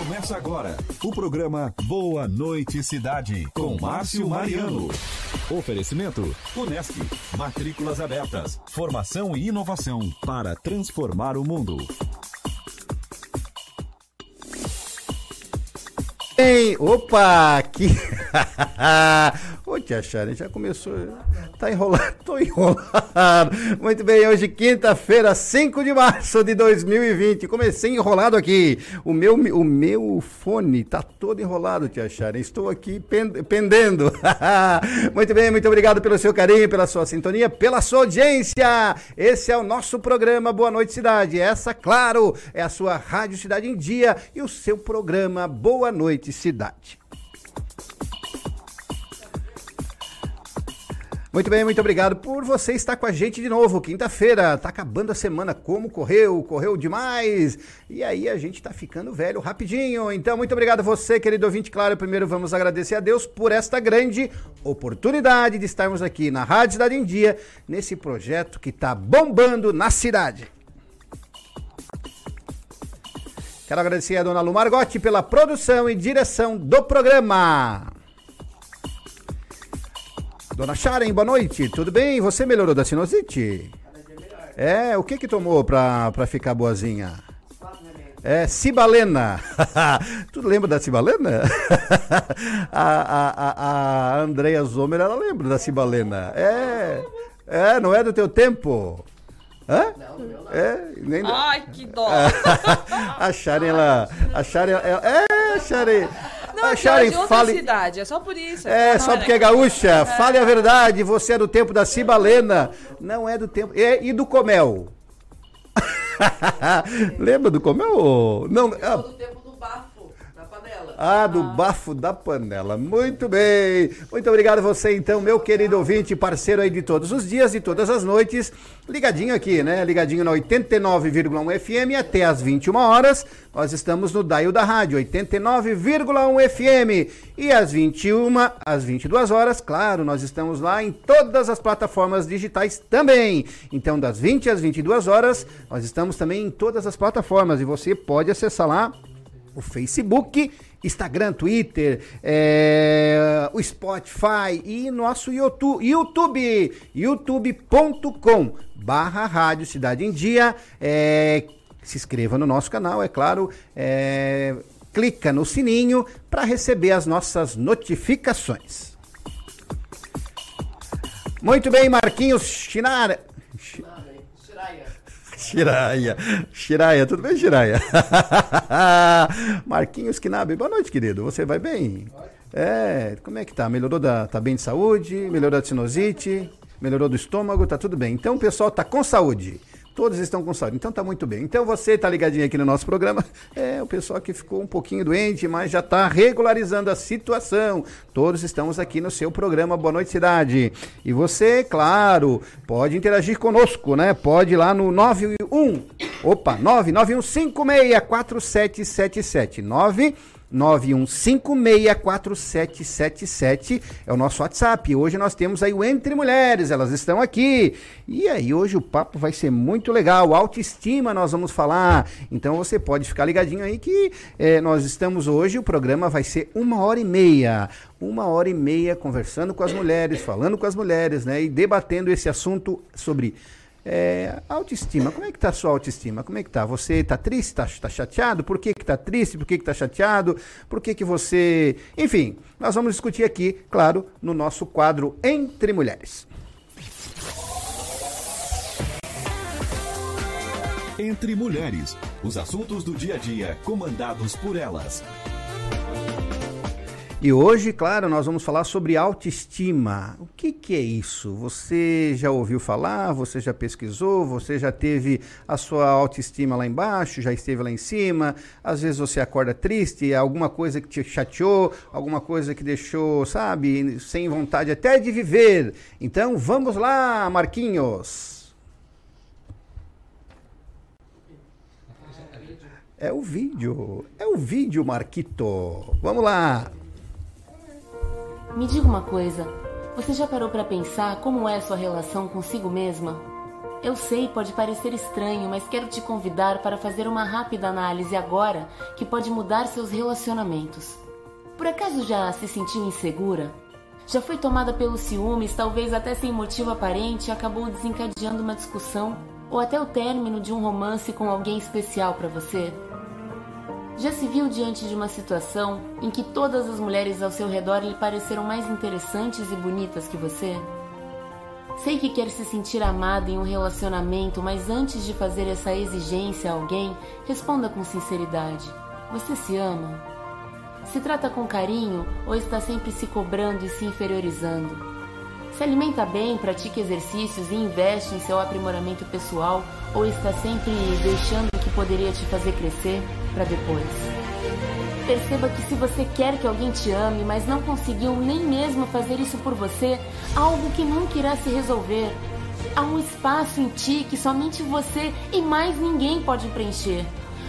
Começa agora o programa Boa Noite Cidade com Márcio Mariano. Oferecimento Unesc, matrículas abertas, formação e inovação para transformar o mundo. Ei, opa, que Ô tia Sharon, já começou. Tá enrolado, tô enrolado. Muito bem, hoje quinta-feira, 5 de março de 2020. Comecei enrolado aqui. O meu, o meu fone tá todo enrolado, tia Sharon. Estou aqui pendendo. muito bem, muito obrigado pelo seu carinho, pela sua sintonia, pela sua audiência. Esse é o nosso programa Boa Noite Cidade. Essa, claro, é a sua Rádio Cidade em Dia e o seu programa Boa Noite Cidade. Muito bem, muito obrigado por você estar com a gente de novo. Quinta-feira, tá acabando a semana. Como correu? Correu demais. E aí a gente tá ficando velho rapidinho. Então, muito obrigado a você, querido ouvinte. Claro, primeiro vamos agradecer a Deus por esta grande oportunidade de estarmos aqui na Rádio Cidade em Dia, nesse projeto que tá bombando na cidade. Quero agradecer a dona Lu Margotti pela produção e direção do programa. Dona Sharon, boa noite. Tudo bem? Você melhorou da sinusite? É, o que que tomou pra, pra ficar boazinha? É, Cibalena. tu lembra da Cibalena? a, a, a, a Andrea Zomer, ela lembra da Cibalena. É, é, não é do teu tempo? Hã? Não, não. É, nem Ai, que dó. a Sharon, ela... A Sharon, ela, é, Sharon... Não, a Sharon, fale... cidade, é só por isso. É, só porque é gaúcha. É. Fale a verdade, você é do tempo da Cibalena. Não é do tempo... É, e do Comel? Lembra do Comel? Não, Eu sou do tempo do bafo. Ah, do bafo da panela. Muito bem. Muito obrigado você, então, meu querido ouvinte, parceiro aí de todos os dias e todas as noites. Ligadinho aqui, né? Ligadinho na 89,1 FM até as 21 horas. Nós estamos no Daio da Rádio, 89,1 FM. E às 21, às 22 horas, claro, nós estamos lá em todas as plataformas digitais também. Então, das 20 às 22 horas, nós estamos também em todas as plataformas e você pode acessar lá o Facebook Instagram, Twitter, é, o Spotify e nosso YouTube, YouTube, youtube.com barra Rádio Cidade em Dia. É, se inscreva no nosso canal, é claro. É, clica no sininho para receber as nossas notificações. Muito bem, Marquinhos Chinara. Shiraya. Shiraya, tudo bem, Shiraya? Marquinhos Kinabe, boa noite, querido. Você vai bem? É, como é que tá? Melhorou da. tá bem de saúde? Melhorou da sinusite? Melhorou do estômago? Tá tudo bem. Então o pessoal tá com saúde. Todos estão com saúde, então tá muito bem. Então você tá ligadinho aqui no nosso programa. É, o pessoal que ficou um pouquinho doente, mas já tá regularizando a situação. Todos estamos aqui no seu programa Boa Noite Cidade. E você, claro, pode interagir conosco, né? Pode ir lá no 91 Opa, 991564777. 9 915647777 é o nosso WhatsApp. Hoje nós temos aí o Entre Mulheres, elas estão aqui. E aí hoje o papo vai ser muito legal. Autoestima nós vamos falar. Então você pode ficar ligadinho aí que nós estamos hoje, o programa vai ser uma hora e meia. Uma hora e meia conversando com as mulheres, falando com as mulheres, né? E debatendo esse assunto sobre é, autoestima, como é que tá a sua autoestima? Como é que tá? Você tá triste, tá, tá chateado? Por que que tá triste? Por que que tá chateado? Por que que você... Enfim, nós vamos discutir aqui, claro, no nosso quadro Entre Mulheres. Entre Mulheres, os assuntos do dia a dia comandados por elas. E hoje, claro, nós vamos falar sobre autoestima. O que, que é isso? Você já ouviu falar? Você já pesquisou? Você já teve a sua autoestima lá embaixo? Já esteve lá em cima? Às vezes você acorda triste, alguma coisa que te chateou, alguma coisa que deixou, sabe, sem vontade até de viver. Então vamos lá, Marquinhos. É o vídeo, é o vídeo, Marquito. Vamos lá. Me diga uma coisa, você já parou para pensar como é sua relação consigo mesma? Eu sei, pode parecer estranho, mas quero te convidar para fazer uma rápida análise agora que pode mudar seus relacionamentos. Por acaso já se sentiu insegura? Já foi tomada pelos ciúmes, talvez até sem motivo aparente, e acabou desencadeando uma discussão ou até o término de um romance com alguém especial para você? Já se viu diante de uma situação em que todas as mulheres ao seu redor lhe pareceram mais interessantes e bonitas que você? Sei que quer se sentir amado em um relacionamento, mas antes de fazer essa exigência a alguém, responda com sinceridade: Você se ama? Se trata com carinho ou está sempre se cobrando e se inferiorizando? Se alimenta bem, pratica exercícios e investe em seu aprimoramento pessoal ou está sempre deixando o que poderia te fazer crescer para depois? perceba que se você quer que alguém te ame, mas não conseguiu nem mesmo fazer isso por você, há algo que nunca irá se resolver. Há um espaço em ti que somente você e mais ninguém pode preencher.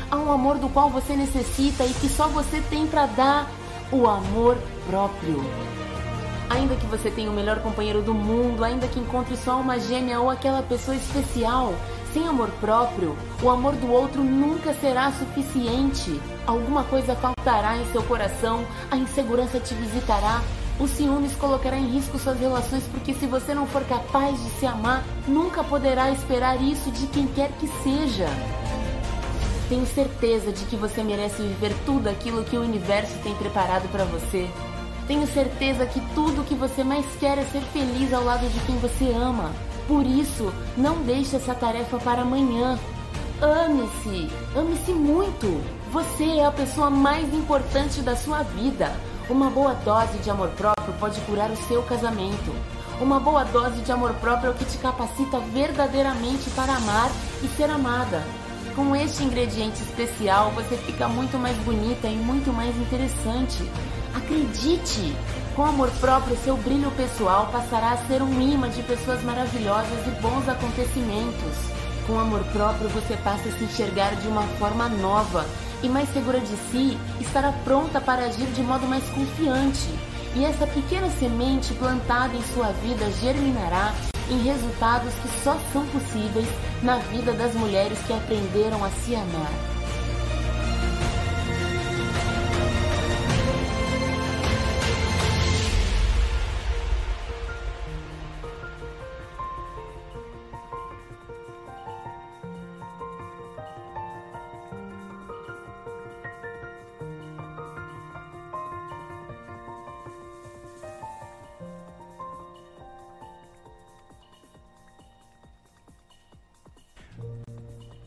Há um amor do qual você necessita e que só você tem para dar o amor próprio. Ainda que você tenha o melhor companheiro do mundo, ainda que encontre só uma gêmea ou aquela pessoa especial, sem amor próprio, o amor do outro nunca será suficiente. Alguma coisa faltará em seu coração, a insegurança te visitará, o ciúmes colocará em risco suas relações, porque se você não for capaz de se amar, nunca poderá esperar isso de quem quer que seja. Tenho certeza de que você merece viver tudo aquilo que o universo tem preparado para você. Tenho certeza que tudo o que você mais quer é ser feliz ao lado de quem você ama. Por isso, não deixe essa tarefa para amanhã. Ame-se, ame-se muito. Você é a pessoa mais importante da sua vida. Uma boa dose de amor próprio pode curar o seu casamento. Uma boa dose de amor próprio é o que te capacita verdadeiramente para amar e ser amada. Com este ingrediente especial, você fica muito mais bonita e muito mais interessante. Acredite! Com amor próprio, seu brilho pessoal passará a ser um imã de pessoas maravilhosas e bons acontecimentos. Com amor próprio, você passa a se enxergar de uma forma nova e mais segura de si, estará pronta para agir de modo mais confiante. E essa pequena semente plantada em sua vida germinará em resultados que só são possíveis na vida das mulheres que aprenderam a se amar.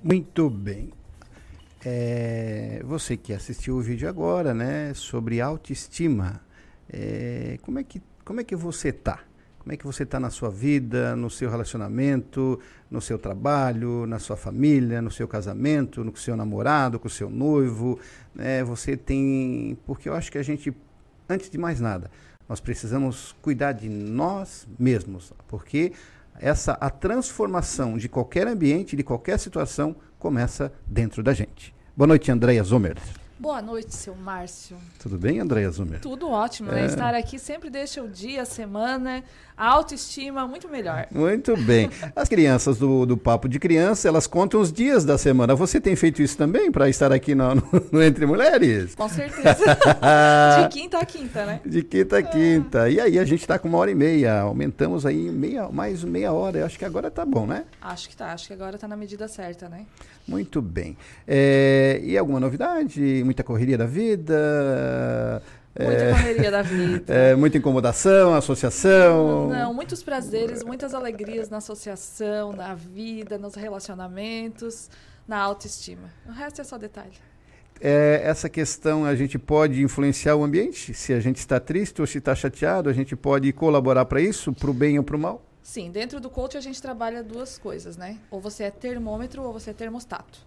Muito bem. É, você que assistiu o vídeo agora, né, sobre autoestima, é, como, é que, como é que você tá? Como é que você está na sua vida, no seu relacionamento, no seu trabalho, na sua família, no seu casamento, no seu namorado, com o seu noivo? Né? Você tem. Porque eu acho que a gente, antes de mais nada, nós precisamos cuidar de nós mesmos. Porque essa a transformação de qualquer ambiente, de qualquer situação, começa dentro da gente. Boa noite, Andréia Zomer. Boa noite, seu Márcio. Tudo bem, Andréia Zumer? Tudo ótimo, né? É... Estar aqui sempre deixa o dia, a semana, a autoestima muito melhor. Muito bem. As crianças do, do Papo de Criança, elas contam os dias da semana. Você tem feito isso também para estar aqui no, no, no, Entre Mulheres? Com certeza. de quinta a quinta, né? De quinta a quinta. E aí a gente está com uma hora e meia. Aumentamos aí meia, mais meia hora. Eu acho que agora tá bom, né? Acho que tá. Acho que agora tá na medida certa, né? Muito bem. É, e alguma novidade? Muita correria da vida? Muita é, correria da vida. É, muita incomodação, associação. Não, muitos prazeres, muitas alegrias na associação, na vida, nos relacionamentos, na autoestima. O resto é só detalhe. É, essa questão a gente pode influenciar o ambiente? Se a gente está triste ou se está chateado, a gente pode colaborar para isso, para o bem ou para o mal? Sim, dentro do coach a gente trabalha duas coisas, né? Ou você é termômetro ou você é termostato.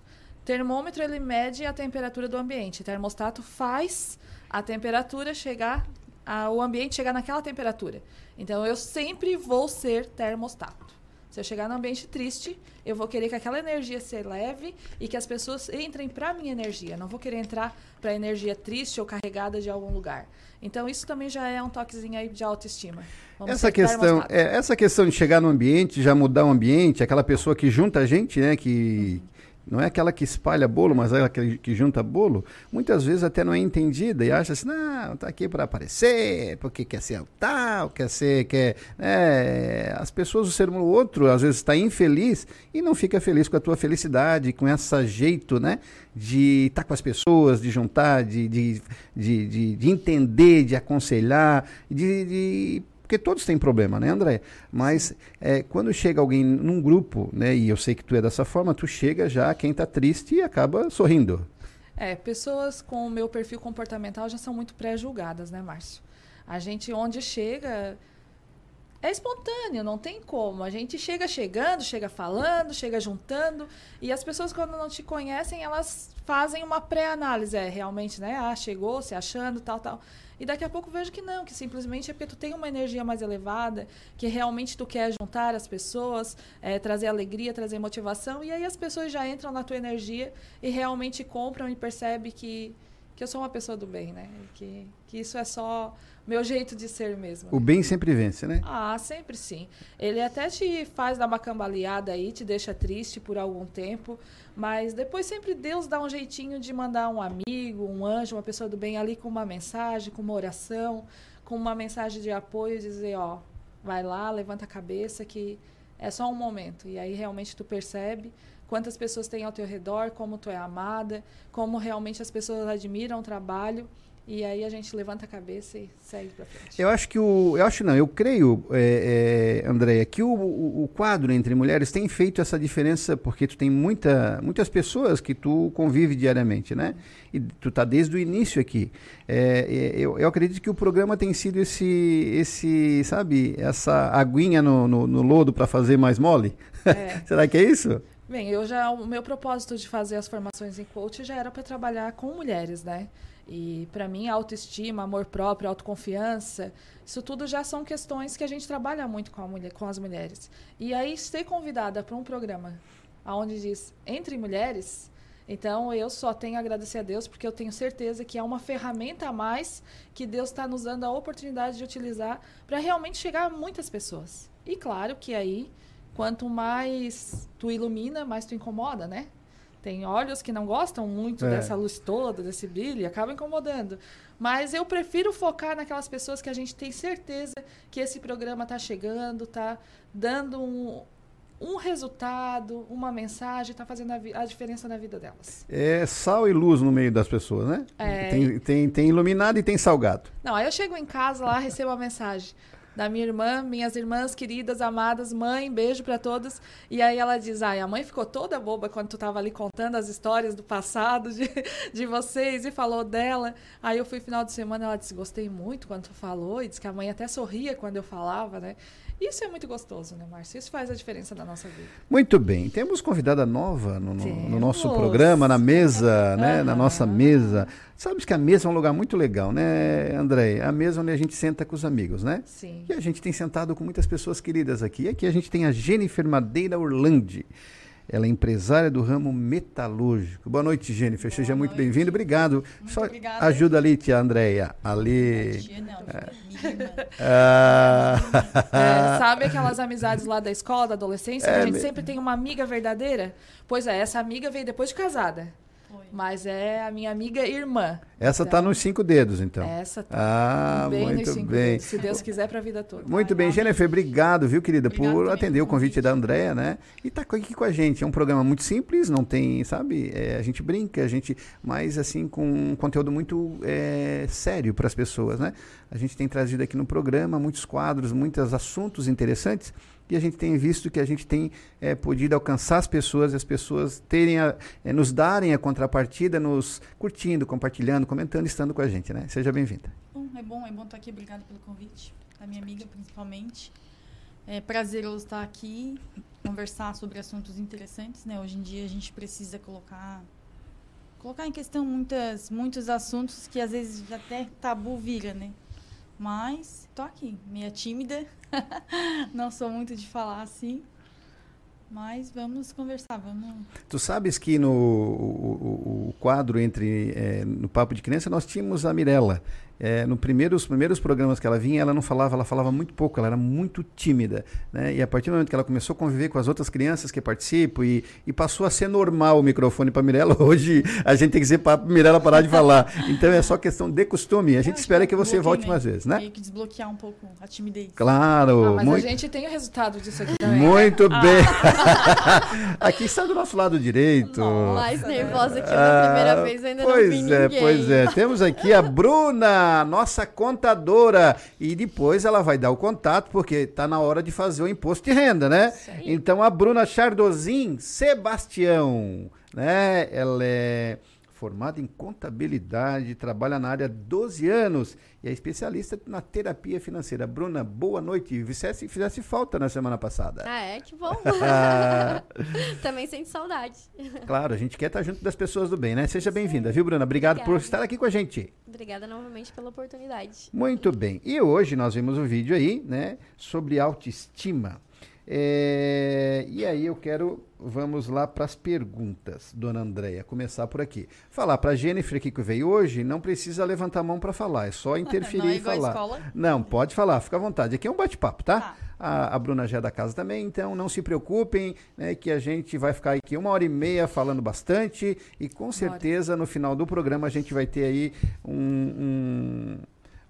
Termômetro ele mede a temperatura do ambiente. Termostato faz a temperatura chegar, a, o ambiente chegar naquela temperatura. Então eu sempre vou ser termostato. Se eu chegar num ambiente triste, eu vou querer que aquela energia se eleve e que as pessoas entrem para minha energia. Não vou querer entrar para energia triste ou carregada de algum lugar. Então isso também já é um toquezinho aí de autoestima. Vamos essa questão, é, essa questão de chegar no ambiente, já mudar o ambiente, aquela pessoa que junta a gente, né, que uhum não é aquela que espalha bolo, mas é aquela que junta bolo, muitas vezes até não é entendida e acha assim, não, está aqui para aparecer, porque quer ser tal, quer ser, quer... É, as pessoas, o ser um outro, às vezes está infeliz e não fica feliz com a tua felicidade, com esse jeito, né, de estar tá com as pessoas, de juntar, de, de, de, de, de entender, de aconselhar, de, de porque todos têm problema, né, André? Mas é, quando chega alguém num grupo, né, e eu sei que tu é dessa forma, tu chega já quem está triste e acaba sorrindo. É, pessoas com o meu perfil comportamental já são muito pré-julgadas, né, Márcio? A gente, onde chega, é espontâneo, não tem como. A gente chega chegando, chega falando, chega juntando. E as pessoas, quando não te conhecem, elas fazem uma pré-análise. É, realmente, né? Ah, chegou, se achando, tal, tal. E daqui a pouco vejo que não, que simplesmente é porque tu tem uma energia mais elevada, que realmente tu quer juntar as pessoas, é, trazer alegria, trazer motivação, e aí as pessoas já entram na tua energia e realmente compram e percebem que, que eu sou uma pessoa do bem, né? Que, que isso é só meu jeito de ser mesmo. O bem sempre vence, né? Ah, sempre sim. Ele até te faz dar uma cambaleada aí, te deixa triste por algum tempo, mas depois sempre Deus dá um jeitinho de mandar um amigo, um anjo, uma pessoa do bem ali com uma mensagem, com uma oração, com uma mensagem de apoio, dizer, ó, vai lá, levanta a cabeça que é só um momento. E aí realmente tu percebe quantas pessoas tem ao teu redor, como tu é amada, como realmente as pessoas admiram o trabalho. E aí a gente levanta a cabeça e segue para frente. Eu acho que o. Eu acho não, eu creio, é, é, Andréia, que o, o, quadro entre mulheres tem feito essa diferença, porque tu tem muita, muitas pessoas que tu convive diariamente, né? E tu tá desde o início aqui. É, é eu, eu acredito que o programa tem sido esse, esse sabe, essa aguinha no, no, no lodo para fazer mais mole. É. Será que é isso? Bem, eu já o meu propósito de fazer as formações em coach já era para trabalhar com mulheres, né? E para mim, autoestima, amor próprio, autoconfiança, isso tudo já são questões que a gente trabalha muito com, mulher, com as mulheres. E aí, ser convidada para um programa onde diz entre mulheres, então eu só tenho a agradecer a Deus porque eu tenho certeza que é uma ferramenta a mais que Deus está nos dando a oportunidade de utilizar para realmente chegar a muitas pessoas. E claro que aí, quanto mais tu ilumina, mais tu incomoda, né? Tem olhos que não gostam muito é. dessa luz toda, desse brilho, e acaba incomodando. Mas eu prefiro focar naquelas pessoas que a gente tem certeza que esse programa está chegando, está dando um, um resultado, uma mensagem, está fazendo a, a, diferença na vida delas. É sal e luz no meio das pessoas, né? É... Tem, tem, tem iluminado e tem salgado. Não, aí eu chego em casa lá, recebo uma mensagem da minha irmã, minhas irmãs queridas, amadas, mãe, beijo para todas. E aí ela diz: ai, a mãe ficou toda boba quando tu tava ali contando as histórias do passado de, de vocês e falou dela. Aí eu fui final de semana, ela disse: gostei muito quando tu falou, e disse que a mãe até sorria quando eu falava, né? Isso é muito gostoso, né, Márcio? Isso faz a diferença na nossa vida. Muito bem. Temos convidada nova no, no, no nosso programa, na mesa, né? Na nossa mesa. Sabes que a mesa é um lugar muito legal, né, André? A mesa onde a gente senta com os amigos, né? Sim. E a gente tem sentado com muitas pessoas queridas aqui. E aqui a gente tem a Jennifer Madeira Orlandi. Ela é empresária do ramo metalúrgico. Boa noite, Jennifer. Boa Seja noite. muito bem-vindo. Obrigado. Muito Só obrigada. ajuda ali, tia Andréia. Ali. Tia não, é. ah. é, sabe aquelas amizades lá da escola, da adolescência? É, a gente sempre tem uma amiga verdadeira? Pois é, essa amiga veio depois de casada. Mas é a minha amiga irmã. Essa está então, nos cinco dedos, então. Essa tá ah, bem muito nos cinco bem. Dedos, se Deus quiser para a vida toda. Muito bem, Jennifer, obrigado, viu, querida, Obrigado por atender o convite da Andréa, né? E tá aqui com a gente. É um programa muito simples, não tem, sabe? É, a gente brinca, a gente, mas assim, com um conteúdo muito é, sério para as pessoas, né? A gente tem trazido aqui no programa muitos quadros, muitos assuntos interessantes e a gente tem visto que a gente tem é, podido alcançar as pessoas, as pessoas terem a, é, nos darem a contrapartida, nos curtindo, compartilhando, comentando, estando com a gente, né? Seja bem-vinda. É bom, é bom estar aqui. Obrigada pelo convite, da minha amiga principalmente. É prazeroso estar aqui, conversar sobre assuntos interessantes, né? Hoje em dia a gente precisa colocar colocar em questão muitas muitos assuntos que às vezes até tabu vira, né? Mas tô aqui, meia tímida. não sou muito de falar assim. Mas vamos conversar, vamos. Tu sabes que no o, o, o quadro entre é, no Papo de Criança nós tínhamos a Mirella. É, no primeiro, os primeiros programas que ela vinha, ela não falava, ela falava muito pouco, ela era muito tímida. Né? E a partir do momento que ela começou a conviver com as outras crianças que participam e, e passou a ser normal o microfone para Mirella, hoje a gente tem que dizer para Mirella parar de falar. Então é só questão de costume. A gente espera que você volte mais vezes, né? Tem que desbloquear um pouco a timidez. Claro. Ah, mas muito... a gente tem o resultado disso aqui também. Muito ah. bem. aqui está do nosso lado direito. Mais nervosa que na primeira ah, vez, ainda pois não vi é, ninguém. Pois é, temos aqui a Bruna nossa contadora. E depois ela vai dar o contato, porque está na hora de fazer o imposto de renda, né? Então a Bruna Chardozin Sebastião, né? Ela é formada em contabilidade, trabalha na área há 12 anos e é especialista na terapia financeira. Bruna, boa noite. Fizesse, fizesse falta na semana passada. Ah, é? Que bom. Também sente saudade. Claro, a gente quer estar junto das pessoas do bem, né? Seja bem-vinda, viu, Bruna? Obrigado Obrigada. por estar aqui com a gente. Obrigada novamente pela oportunidade. Muito bem. E hoje nós vimos um vídeo aí, né, sobre autoestima. É, e aí eu quero, vamos lá para as perguntas, dona Andréia, começar por aqui. Falar para a Jennifer aqui que veio hoje, não precisa levantar a mão para falar, é só interferir não, é e falar. Não, pode falar, fica à vontade. Aqui é um bate-papo, tá? tá? A, a, Bruna já é da casa também, então não se preocupem, né, que a gente vai ficar aqui uma hora e meia falando bastante e com certeza no final do programa a gente vai ter aí um, um,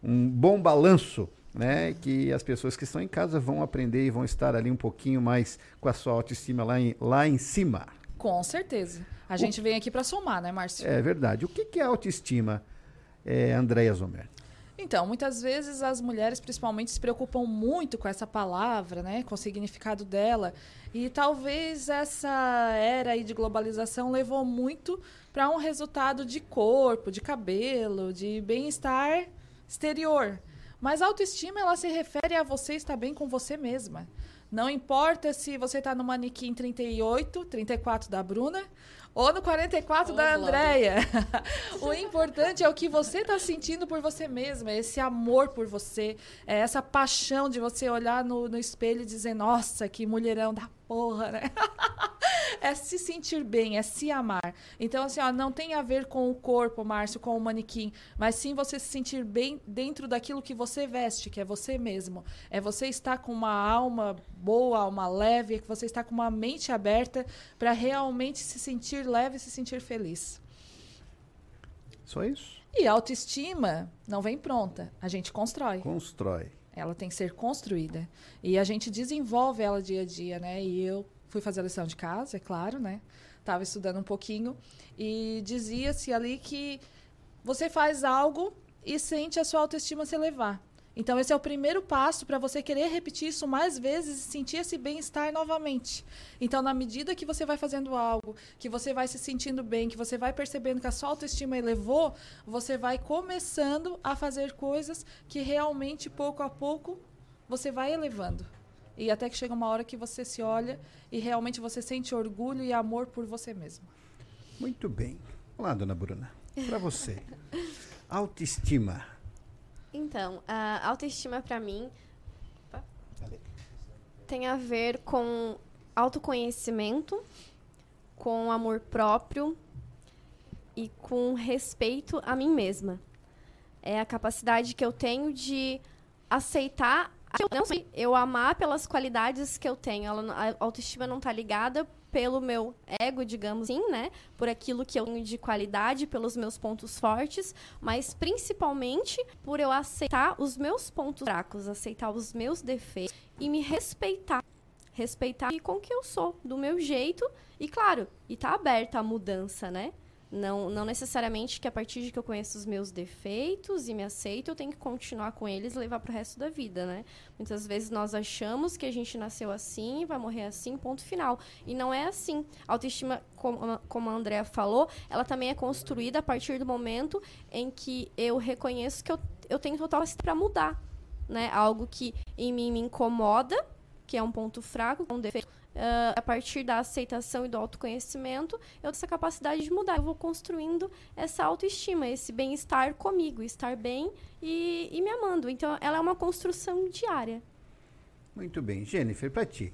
um bom balanço né, que as pessoas que estão em casa vão aprender e vão estar ali um pouquinho mais com a sua autoestima lá em, lá em cima. Com certeza. A o... gente vem aqui para somar, né, Márcio? É verdade. O que, que é autoestima, é, Andréia Zomer? Então, muitas vezes as mulheres, principalmente, se preocupam muito com essa palavra, né, com o significado dela. E talvez essa era aí de globalização levou muito para um resultado de corpo, de cabelo, de bem-estar exterior. Mas autoestima, ela se refere a você estar bem com você mesma. Não importa se você está no manequim 38, 34 da Bruna ou no 44 oh, da Andréia. o importante é o que você está sentindo por você mesma, esse amor por você, é essa paixão de você olhar no, no espelho e dizer, nossa, que mulherão da porra, né? é se sentir bem, é se amar. Então, assim, ó, não tem a ver com o corpo, Márcio, com o manequim, mas sim você se sentir bem dentro daquilo que você veste, que é você mesmo. É você estar com uma alma boa, alma leve, é que você está com uma mente aberta para realmente se sentir leve e se sentir feliz. Só isso? E autoestima não vem pronta, a gente constrói. Constrói. Ela tem que ser construída. E a gente desenvolve ela dia a dia, né? E eu fui fazer a lição de casa, é claro, né? Estava estudando um pouquinho e dizia-se ali que você faz algo e sente a sua autoestima se elevar. Então, esse é o primeiro passo para você querer repetir isso mais vezes e sentir esse bem-estar novamente. Então, na medida que você vai fazendo algo, que você vai se sentindo bem, que você vai percebendo que a sua autoestima elevou, você vai começando a fazer coisas que realmente, pouco a pouco, você vai elevando. E até que chega uma hora que você se olha e realmente você sente orgulho e amor por você mesmo. Muito bem. Olá, dona Bruna. Para você, autoestima então, a autoestima para mim tem a ver com autoconhecimento, com amor próprio e com respeito a mim mesma. É a capacidade que eu tenho de aceitar eu amar pelas qualidades que eu tenho. a autoestima não está ligada pelo meu ego, digamos assim, né? Por aquilo que eu tenho de qualidade, pelos meus pontos fortes, mas principalmente por eu aceitar os meus pontos fracos, aceitar os meus defeitos e me respeitar. Respeitar com que eu sou, do meu jeito, e claro, e tá aberta a mudança, né? Não, não necessariamente que a partir de que eu conheço os meus defeitos e me aceito, eu tenho que continuar com eles e levar para o resto da vida, né? Muitas vezes nós achamos que a gente nasceu assim, vai morrer assim, ponto final. E não é assim. A autoestima, como, como a Andrea falou, ela também é construída a partir do momento em que eu reconheço que eu, eu tenho total para mudar, né? Algo que em mim me incomoda, que é um ponto fraco, um defeito uh, a partir da aceitação e do autoconhecimento, eu tenho essa capacidade de mudar. Eu vou construindo essa autoestima, esse bem-estar comigo, estar bem e, e me amando. Então, ela é uma construção diária. Muito bem. Jennifer, para ti.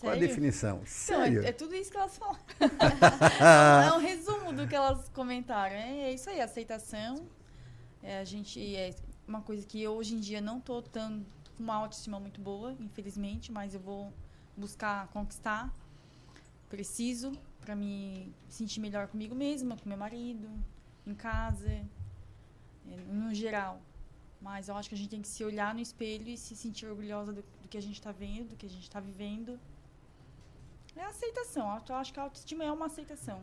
Qual a Sério? definição? Sério? é, é tudo isso que elas falam. é um resumo do que elas comentaram. É, é isso aí, aceitação. É, a gente é uma coisa que eu hoje em dia não tô tão com uma autoestima muito boa, infelizmente, mas eu vou buscar conquistar. Preciso para me sentir melhor comigo mesma, com meu marido, em casa, é, no geral. Mas eu acho que a gente tem que se olhar no espelho e se sentir orgulhosa do, do que a gente está vendo, do que a gente está vivendo. É aceitação. Eu acho que a autoestima é uma aceitação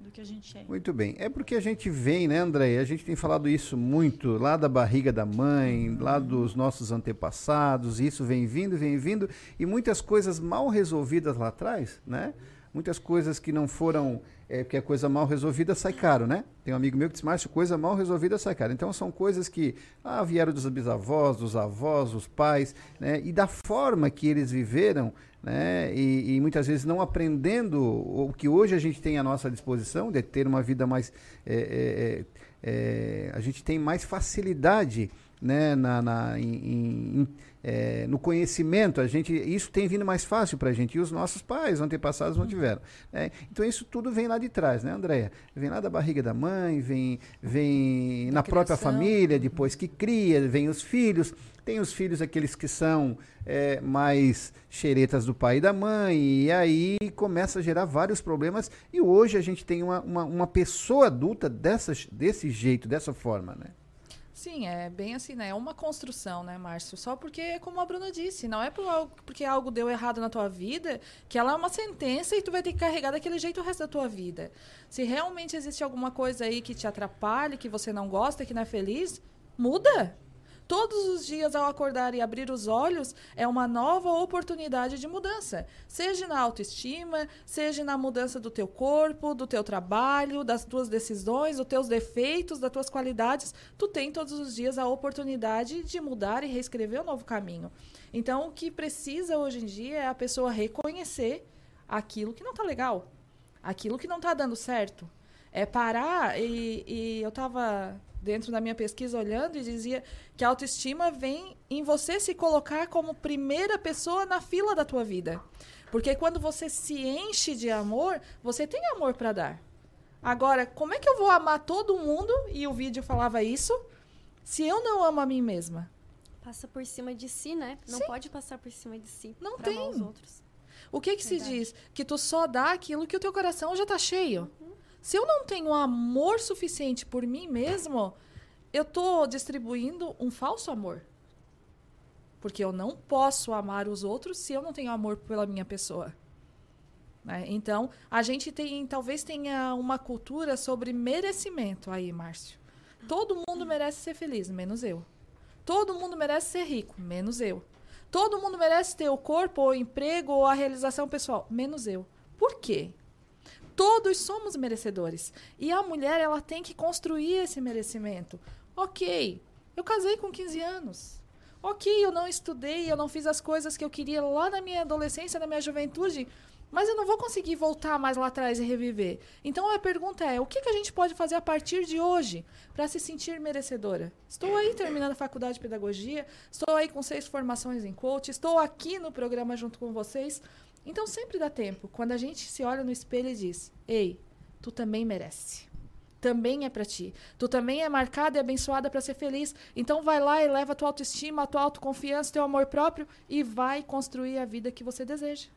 do que a gente é. Muito bem. É porque a gente vem, né, André? A gente tem falado isso muito lá da barriga da mãe, lá dos nossos antepassados. Isso vem vindo, vem vindo. E muitas coisas mal resolvidas lá atrás, né? Muitas coisas que não foram. É, porque a coisa mal resolvida sai caro, né? Tem um amigo meu que diz, Márcio, coisa mal resolvida sai caro. Então são coisas que ah, vieram dos bisavós, dos avós, dos pais, né? E da forma que eles viveram, né? E, e, muitas vezes não aprendendo o que hoje a gente tem à nossa disposição, de ter uma vida mais. É, é, é, a gente tem mais facilidade né, na, na em, em, é, no conhecimento, a gente, isso tem vindo mais fácil para a gente, e os nossos pais, antepassados, não tiveram. Né? Então isso tudo vem lá de trás, né, Andréia? Vem lá da barriga da mãe, vem, vem Da na própria família, depois que cria, vem os filhos. Tem os filhos, aqueles que são é, mais xeretas do pai e da mãe, e aí começa a gerar vários problemas. E hoje a gente tem uma, uma, uma pessoa adulta dessa, desse jeito, dessa forma, né? Sim, é bem assim, né? É uma construção, né, Márcio? Só porque, como a Bruna disse, não é por algo, porque algo deu errado na tua vida que ela é uma sentença e tu vai ter que carregar daquele jeito o resto da tua vida. Se realmente existe alguma coisa aí que te atrapalhe, que você não gosta, que não é feliz, muda. Todos os dias ao acordar e abrir os olhos é uma nova oportunidade de mudança. Seja na autoestima, seja na mudança do teu corpo, do teu trabalho, das tuas decisões, dos teus defeitos, das tuas qualidades. Tu tem todos os dias a oportunidade de mudar e reescrever um novo caminho. Então, o que precisa hoje em dia é a pessoa reconhecer aquilo que não tá legal, aquilo que não tá dando certo. É parar e, e eu tava dentro da minha pesquisa olhando e dizia que a autoestima vem em você se colocar como primeira pessoa na fila da tua vida. Porque quando você se enche de amor, você tem amor para dar. Agora, como é que eu vou amar todo mundo e o vídeo falava isso se eu não amo a mim mesma? Passa por cima de si, né? Não Sim. pode passar por cima de si. Não tem. os outros. O que que se Verdade. diz? Que tu só dá aquilo que o teu coração já tá cheio. Se eu não tenho amor suficiente por mim mesmo, eu tô distribuindo um falso amor. Porque eu não posso amar os outros se eu não tenho amor pela minha pessoa. né? Então, a gente tem, talvez tenha uma cultura sobre merecimento aí, Márcio. Todo mundo merece ser feliz, menos eu. Todo mundo merece ser rico, menos eu. Todo mundo merece ter o corpo, o emprego, ou a realização pessoal, menos eu. Por quê? Todos somos merecedores. E a mulher, ela tem que construir esse merecimento. Ok, eu casei com 15 anos. Ok, eu não estudei, eu não fiz as coisas que eu queria lá na minha adolescência, na minha juventude, mas eu não vou conseguir voltar mais lá atrás e reviver. Então a pergunta é: o que, que a gente pode fazer a partir de hoje para se sentir merecedora? Estou aí terminando a faculdade de pedagogia, estou aí com seis formações em coach, estou aqui no programa junto com vocês. Então sempre dá tempo quando a gente se olha no espelho e diz: Ei, tu também merece. Também é para ti. Tu também é marcada e abençoada para ser feliz. Então vai lá e leva a tua autoestima, a tua autoconfiança, teu amor próprio e vai construir a vida que você deseja.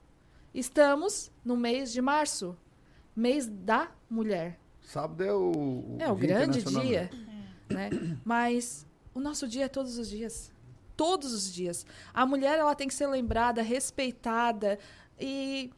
Estamos no mês de março, mês da mulher. Sábado é o, É o Dia grande dia, né? Mas o nosso dia é todos os dias. Todos os dias. A mulher ela tem que ser lembrada, respeitada e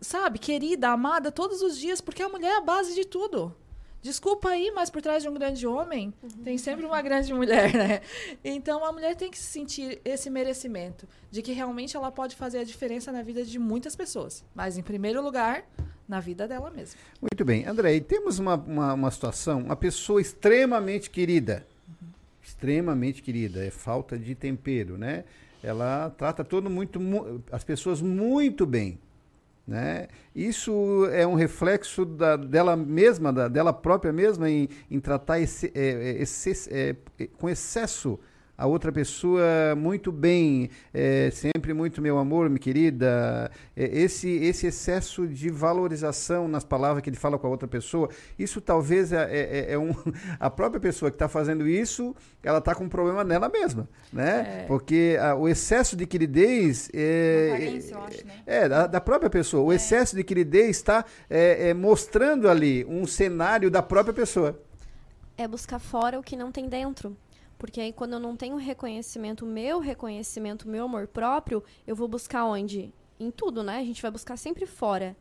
sabe, querida, amada todos os dias, porque a mulher é a base de tudo. Desculpa aí, mas por trás de um grande homem tem sempre uma grande mulher, né? Então a mulher tem que sentir esse merecimento de que realmente ela pode fazer a diferença na vida de muitas pessoas, mas em primeiro lugar, na vida dela mesma. Muito bem. André, temos uma, uma, uma situação, uma pessoa extremamente querida. Extremamente querida. É falta de tempero, né? Ela trata todo muito, mu- as pessoas muito bem. Né? Isso é um reflexo da- dela mesma, da- dela própria mesma, em, em tratar esse, é, é, é, é, com excesso a outra pessoa muito bem, é, sempre muito meu amor, minha querida. É, esse, esse excesso de valorização nas palavras que ele fala com a outra pessoa, isso talvez é, é, é um, a própria pessoa que está fazendo isso, ela está com um problema nela mesma, né? É. Porque a, o excesso de queridez é, Uma carência, eu acho, né? é, da, da própria pessoa. O excesso de queridez está é, é, mostrando ali um cenário da própria pessoa. É buscar fora o que não tem dentro. Porque aí, quando eu não tenho reconhecimento, meu reconhecimento, meu amor próprio, eu vou buscar onde? Em tudo, né? A gente vai buscar sempre fora.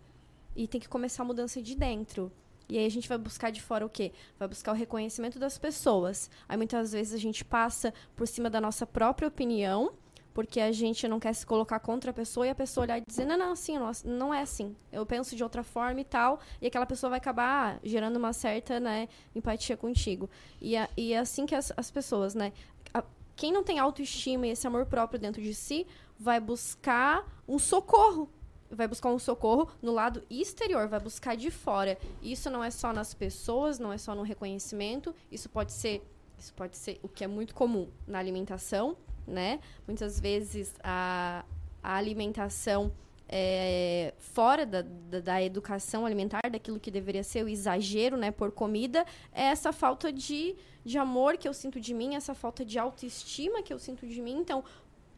E tem que começar a mudança de dentro. E aí a gente vai buscar de fora o quê? Vai buscar o reconhecimento das pessoas. Aí muitas vezes a gente passa por cima da nossa própria opinião, porque a gente não quer se colocar contra a pessoa e a pessoa olhar e dizer, não, não, assim, não, não é assim. Eu penso de outra forma e tal. E aquela pessoa vai acabar gerando uma certa né, empatia contigo. E, a- e é assim que as, as pessoas, né? a- quem não tem autoestima e esse amor próprio dentro de si vai buscar um socorro. Vai buscar um socorro no lado exterior, vai buscar de fora. Isso não é só nas pessoas, não é só no reconhecimento. Isso pode ser, isso pode ser o que é muito comum na alimentação, né? Muitas vezes a, a alimentação é, fora da, da, da educação alimentar, daquilo que deveria ser o exagero, né, por comida, é essa falta de, de amor que eu sinto de mim, essa falta de autoestima que eu sinto de mim. Então,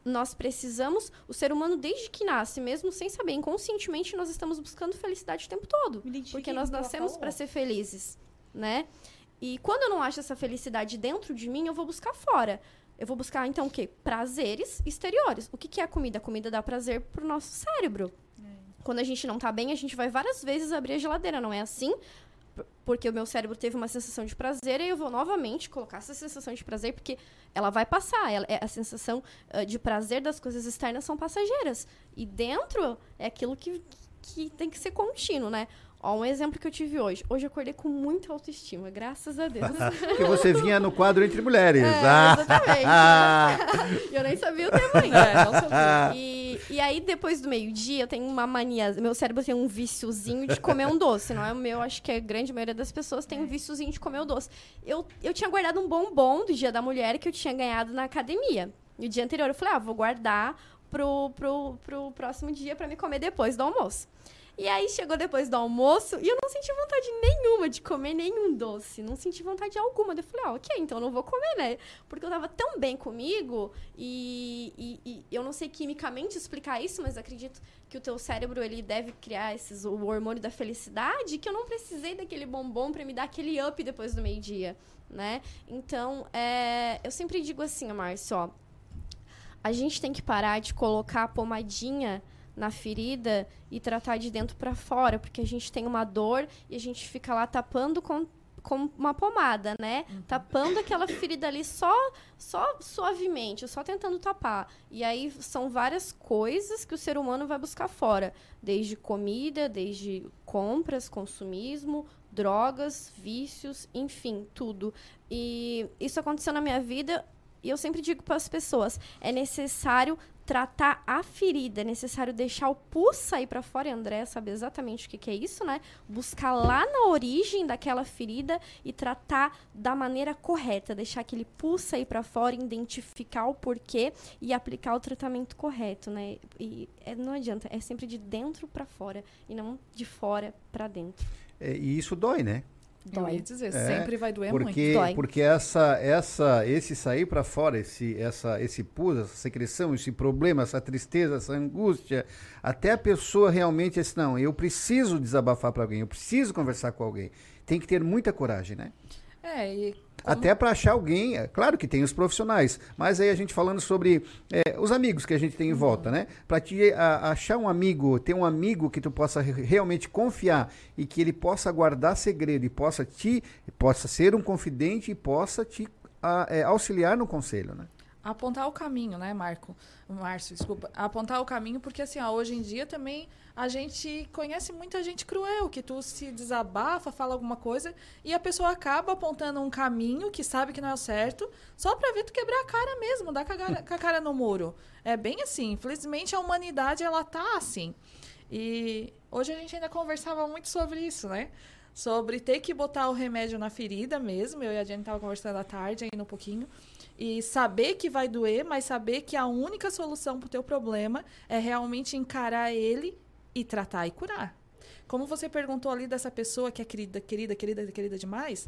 nós precisamos, o ser humano desde que nasce, mesmo sem saber, inconscientemente nós estamos buscando felicidade o tempo todo, porque nós nascemos para ser felizes, né? E quando eu não acho essa felicidade dentro de mim, eu vou buscar fora. Eu vou buscar, então, o quê? Prazeres exteriores. O que, que é a comida? A comida dá prazer pro nosso cérebro. Quando a gente não tá bem, a gente vai várias vezes abrir a geladeira, não é assim? Porque o meu cérebro teve uma sensação de prazer e eu vou novamente colocar essa sensação de prazer, porque ela vai passar. Ela, é- a sensação ah, de prazer das coisas externas são passageiras. E dentro é aquilo que, que tem que ser contínuo, né? Ó, um exemplo que eu tive hoje. Hoje eu acordei com muita autoestima, graças a Deus. Porque você vinha no quadro Entre Mulheres. É, Ah! exatamente. eu nem sabia o tema ainda. É, não sabia. E, e aí, depois do meio-dia, eu tenho uma mania. Meu cérebro tem um viciozinho de comer um doce. Não é o meu, acho que a grande maioria das pessoas tem um viciozinho de comer o doce. Eu, eu tinha guardado um bombom do Dia da Mulher que eu tinha ganhado na academia. E o dia anterior eu falei, ah, vou guardar pro, pro, pro próximo dia pra me comer depois do almoço. E aí chegou depois do almoço e eu não senti vontade nenhuma de comer nenhum doce. Não senti vontade alguma. Eu falei, ah, ok, então eu não vou comer, né? Porque eu tava tão bem comigo e, e- e eu não sei quimicamente explicar isso, mas acredito que o teu cérebro ele deve criar esses, o hormônio da felicidade que eu não precisei daquele bombom pra me dar aquele up depois do meio-dia, né? Então, é, eu sempre digo assim, Márcio, ó, a gente tem que parar de colocar a pomadinha na ferida e tratar de dentro pra fora, porque a gente tem uma dor e a gente fica lá tapando com, com uma pomada, né? Tapando aquela ferida ali só só suavemente, só tentando tapar. E aí são várias coisas que o ser humano vai buscar fora, desde comida, desde compras, consumismo, drogas, vícios, enfim, tudo. E isso aconteceu na minha vida e eu sempre digo para as pessoas, é necessário tratar a ferida, é necessário deixar o pus sair para fora, e André sabe exatamente o que, que é isso, né? Buscar lá na origem daquela ferida e tratar da maneira correta, deixar aquele pus sair para fora, identificar o porquê e aplicar o tratamento correto, né? E é, não adianta, é sempre de dentro para fora e não de fora para dentro. É, e isso dói, né? Ia dizer, É, sempre vai doer porque, muito. Dói. porque essa, essa, esse sair para fora, esse, essa, esse pus, essa secreção, esse problema, essa tristeza, essa angústia, até a pessoa realmente assim, não, eu preciso desabafar para alguém, eu preciso conversar com alguém. Tem que ter muita coragem, né? É, e Até para achar alguém, é claro que tem os profissionais, mas aí a gente falando sobre é, os amigos que a gente tem em volta, né? Para te a- achar um amigo, ter um amigo que tu possa re- realmente confiar e que ele possa guardar segredo e possa te, possa ser um confidente e possa te a- é, auxiliar no conselho, né? apontar o caminho, né, Marco? Márcio, desculpa. Apontar o caminho, porque assim, ó, hoje em dia também a gente conhece muita gente cruel, que tu se desabafa, fala alguma coisa, e a pessoa acaba apontando um caminho que sabe que não é o certo, só pra ver tu quebrar a cara mesmo, dar com a cara, no muro. É bem assim. Infelizmente a humanidade, ela tá assim. E hoje a gente ainda conversava muito sobre isso, né? sobre ter que botar o remédio na ferida mesmo. Eu e a Jenny tava conversando à tarde ainda um pouquinho. E saber que vai doer, mas saber que a única solução pro teu problema é realmente encarar ele e tratar e curar. Como você perguntou ali dessa pessoa que é querida, querida, querida, querida demais,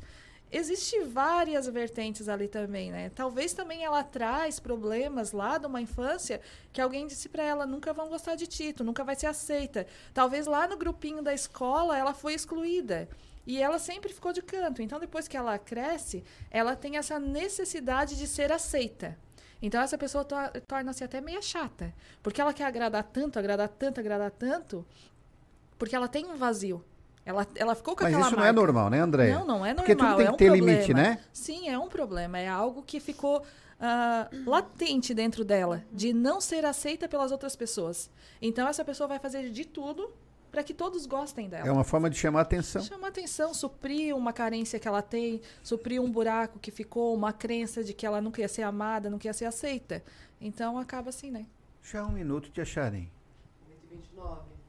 existe várias vertentes ali também, né? Talvez também ela traz problemas lá de uma infância que alguém disse para ela nunca vão gostar de ti, tu nunca vai ser aceita. Talvez lá no grupinho da escola ela foi excluída. E ela sempre ficou de canto. Então, depois que ela cresce, ela tem essa necessidade de ser aceita. Então, essa pessoa to torna-se até meio chata. Porque ela quer agradar tanto, agradar tanto, agradar tanto, porque ela tem um vazio. Ela, ela ficou com Mas aquela isso não marca. é normal, né, André? Não, não é normal. Porque tudo tem é que um ter problema. limite, né? Sim, é um problema. É algo que ficou ah, latente dentro dela, de não ser aceita pelas outras pessoas. Então, essa pessoa vai fazer de tudo para que todos gostem dela. É uma forma de chamar atenção. Chamar atenção, suprir uma carência que ela tem, suprir um buraco que ficou, uma crença de que ela não queria ser amada, não queria ser aceita. Então acaba assim, né? Já um minuto te acharem.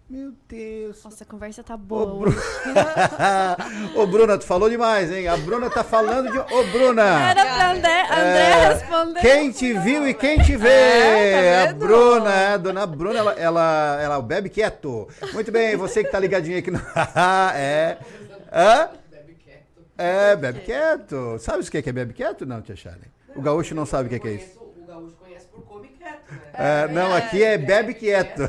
Meu Deus. Nossa, a conversa tá Ô, boa. Bru... Ô, Bruna, tu falou demais, hein? A Bruna tá falando de. Ô, Bruna! Era pra André, André É, responder. Quem te viu e quem te vê? É, tá a? Bruna, é, a dona Bruna, ela, ela, ela bebe quieto. Muito bem, você que tá ligadinho aqui no. é. Hã? É, bebe quieto. Sabe o que é que é bebe quieto? Não, Tia Charlie. O gaúcho não sabe o é, que é isso. O gaúcho conhece por come quieto, né? É, não, aqui é bebe quieto.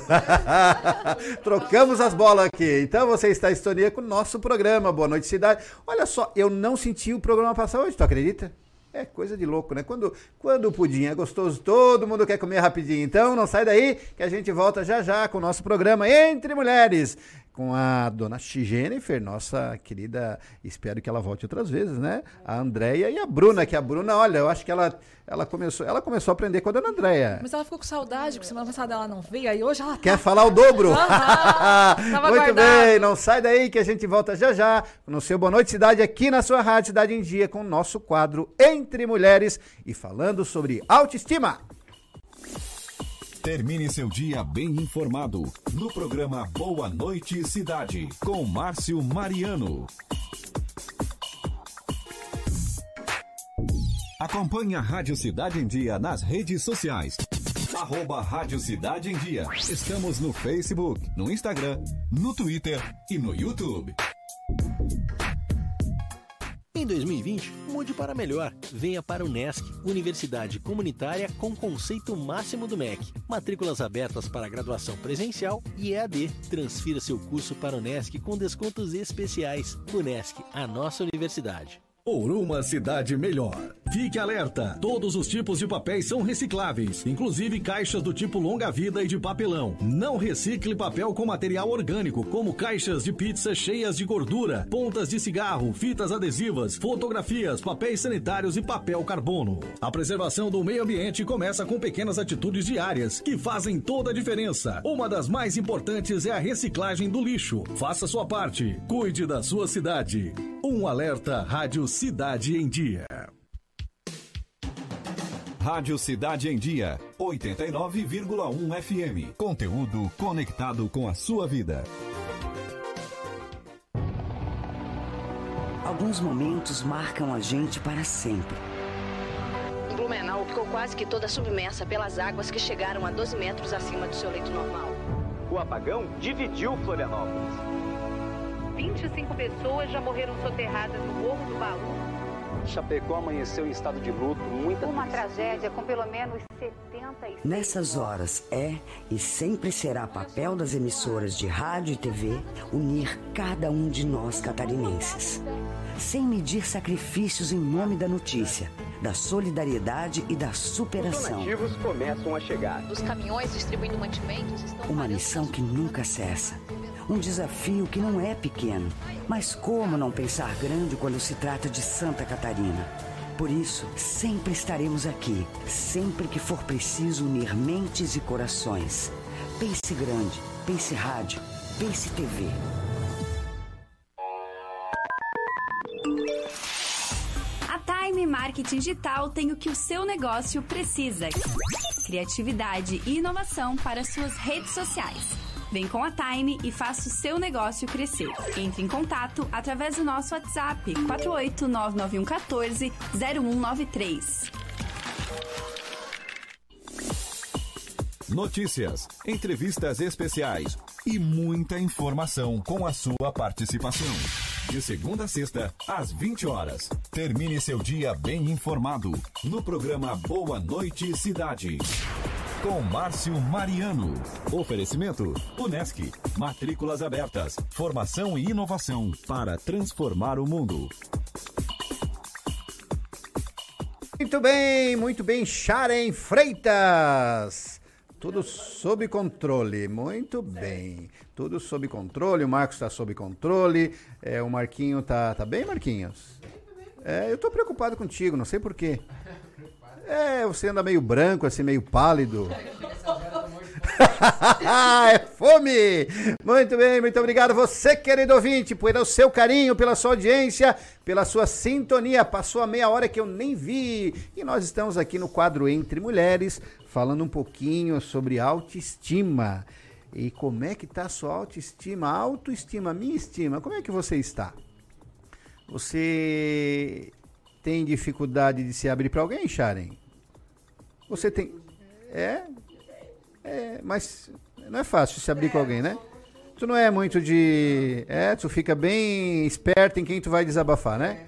Trocamos as bolas aqui. Então você está em sintonia com o nosso programa. Boa noite, cidade. Olha só, eu não senti o programa passar hoje, tu acredita? É coisa de louco, né? Quando, quando o pudim é gostoso, todo mundo quer comer rapidinho. Então não sai daí que a gente volta já já com o nosso programa Entre Mulheres. Com a dona Jennifer, nossa querida, espero que ela volte outras vezes, né? A Andréia e a Bruna, que a Bruna, olha, eu acho que ela, ela, começou, ela começou a aprender com a dona Andréia. Mas ela ficou com saudade, porque semana passada ela não veio, aí hoje ela tá. Quer falar o dobro? Tava Muito guardado. bem, não sai daí que a gente volta já já no seu Boa Noite Cidade aqui na sua Rádio Cidade em Dia com o nosso quadro Entre Mulheres e falando sobre autoestima. Termine seu dia bem informado no programa Boa Noite Cidade com Márcio Mariano. Acompanhe a Rádio Cidade em Dia nas redes sociais. Arroba Rádio Cidade em Dia. Estamos no Facebook, no Instagram, no Twitter e no YouTube. Em 2020, mude para melhor. Venha para o NESC, Universidade Comunitária com conceito máximo do MEC. Matrículas abertas para graduação presencial e EAD. Transfira seu curso para o NESC com descontos especiais. O NESC, a nossa universidade. Por uma cidade melhor. Fique alerta: todos os tipos de papéis são recicláveis, inclusive caixas do tipo longa-vida e de papelão. Não recicle papel com material orgânico, como caixas de pizza cheias de gordura, pontas de cigarro, fitas adesivas, fotografias, papéis sanitários e papel carbono. A preservação do meio ambiente começa com pequenas atitudes diárias que fazem toda a diferença. Uma das mais importantes é a reciclagem do lixo. Faça sua parte. Cuide da sua cidade. Um alerta Rádio Cidade em Dia. Rádio Cidade em Dia, 89,1 FM. Conteúdo conectado com a sua vida. Alguns momentos marcam a gente para sempre. Blumenau ficou quase que toda submersa pelas águas que chegaram a 12 metros acima do seu leito normal. O apagão dividiu Florianópolis. 25 pessoas já morreram soterradas no Morro do Baú. Chapecó amanheceu em estado de luto, muita Uma tragédia com pelo menos 70 Nessas horas é e sempre será papel das emissoras de rádio e TV unir cada um de nós catarinenses. Sem medir sacrifícios em nome da notícia, da solidariedade e da superação. donativos começam a chegar. Os caminhões distribuindo mantimentos estão Uma missão que nunca cessa. Um desafio que não é pequeno. Mas como não pensar grande quando se trata de Santa Catarina? Por isso, sempre estaremos aqui, sempre que for preciso unir mentes e corações. Pense grande, pense rádio, pense TV. A Time Marketing Digital tem o que o seu negócio precisa: criatividade e inovação para suas redes sociais. Vem com a Time e faça o seu negócio crescer. Entre em contato através do nosso WhatsApp 4899114 0193. Notícias, entrevistas especiais e muita informação com a sua participação. De segunda a sexta, às 20 horas. Termine seu dia bem informado no programa Boa Noite Cidade. Com Márcio Mariano. Oferecimento: Unesc. Matrículas abertas. Formação e inovação para transformar o mundo. Muito bem, muito bem, Sharon Freitas. Tudo sob controle, muito bem. Tudo sob controle, o Marcos está sob controle. É, o Marquinho tá, tá bem, Marquinhos? É, eu tô preocupado contigo, não sei porquê. É, você anda meio branco, assim, meio pálido. é fome! Muito bem, muito obrigado. Você, querido ouvinte, pelo seu carinho, pela sua audiência, pela sua sintonia. Passou a meia hora que eu nem vi. E nós estamos aqui no quadro Entre Mulheres, falando um pouquinho sobre autoestima. E como é que tá a sua autoestima? Autoestima, minha estima, como é que você está? Você tem dificuldade de se abrir para alguém, Sharon? Você tem. É? É, mas não é fácil se abrir com alguém, né? Tu não é muito de. É, tu fica bem esperto em quem tu vai desabafar, né?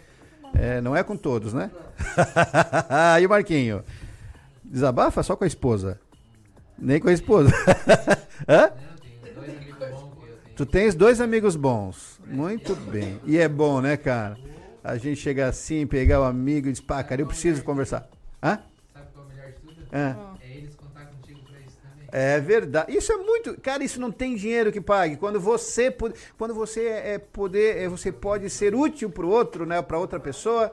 É, não é com todos, né? e o Marquinho? Desabafa só com a esposa? Nem com a esposa? Hã? Tu tens dois amigos bons. Muito bem. E é bom, né, cara? A gente chega assim, pegar o amigo e diz, pá, cara, eu preciso conversar. Hã? Sabe qual é o melhor de tudo? Hã? É verdade. Isso é muito. Cara, isso não tem dinheiro que pague. Quando você, quando você é poder, é, você pode ser útil pro outro, né, para outra pessoa.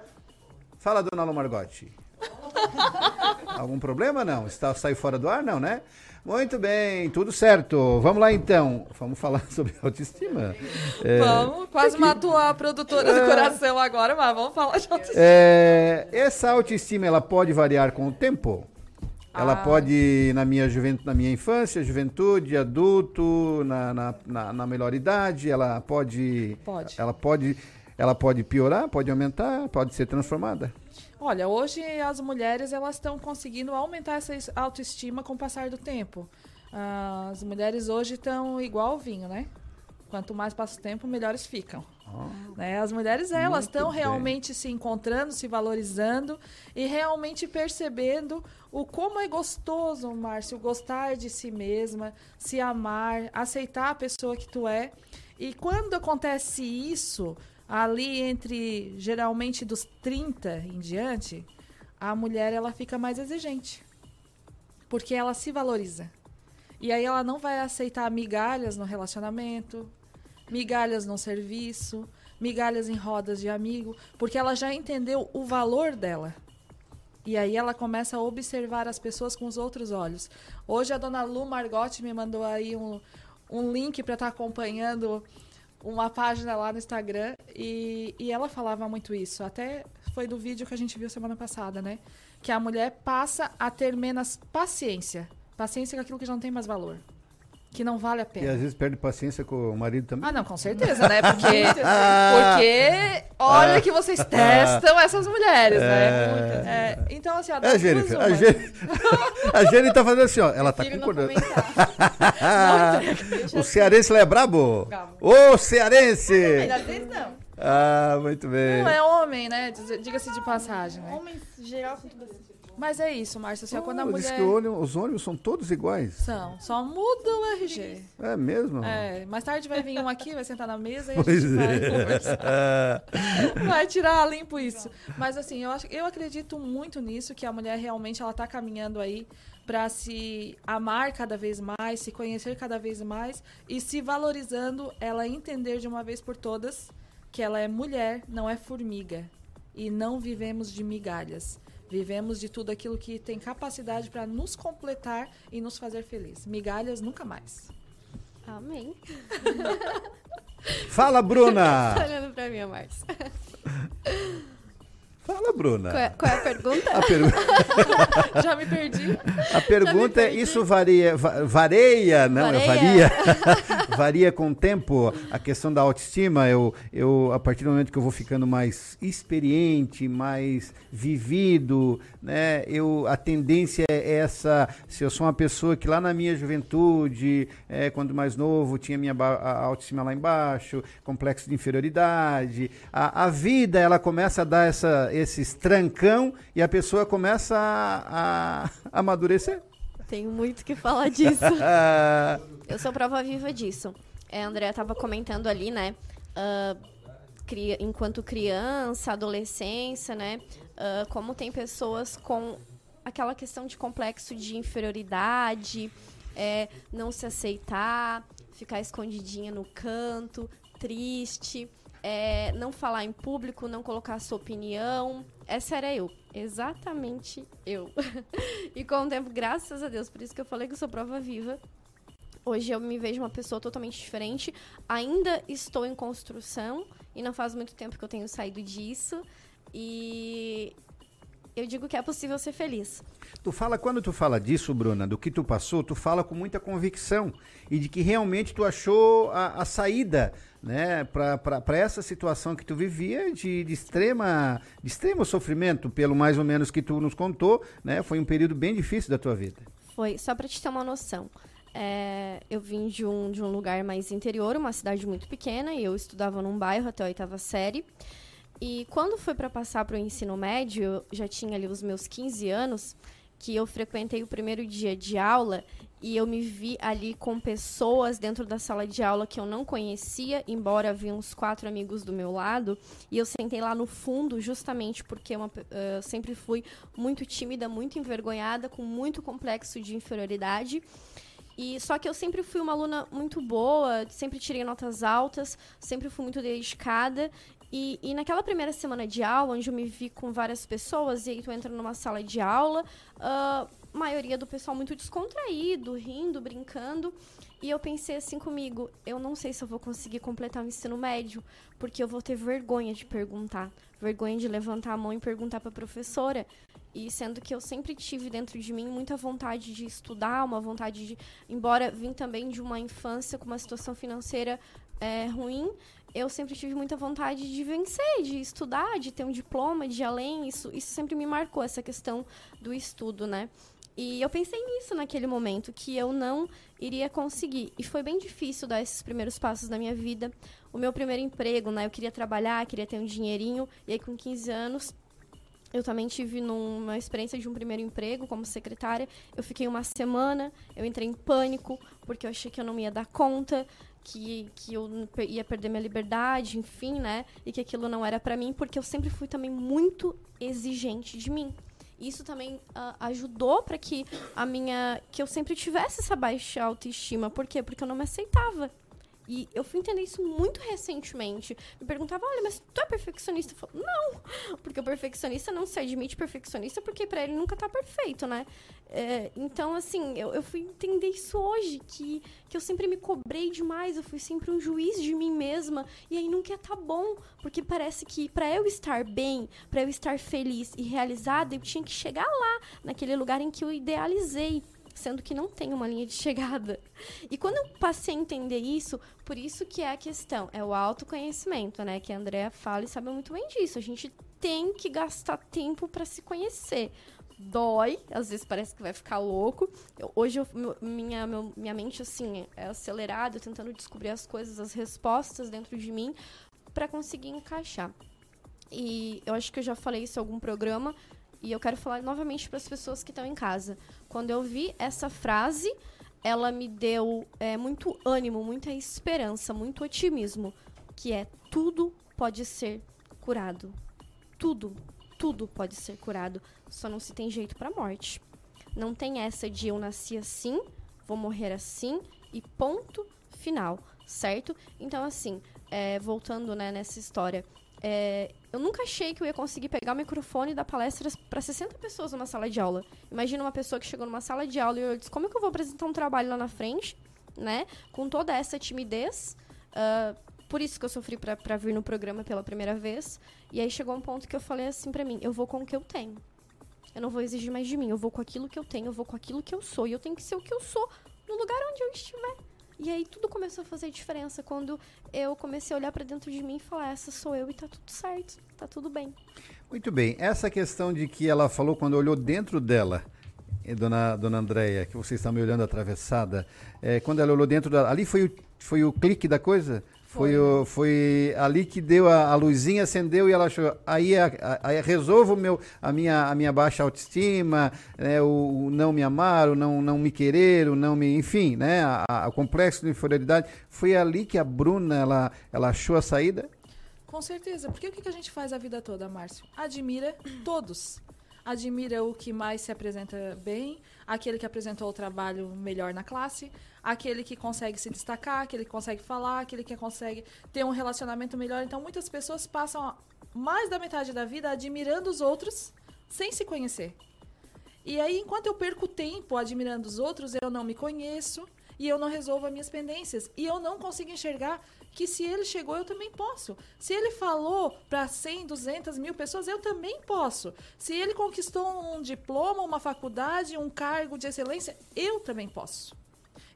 Fala, dona Lu Margotti. Algum problema não? Está saiu fora do ar não, né? Muito bem, tudo certo. Vamos lá então. Vamos falar sobre autoestima. É, Vamos, quase matou a produtora do coração agora, mas vamos falar de autoestima. é, essa autoestima ela pode variar com o tempo. Ela Ah. pode na minha juventude, na minha infância, juventude, adulto, na, na, na, na melhor idade, ela pode, Pode. ela pode, ela pode piorar, pode aumentar, pode ser transformada. Olha, hoje as mulheres elas estão conseguindo aumentar essa es- autoestima com o passar do tempo. Ah, As mulheres hoje estão igual ao vinho, né? Quanto mais passa o tempo, melhores ficam. Né? As mulheres elas estão realmente se encontrando, se valorizando e realmente percebendo o como é gostoso, Márcio, gostar de si mesma, se amar, aceitar a pessoa que tu é. E quando acontece isso, ali entre geralmente dos 30 em diante, a mulher ela fica mais exigente. Porque ela se valoriza. E aí ela não vai aceitar migalhas no relacionamento, migalhas no serviço, migalhas em rodas de amigo, porque ela já entendeu o valor dela. E aí ela começa a observar as pessoas com os outros olhos. Hoje a dona Lu Margotti me mandou aí um, um link para estar acompanhando uma página lá no Instagram e, e ela falava muito isso. Até foi do vídeo que a gente viu semana passada, né? Que a mulher passa a ter menos paciência. Paciência com aquilo que já não tem mais valor. Que não vale a E pena. às vezes perde paciência com o marido também. Ah, não, com certeza, né? Porque, porque olha que vocês testam essas mulheres, né? É, então, assim, ó, das É, duas, Jennifer, a. Jennifer, a Jennifer tá fazendo assim, ó. Ela tá concordando. O cearense lá é brabo? Brabo. Ô, cearense! Não. Ah, muito bem. Não é homem, né? Diga-se de passagem, né? Homens, em geral, são tudo assim. Mas é isso, Márcia. Assim, ó, quando a Oh, diz mulher... que ônibus- os ônibus são todos iguais. São, só muda o RG. É mesmo? É, mais tarde vai vir um aqui, vai sentar na mesa e a gente vai é. conversar. Vai tirar a limpo isso. Mas assim, eu, acho, eu acredito muito nisso, que a mulher realmente ela tá caminhando aí para se amar cada vez mais, se conhecer cada vez mais e se valorizando, ela entender de uma vez por todas que ela é mulher, não é formiga. E não vivemos de migalhas. Vivemos de tudo aquilo que tem capacidade para nos completar e nos fazer feliz. Migalhas nunca mais. Amém. Fala, Bruna! tá olhando pra mim, Márcio. Fala, Bruna. Qual é, qual é a pergunta? A pergunta. Já me perdi. A pergunta é: isso varia, va- varia, não, é Vareia. varia, varia com o tempo. A questão da autoestima, eu, eu, a partir do momento que eu vou ficando mais experiente, mais vivido, né, eu, a tendência é essa. Se eu sou uma pessoa que lá na minha juventude, é, quando mais novo, tinha minha autoestima lá embaixo, complexo de inferioridade, a, a vida ela começa a dar essa, esses trancão e a pessoa começa a, a amadurecer. Tenho muito que falar disso. Eu sou prova viva disso. É, a Andrea estava comentando ali, né? cria- enquanto criança, adolescência, né? ah, como tem pessoas com aquela questão de complexo de inferioridade, é, não se aceitar, ficar escondidinha no canto, triste, é, não falar em público, não colocar a sua opinião. Essa era eu. Exatamente eu. e com o tempo, graças a Deus, por isso que eu falei que eu sou prova viva. Hoje eu me vejo uma pessoa totalmente diferente. Ainda estou em construção e não faz muito tempo que eu tenho saído disso. E eu digo que é possível ser feliz. Tu fala, quando tu fala disso, Bruna, do que tu passou, tu fala com muita convicção e de que realmente tu achou a, a saída, né, para essa situação que tu vivia de, de extrema, de extremo sofrimento, pelo mais ou menos que tu nos contou, né, foi um período bem difícil da tua vida. Foi, só pra te ter uma noção. é, eu vim de um, de um lugar mais interior, uma cidade muito pequena, e eu estudava num bairro até a oitava série. E quando foi para passar para o ensino médio, já tinha ali os meus 15 anos, que eu frequentei o primeiro dia de aula e eu me vi ali com pessoas dentro da sala de aula que eu não conhecia, embora havia uns quatro amigos do meu lado, e eu sentei lá no fundo justamente porque eu sempre fui muito tímida, muito envergonhada, com muito complexo de inferioridade. E só que eu sempre fui uma aluna muito boa, sempre tirei notas altas, sempre fui muito dedicada. E, e naquela primeira semana de aula, onde eu me vi com várias pessoas, e aí tu entra numa sala de aula, a maioria do pessoal muito descontraído, rindo, brincando. E eu pensei assim comigo, eu não sei se eu vou conseguir completar o ensino médio, porque eu vou ter vergonha de perguntar, vergonha de levantar a mão e perguntar para a professora. E sendo que eu sempre tive dentro de mim muita vontade de estudar, uma vontade de, embora vim também de uma infância com uma situação financeira é, ruim, eu sempre tive muita vontade de vencer, de estudar, de ter um diploma, de ir além. Isso, isso sempre me marcou, essa questão do estudo, né? E eu pensei nisso naquele momento, que eu não iria conseguir. E foi bem difícil dar esses primeiros passos na minha vida. O meu primeiro emprego, né? Eu queria trabalhar, queria ter um dinheirinho. E aí, com 15 anos, eu também tive numa experiência de um primeiro emprego como secretária. Eu fiquei uma semana, eu entrei em pânico, porque eu achei que eu não ia dar conta, que, que eu ia perder minha liberdade, enfim, né? E que aquilo não era pra mim, porque eu sempre fui também muito exigente de mim. Isso também ah, ajudou para que a minha que eu sempre tivesse essa baixa autoestima. Por quê? Porque eu não me aceitava. E eu fui entender isso muito recentemente. Me perguntava, olha, mas tu é perfeccionista? Eu falo, não, porque o perfeccionista não se admite perfeccionista porque pra ele nunca tá perfeito, né? É, então, assim, eu, eu fui entender isso hoje, que, que eu sempre me cobrei demais, eu fui sempre um juiz de mim mesma, e aí nunca ia tá bom, porque parece que pra eu estar bem, pra eu estar feliz e realizada, eu tinha que chegar lá, naquele lugar em que eu idealizei sendo que não tem uma linha de chegada. E quando eu passei a entender isso, por isso que é a questão, é o autoconhecimento, né? Que a Andrea fala e sabe muito bem disso. A gente tem que gastar tempo para se conhecer. Dói, às vezes parece que vai ficar louco. Eu- hoje eu- minha, meu- minha mente assim é acelerada, tentando descobrir as coisas, as respostas dentro de mim para conseguir encaixar. E eu acho que eu já falei isso em algum programa e eu quero falar novamente para as pessoas que estão em casa. Quando eu vi essa frase, ela me deu é, muito ânimo, muita esperança, muito otimismo, que é tudo pode ser curado. Tudo, tudo pode ser curado, só não se tem jeito para morte. Não tem essa de eu nasci assim, vou morrer assim e ponto final, certo? Então assim, é, voltando né, nessa história, é, eu nunca achei que eu ia conseguir pegar o microfone e dar palestras para 60 pessoas numa sala de aula. Imagina uma pessoa que chegou numa sala de aula e eu disse, como é que eu vou apresentar um trabalho lá na frente, né? Com toda essa timidez, ah, por isso que eu sofri pra vir no programa pela primeira vez. E aí chegou um ponto que eu falei assim pra mim: eu vou com o que eu tenho. Eu não vou exigir mais de mim. Eu vou com aquilo que eu tenho, eu vou com aquilo que eu sou. E eu tenho que ser o que eu sou no lugar onde eu estiver. E aí tudo começou a fazer diferença quando eu comecei a olhar pra dentro de mim e falar: essa sou eu e tá tudo certo, tá tudo bem. Muito bem. Essa questão de que ela falou quando olhou dentro dela, eh, dona, dona Andréia, que você está me olhando atravessada, é, quando ela olhou dentro dela, ali foi o, foi o clique da coisa? Foi, o, foi ali que deu a, a luzinha, acendeu e ela achou. Aí, a- a- aí resolvo o meu, a, minha, a minha baixa autoestima, né, o, o não me amar, o não, não me querer, o não me. Enfim, né, o complexo de inferioridade. Foi ali que a Bruna ela, ela achou a saída? Com certeza, porque o que a gente faz a vida toda, Márcio? Admira todos. Admira o que mais se apresenta bem, aquele que apresentou o trabalho melhor na classe, aquele que consegue se destacar, aquele que consegue falar, aquele que consegue ter um relacionamento melhor. Então, muitas pessoas passam mais da metade da vida admirando os outros sem se conhecer. E aí, enquanto eu perco tempo admirando os outros, eu não me conheço e eu não resolvo as minhas pendências. E eu não consigo enxergar que se ele chegou, eu também posso. Se ele falou para 100, 200 mil pessoas, eu também posso. Se ele conquistou um diploma, uma faculdade, um cargo de excelência, eu também posso.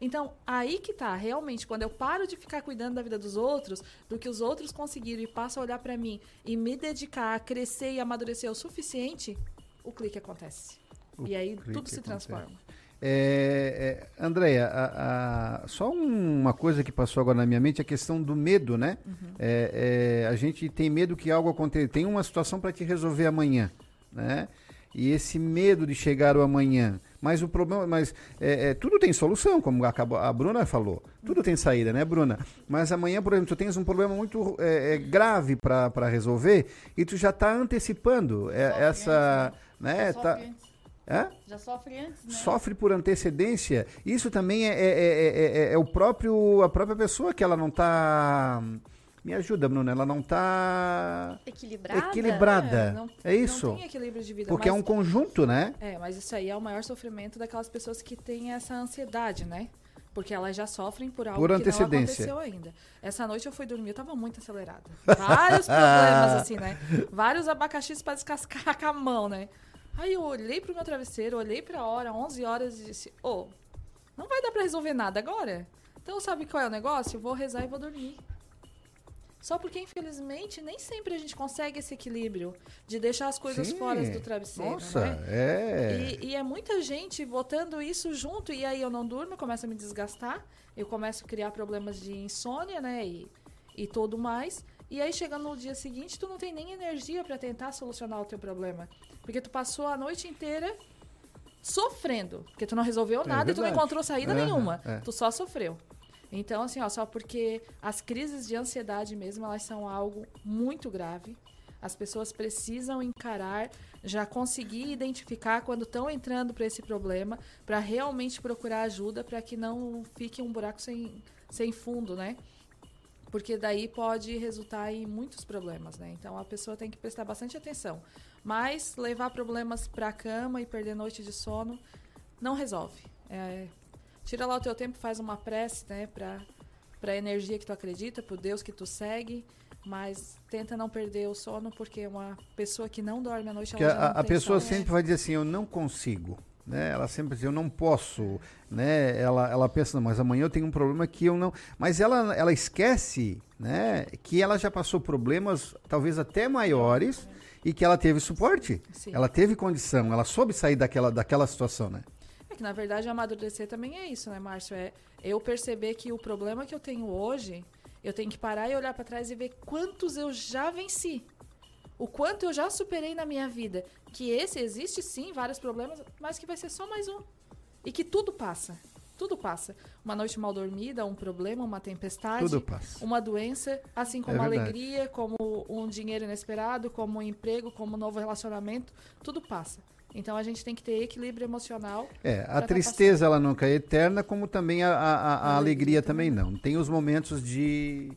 Então, aí que tá, realmente, quando eu paro de ficar cuidando da vida dos outros, do que os outros conseguiram e passo a olhar para mim e me dedicar a crescer e amadurecer o suficiente, o clique acontece. O e aí tudo se acontece. transforma. É, é, Andréia, só uma coisa que passou agora na minha mente, a questão do medo, né? É, é, a gente tem medo que algo aconteça, tem uma situação para te resolver amanhã, né? E esse medo de chegar o amanhã. Mas o problema, mas é, é, tudo tem solução, como acabou, a Bruna falou. Tudo tem saída, né, Bruna? Mas amanhã, por exemplo, tu tens um problema muito é, é, grave para resolver e tu já está antecipando é, essa, né? Já Tá, sofre antes. Hã? Já sofre antes, né? sofre por antecedência. Isso também é, é, é, é- é- é o próprio a própria pessoa que ela não está me ajuda, Bruna. Ela não está Equilibrada? equilibrada. É, não- É isso. Não tem equilíbrio de vida. Porque é um conjunto, né? É, mas isso aí é o maior sofrimento daquelas pessoas que têm essa ansiedade, né? Porque elas já sofrem por algo Por que não aconteceu ainda. Essa noite eu fui dormir, eu tava muito acelerada. Vários problemas, assim, né? Vários abacaxis pra descascar com a mão, né? Aí eu olhei pro meu travesseiro, olhei pra hora, 11 horas, e disse: Ô, não vai dar pra resolver nada agora? Então sabe qual é o negócio? Eu vou rezar e vou dormir. Só porque, infelizmente, nem sempre a gente consegue esse equilíbrio de deixar as coisas Sim. fora do travesseiro. Nossa, né? é. E, e é muita gente botando isso junto, e aí eu não durmo, eu começo a me desgastar, eu começo a criar problemas de insônia, né? E, e tudo mais. E aí chegando no dia seguinte, tu não tem nem energia pra tentar solucionar o teu problema. Porque tu passou a noite inteira sofrendo. Porque tu não resolveu É nada e tu não encontrou saída Aham, nenhuma. é. Tu só sofreu. Então, assim, ó, só porque as crises de ansiedade mesmo, elas são algo muito grave. As pessoas precisam encarar, já conseguir identificar quando estão entrando para esse problema, para realmente procurar ajuda, para que não fique um buraco sem, sem fundo, né? Porque daí pode resultar em muitos problemas, né? Então a pessoa tem que prestar bastante atenção. Mas levar problemas para a cama e perder noite de sono não resolve. É, tira lá o teu tempo, faz uma prece, né, para para a energia que tu acredita, pro Deus que tu segue, mas tenta não perder o sono porque uma pessoa que não dorme à noite Porque ela a, a pessoa sono. sempre vai dizer assim, eu não consigo. Né? Ela sempre diz, eu não posso. Né? Ela, ela pensa, não, mas amanhã eu tenho um problema que eu não. Mas ela, ela esquece né? que ela já passou problemas, talvez até maiores, e que ela teve suporte. Sim. Ela teve condição, ela soube sair daquela, daquela situação, né? Que, na verdade, amadurecer também é isso, né, Márcio? É eu perceber que o problema que eu tenho hoje, eu tenho que parar e olhar para trás e ver quantos eu já venci. O quanto eu já superei na minha vida. Que esse existe sim, vários problemas, mas que vai ser só mais um. E que tudo passa. Tudo passa. Uma noite mal dormida, um problema, uma tempestade. Tudo passa. Uma doença, assim como É alegria, como um dinheiro inesperado, como um emprego, como um novo relacionamento. Tudo passa. Então a gente tem que ter equilíbrio emocional. É, a tá tristeza ela nunca é eterna, como também a, a- a- a alegria também não. Tem os momentos de,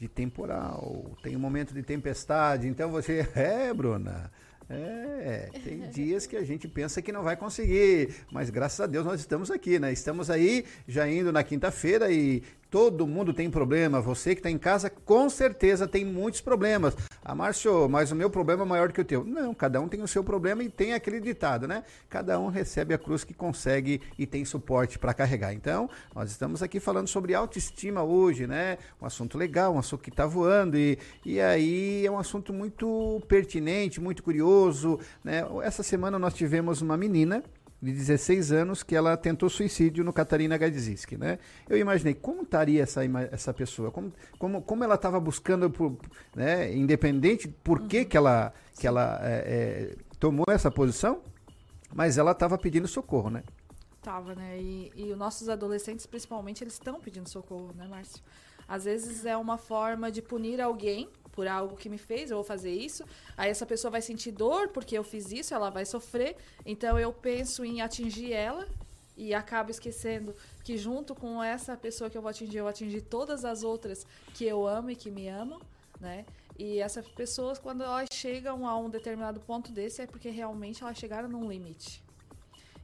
de temporal, tem o momento de tempestade. Então você. É, Bruna. É, tem dias que a gente pensa que não vai conseguir, mas graças a Deus nós estamos aqui, né? Estamos aí já indo na quinta-feira e Todo mundo tem problema. Você que está em casa, com certeza tem muitos problemas. Ah, Márcio, mas o meu problema é maior que o teu. Não, cada um tem o seu problema e tem aquele ditado, né? Cada um recebe a cruz que consegue e tem suporte para carregar. Então, nós estamos aqui falando sobre autoestima hoje, né? Um assunto legal, um assunto que está voando e, e aí é um assunto muito pertinente, muito curioso, né? Essa semana nós tivemos uma menina de 16 anos que ela tentou suicídio no Catarina Gadzinski, né? Eu imaginei como estaria essa, essa pessoa, como, como, como ela estava buscando, por, né? Independente por que, que ela, que ela é, é, tomou essa posição, mas ela estava pedindo socorro, né? Tava, né? E, e os nossos adolescentes, principalmente, eles estão pedindo socorro, né, Márcio? Às vezes é uma forma de punir alguém por algo que me fez, eu vou fazer isso. Aí essa pessoa vai sentir dor porque eu fiz isso, ela vai sofrer. Então eu penso em atingir ela e acabo esquecendo que junto com essa pessoa que eu vou atingir, eu atingir todas as outras que eu amo e que me amam, né? E essas pessoas, quando elas chegam a um determinado ponto desse, é porque realmente elas chegaram num limite.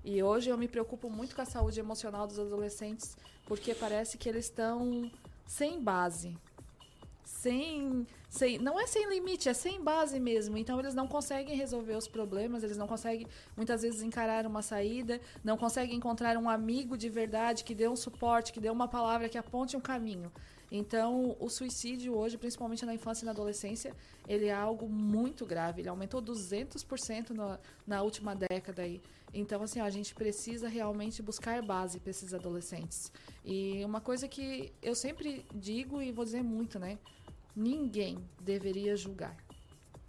E hoje eu me preocupo muito com a saúde emocional dos adolescentes, porque parece que eles estão sem base, sem, sem. Não é sem limite, é sem base mesmo. Então eles não conseguem resolver os problemas, eles não conseguem muitas vezes encarar uma saída, não conseguem encontrar um amigo de verdade que dê um suporte, que dê uma palavra, que aponte um caminho. Então, o suicídio hoje, principalmente na infância e na adolescência, ele é algo muito grave. Ele aumentou 200% na, na última década aí. Então, assim, a gente precisa realmente buscar base para esses adolescentes. E uma coisa que eu sempre digo e vou dizer muito, né? Ninguém deveria julgar.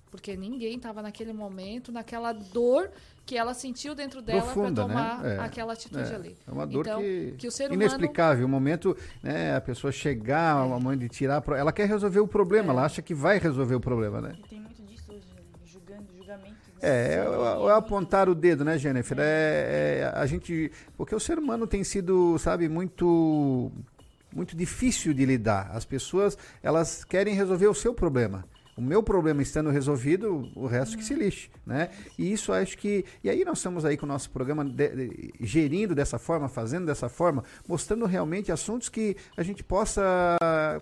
Porque ninguém estava naquele momento, naquela dor que ela sentiu dentro dela para tomar né? é, aquela atitude é, ali. É uma dor então, que, que o ser inexplicável. O momento, né, a pessoa chegar, a mãe de tirar, ela quer resolver o problema, É. ela acha que vai resolver o problema, né? E tem muito disso hoje, julgando, julgamentos. né? É, é, é apontar o dedo, né, Jennifer? É, é, a gente, porque o ser humano tem sido, sabe, muito, muito difícil de lidar. As pessoas, elas querem resolver o seu problema. O meu problema estando resolvido, o resto que se lixe, né? E isso acho que. E aí nós estamos aí com o nosso programa de- de- gerindo dessa forma, fazendo dessa forma, mostrando realmente assuntos que a gente possa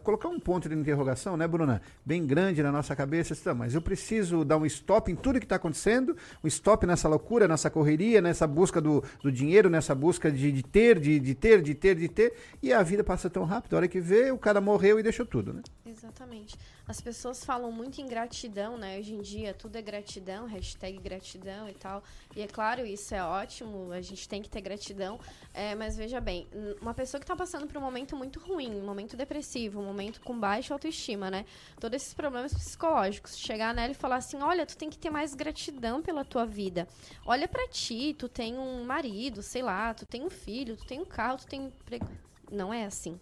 colocar um ponto de interrogação, né, Bruna? Bem grande na nossa cabeça. Então, mas eu preciso dar um stop em tudo que está acontecendo, um stop nessa loucura, nessa correria, nessa busca do, do dinheiro, nessa busca de, de ter, de, de ter, de ter, de ter. E a vida passa tão rápido. A hora que vê, o cara morreu e deixou tudo, né? Exatamente. As pessoas falam muito em gratidão, né? Hoje em dia tudo é gratidão, hashtag gratidão e tal. E é claro, isso é ótimo, a gente tem que ter gratidão. É, mas veja bem, uma pessoa que tá passando por um momento muito ruim, um momento depressivo, um momento com baixa autoestima, né? Todos esses problemas psicológicos. Chegar nela e falar assim: olha, tu tem que ter mais gratidão pela tua vida. Olha pra ti, tu tem um marido, sei lá, tu tem um filho, tu tem um carro, tu tem. Não é assim.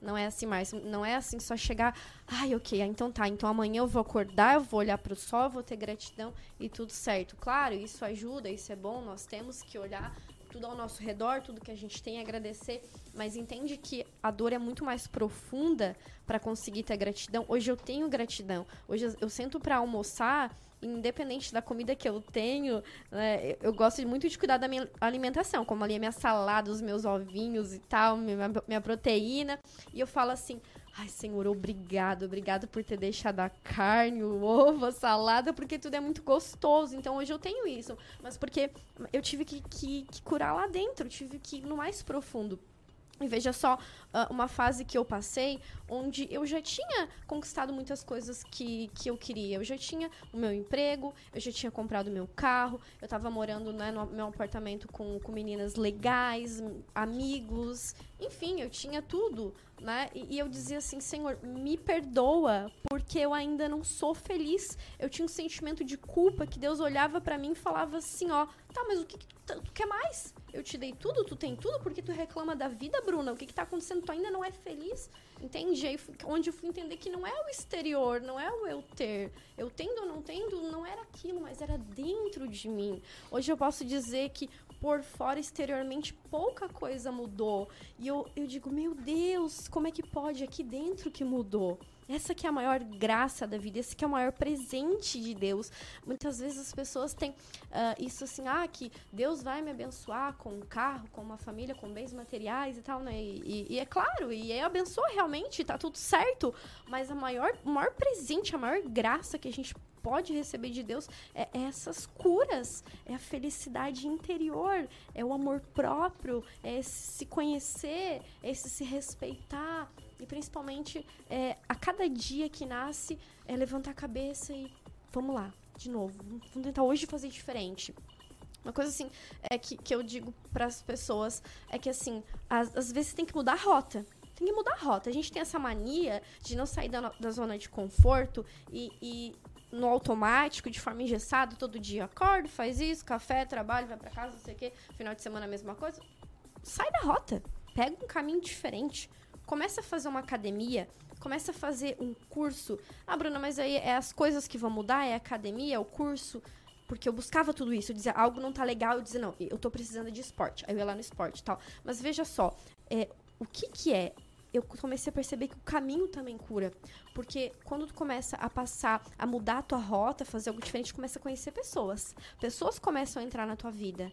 Não é assim mais. Não é assim só chegar. Ai, ok, então tá. Então amanhã eu vou acordar, eu vou olhar pro sol, vou ter gratidão e tudo certo. Claro, isso ajuda, isso é bom. Nós temos que olhar tudo ao nosso redor, tudo que a gente tem, agradecer. Mas entende que a dor é muito mais profunda para conseguir ter gratidão. Hoje eu tenho gratidão. Hoje eu, eu sento para almoçar independente da comida que eu tenho, né, eu- gosto muito de cuidar da minha alimentação, como ali a minha salada, os meus ovinhos e tal, minha, minha proteína. E eu falo assim: ai, Senhor, obrigado, obrigado por ter deixado a carne, o ovo, a salada, porque tudo é muito gostoso. Então hoje eu tenho isso, mas porque eu tive que, que, que curar lá dentro, tive que ir no mais profundo. E veja só, ah, uma fase que eu passei onde eu já tinha conquistado muitas coisas que, que eu queria. Eu já tinha o meu emprego, eu já tinha comprado o meu carro, eu estava morando né, no meu apartamento com, com meninas legais, m- amigos, enfim, eu tinha tudo. Né? E, e eu dizia assim, Senhor, me perdoa, porque eu ainda não sou feliz. Eu tinha um sentimento de culpa que Deus olhava pra mim e falava assim, ó, tá, mas o que, que tu, tá- tu quer mais? Eu te dei tudo, tu tem tudo, porque tu reclama da vida, Bruna? O que que tá acontecendo? Tu ainda não é feliz? Entende? Aí onde eu fui entender que não é o exterior, não é o eu ter. Eu tendo ou não tendo, não era aquilo, mas era dentro de mim. Hoje eu posso dizer que por fora, exteriormente, pouca coisa mudou. E eu, eu digo, meu Deus, como é que pode? Aqui dentro que mudou. Essa que é a maior graça da vida, esse que é o maior presente de Deus. Muitas vezes as pessoas têm ah, isso assim, ah, que Deus vai me abençoar com um carro, com uma família, com bens materiais e tal, né? E, e- e é claro, e aí abençoa realmente, tá tudo certo. Mas a maior, o maior presente, a maior graça que a gente pode receber de Deus é é essas curas, é a felicidade interior, é o amor próprio, é se conhecer, é esse se respeitar e principalmente é, a cada dia que nasce é levantar a cabeça e vamos lá, de novo, vamos tentar hoje fazer diferente. Uma coisa assim é que, que eu digo para as pessoas é que assim, às, às vezes tem que mudar a rota. Tem que mudar a rota. A gente tem essa mania de não sair da, da zona de conforto e, e no automático, de forma engessada, todo dia acordo, faz isso, café, trabalho, vai para casa, não sei o quê, final de semana a mesma coisa. Sai da rota. Pega um caminho diferente. Começa a fazer uma academia, começa a fazer um curso. Ah, Bruna, mas aí é as coisas que vão mudar, é a academia, é o curso. Porque eu buscava tudo isso, eu dizia, algo não tá legal, eu dizia, não, eu tô precisando de esporte. Aí eu ia lá no esporte tal. Mas veja só, é, o que que é? Eu comecei a perceber que o caminho também cura. Porque quando tu começa a passar, a mudar a tua rota, fazer algo diferente, tu começa a conhecer pessoas. Pessoas começam a entrar na tua vida.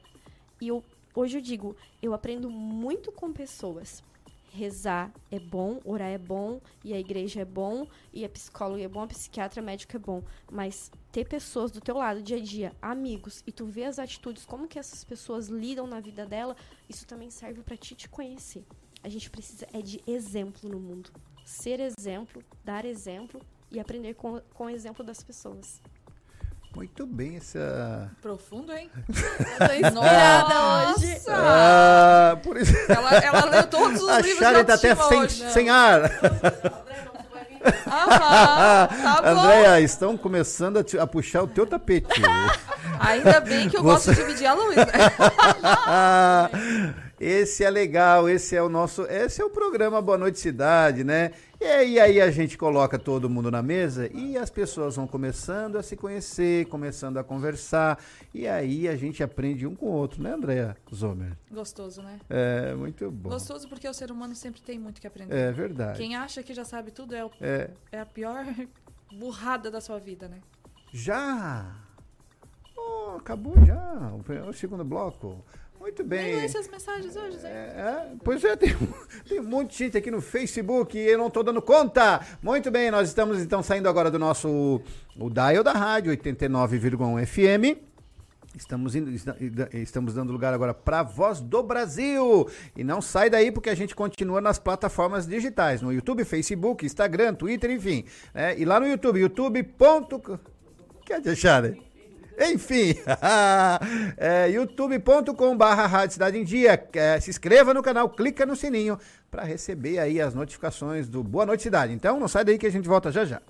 E eu, hoje eu digo, eu aprendo muito com pessoas. Rezar é bom, orar é bom, e a igreja é bom, e a psicóloga é bom, a psiquiatra, médico é bom. Mas ter pessoas do teu lado, dia a dia, amigos, e tu ver as atitudes, como que essas pessoas lidam na vida dela, isso também serve pra ti te conhecer. A gente precisa é de exemplo no mundo. Ser exemplo, dar exemplo e aprender com, com o exemplo das pessoas. Muito bem essa. Profundo, hein? Eu tô inspirada hoje. Nossa! Ah, por isso. Ela, ela leu todos os A livros Shari de tá até sem, hoje, sem ar. Aham, tá bom. Andréia, estão começando a, te- a puxar o teu tapete. Ainda bem que eu Você- gosto de dividir a luz, né? esse é legal, esse é o nosso, esse é o programa Boa Noite Cidade, né? E aí, a gente coloca todo mundo na mesa e as pessoas vão começando a se conhecer, começando a conversar, e aí a gente aprende um com o outro, né, Andréia Zomer? Gostoso, né? É, muito bom. Gostoso porque o ser humano sempre tem muito que aprender. É verdade. Quem acha que já sabe tudo é, o- É. é a pior burrada da sua vida, né? Já! Oh, acabou já o segundo bloco. Muito Nem bem. lê essas mensagens hoje, Zé. É, pois é, tem, tem um monte de gente aqui no Facebook e eu não tô dando conta. Muito bem, nós estamos então saindo agora do nosso o dial da rádio 89,1 FM. Estamos, indo, esta- estamos dando lugar agora para Voz do Brasil. E não sai daí porque a gente continua nas plataformas digitais, no YouTube, Facebook, Instagram, Twitter, enfim. né? E lá no YouTube, youtube.com. Quer deixar, né? Enfim, é, youtube.com barra Rádio Cidade em Dia. É, se inscreva no canal, clica no sininho para receber aí as notificações do Boa Noite Cidade. Então não sai daí que a gente volta já já.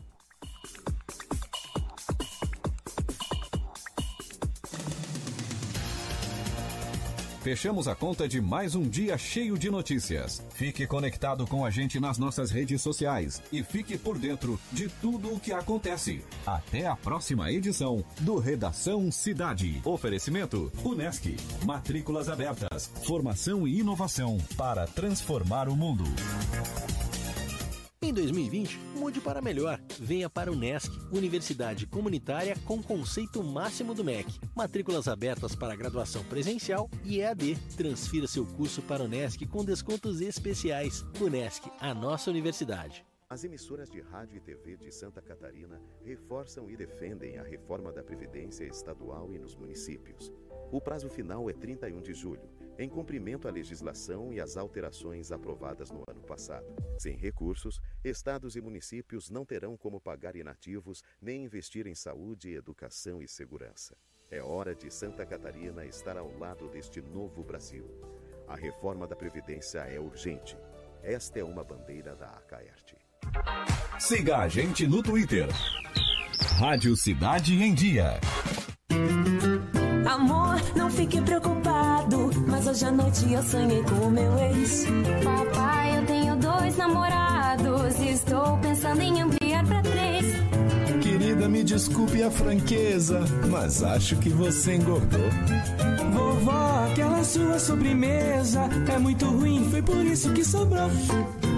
Fechamos a conta de mais um dia cheio de notícias. Fique conectado com a gente nas nossas redes sociais e fique por dentro de tudo o que acontece. Até a próxima edição do Redação Cidade. Oferecimento Unesc. Matrículas abertas. Formação e inovação para transformar o mundo. Em 2020, mude para melhor. Venha para o NESC, Universidade Comunitária com conceito máximo do MEC. Matrículas abertas para graduação presencial e EAD. Transfira seu curso para o NESC com descontos especiais. UNESC, a nossa universidade. As emissoras de rádio e TV de Santa Catarina reforçam e defendem a reforma da Previdência Estadual e nos municípios. O prazo final é 31 de julho, em cumprimento à legislação e às alterações aprovadas no ano passado. Sem recursos, estados e municípios não terão como pagar inativos nem investir em saúde, educação e segurança. É hora de Santa Catarina estar ao lado deste novo Brasil. A reforma da Previdência é urgente. Esta é uma bandeira da Acaerte. Siga a gente no Twitter. Rádio Cidade em Dia. Amor, não fique preocupado, mas hoje à noite eu sonhei com o meu ex. Papai, eu tenho dois namorados e estou pensando em ampliar pra três. Querida, me desculpe a franqueza, mas acho que você engordou. Vovó, aquela sua sobremesa é muito ruim, foi por isso que sobrou.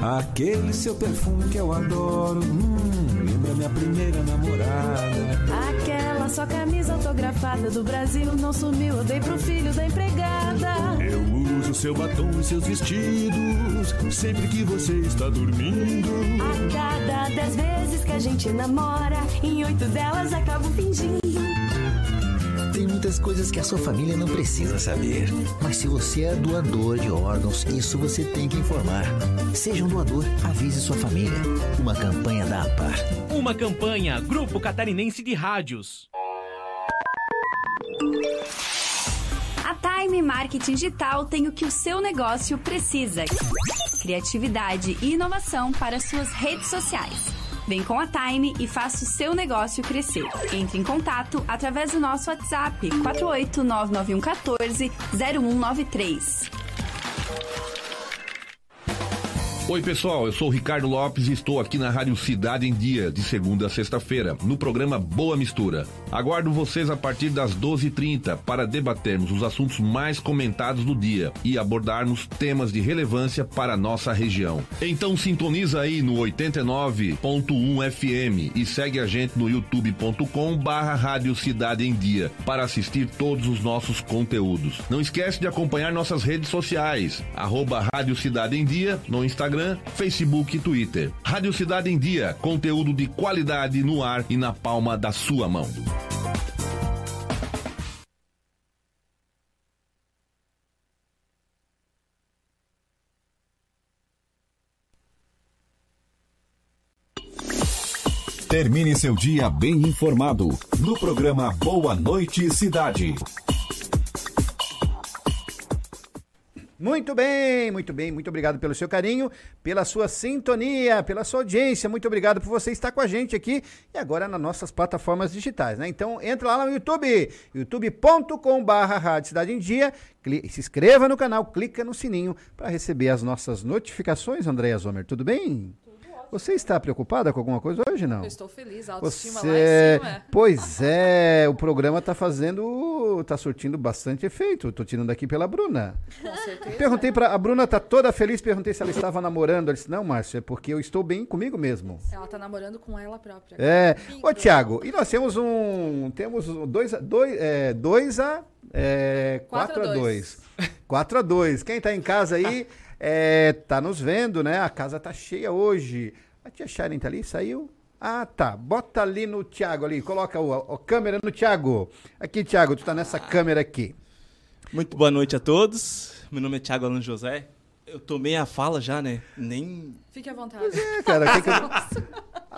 Aquele seu perfume que eu adoro. Hum, lembra minha primeira namorada. Aquela sua camisa autografada do Brasil não sumiu, eu dei pro filho da empregada. Eu uso seu batom e seus vestidos sempre que você está dormindo. A cada dez vezes que a gente namora, em oito delas acabo fingindo. Tem muitas coisas que a sua família não precisa saber. Mas se você é doador de órgãos, isso você tem que informar. Seja um doador, avise sua família. Uma campanha da APAR. Uma campanha Grupo Catarinense de Rádios. A Time Marketing Digital tem o que o seu negócio precisa: criatividade e inovação para suas redes sociais. Vem com a Time e faça o seu negócio crescer. Entre em contato através do nosso WhatsApp 4899114 Oi, pessoal, eu sou o Ricardo Lopes e estou aqui na Rádio Cidade em Dia, de segunda a sexta-feira, no programa Boa Mistura. Aguardo vocês a partir das 12h30 para debatermos os assuntos mais comentados do dia e abordarmos temas de relevância para a nossa região. Então sintoniza aí no 89.1 FM e segue a gente no youtube.com barra Rádio Cidade em Dia para assistir todos os nossos conteúdos. Não esquece de acompanhar nossas redes sociais, arroba Rádio Cidade em Dia no Instagram, Facebook e Twitter. Rádio Cidade em Dia, conteúdo de qualidade no ar e na palma da sua mão. Termine seu dia bem informado no programa Boa Noite Cidade. Muito bem, muito bem, muito obrigado pelo seu carinho, pela sua sintonia, pela sua audiência, muito obrigado por você estar com a gente aqui e agora nas nossas plataformas digitais, né? Então entra lá no YouTube, youtube.com.br Rádio Cidade em Dia, se inscreva no canal, clica no sininho para receber as nossas notificações, Andréia Zomer, tudo bem? Você está preocupada com alguma coisa hoje, não? Eu estou feliz, a autoestima Você... lá em cima. Pois é, o programa está fazendo, está surtindo bastante efeito. Estou tirando aqui pela Bruna. Com certeza. Perguntei para a Bruna tá toda feliz, perguntei se ela estava namorando. Ela disse: "Não, Márcio, é porque eu estou bem comigo mesmo". Ela tá namorando com ela própria. É. Ô, Tiago, e nós temos um, temos dois, dois, é, dois a é, 4 a 2. 4 a 2. Quem tá em casa aí é, tá nos vendo, né? A casa tá cheia hoje. A tia Sharon tá ali, saiu? Ah, tá. Bota ali no Thiago ali, coloca o, a câmera no Thiago. Aqui, Thiago, tu tá nessa câmera aqui. Muito boa noite a todos. Meu nome é Thiago Alan José. Eu tomei a fala já, né? Nem. Fique à vontade. É, cara, que que eu-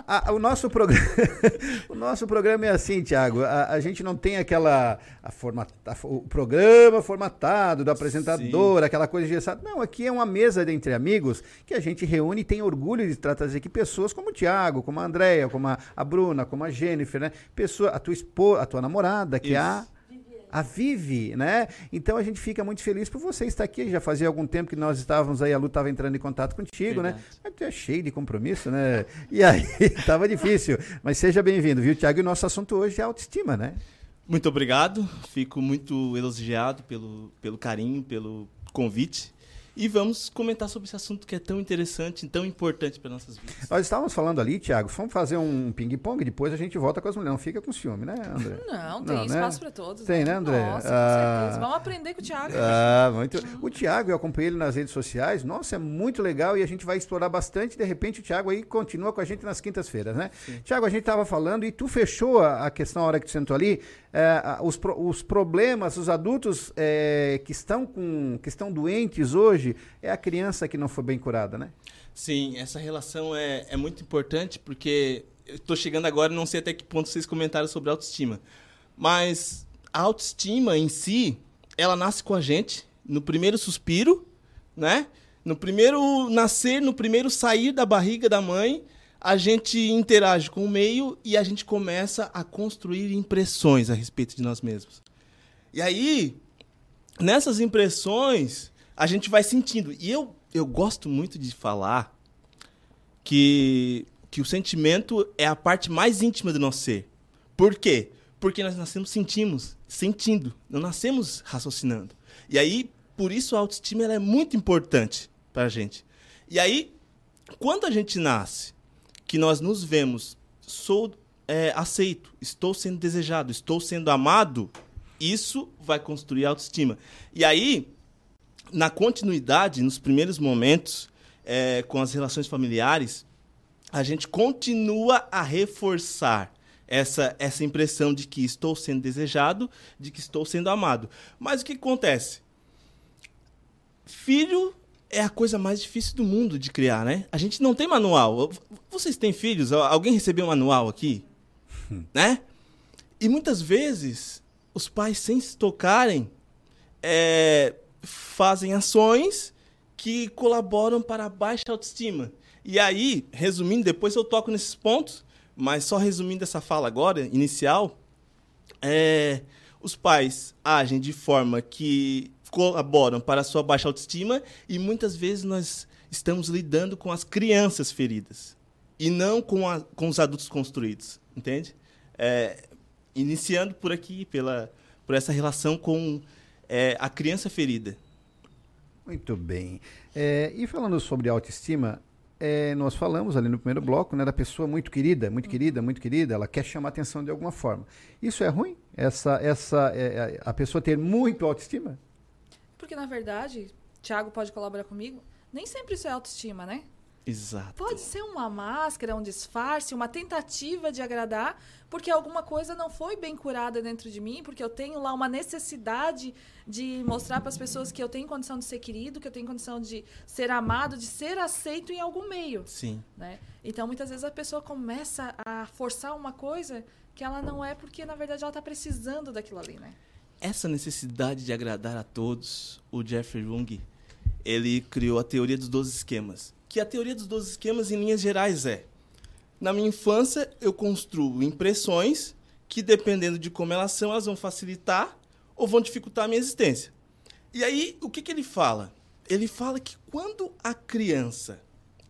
A- a- o, nosso programa, o nosso programa é assim, Thiago. A, a gente não tem aquela. A forma, a- o programa formatado do apresentador, aquela coisa engessada. Não, aqui é uma mesa de entre amigos que a gente reúne e tem orgulho de tra- trazer aqui pessoas como o Thiago, como a Andréia, como a, a Bruna, como a Jennifer, né? Pessoa, a tua esposa, a tua namorada, que é a. A Vivi, né? Então a gente fica muito feliz por você estar aqui. Já fazia algum tempo que nós estávamos aí, a Lu estava entrando em contato contigo, né? Mas tu é cheio de compromisso, né? E aí, tava difícil. Mas seja bem-vindo, viu, Tiago? E o nosso assunto hoje é autoestima, né? Muito obrigado. Fico muito elogiado pelo, pelo carinho, pelo convite. E vamos comentar sobre esse assunto que é tão interessante e tão importante para nossas vidas. Nós estávamos falando ali, Tiago, vamos fazer um ping-pong, depois a gente volta com as mulheres. Não fica com ciúme, né, André? Não, tem espaço pra todos, Tem, né, né? André? Nossa, com Ah, certeza. Vamos aprender com o Thiago. Ah, muito. O Thiago, eu acompanhei ele nas redes sociais. Nossa, é muito legal e a gente vai explorar bastante. De repente, o Thiago aí continua com a gente nas quintas-feiras, né? Thiago, a gente estava falando e tu fechou a, a questão na hora que tu sentou ali. É, os, os problemas, os adultos é, que estão com, que estão doentes hoje é a criança que não foi bem curada, né? Sim, essa relação é, é muito importante porque eu estou chegando agora, não sei até que ponto vocês comentaram sobre autoestima. Mas a autoestima em si, ela nasce com a gente no primeiro suspiro, né? No primeiro nascer, no primeiro sair da barriga da mãe, a gente interage com o meio e a gente começa a construir impressões a respeito de nós mesmos. E aí, nessas impressões, a gente vai sentindo. E eu, eu gosto muito de falar que, que o sentimento é a parte mais íntima do nosso ser. Por quê? Porque nós nascemos sentimos, sentindo, não nascemos raciocinando. E aí, por isso a autoestima é muito importante para a gente. E aí, quando a gente nasce, que nós nos vemos, sou é, aceito, estou sendo desejado, estou sendo amado, isso vai construir autoestima. E aí, na continuidade, nos primeiros momentos, é, com as relações familiares, a gente continua a reforçar essa, essa impressão de que estou sendo desejado, de que estou sendo amado. Mas o que acontece? Filho é a coisa mais difícil do mundo de criar, né? A gente não tem manual. Vocês têm filhos? Alguém recebeu um manual aqui? né? E muitas vezes os pais, sem se tocarem, é, fazem ações que colaboram para a baixa autoestima. E aí, resumindo, depois eu toco nesses pontos, mas só resumindo essa fala agora, inicial, é, os pais agem de forma que colaboram para a sua baixa autoestima e muitas vezes nós estamos lidando com as crianças feridas e não com, a, com os adultos construídos, entende? É, iniciando por aqui, pela, por essa relação com é, a criança ferida. Muito bem. É, e falando sobre autoestima, é, nós falamos ali no primeiro bloco né, da pessoa muito querida, muito querida, muito querida, ela quer chamar atenção de alguma forma. Isso é ruim? Essa, essa, é, é a pessoa ter muito autoestima? Porque, na verdade, Tiago pode colaborar comigo, nem sempre isso é autoestima, né? Exato. Pode ser uma máscara, um disfarce, uma tentativa de agradar, porque alguma coisa não foi bem curada dentro de mim, porque eu tenho lá uma necessidade de mostrar para as pessoas que eu tenho condição de ser querido, que eu tenho condição de ser amado, de ser aceito em algum meio. Sim. Né? Então, muitas vezes a pessoa começa a forçar uma coisa que ela não é porque, na verdade, ela está precisando daquilo ali, né? Essa necessidade de agradar a todos, o Jeffrey Jung, ele criou a teoria dos 12 esquemas. Que a teoria dos 12 esquemas, em linhas gerais, é: na minha infância, eu construo impressões que, dependendo de como elas são, elas vão facilitar ou vão dificultar a minha existência. E aí, o que, que ele fala? Ele fala que quando a criança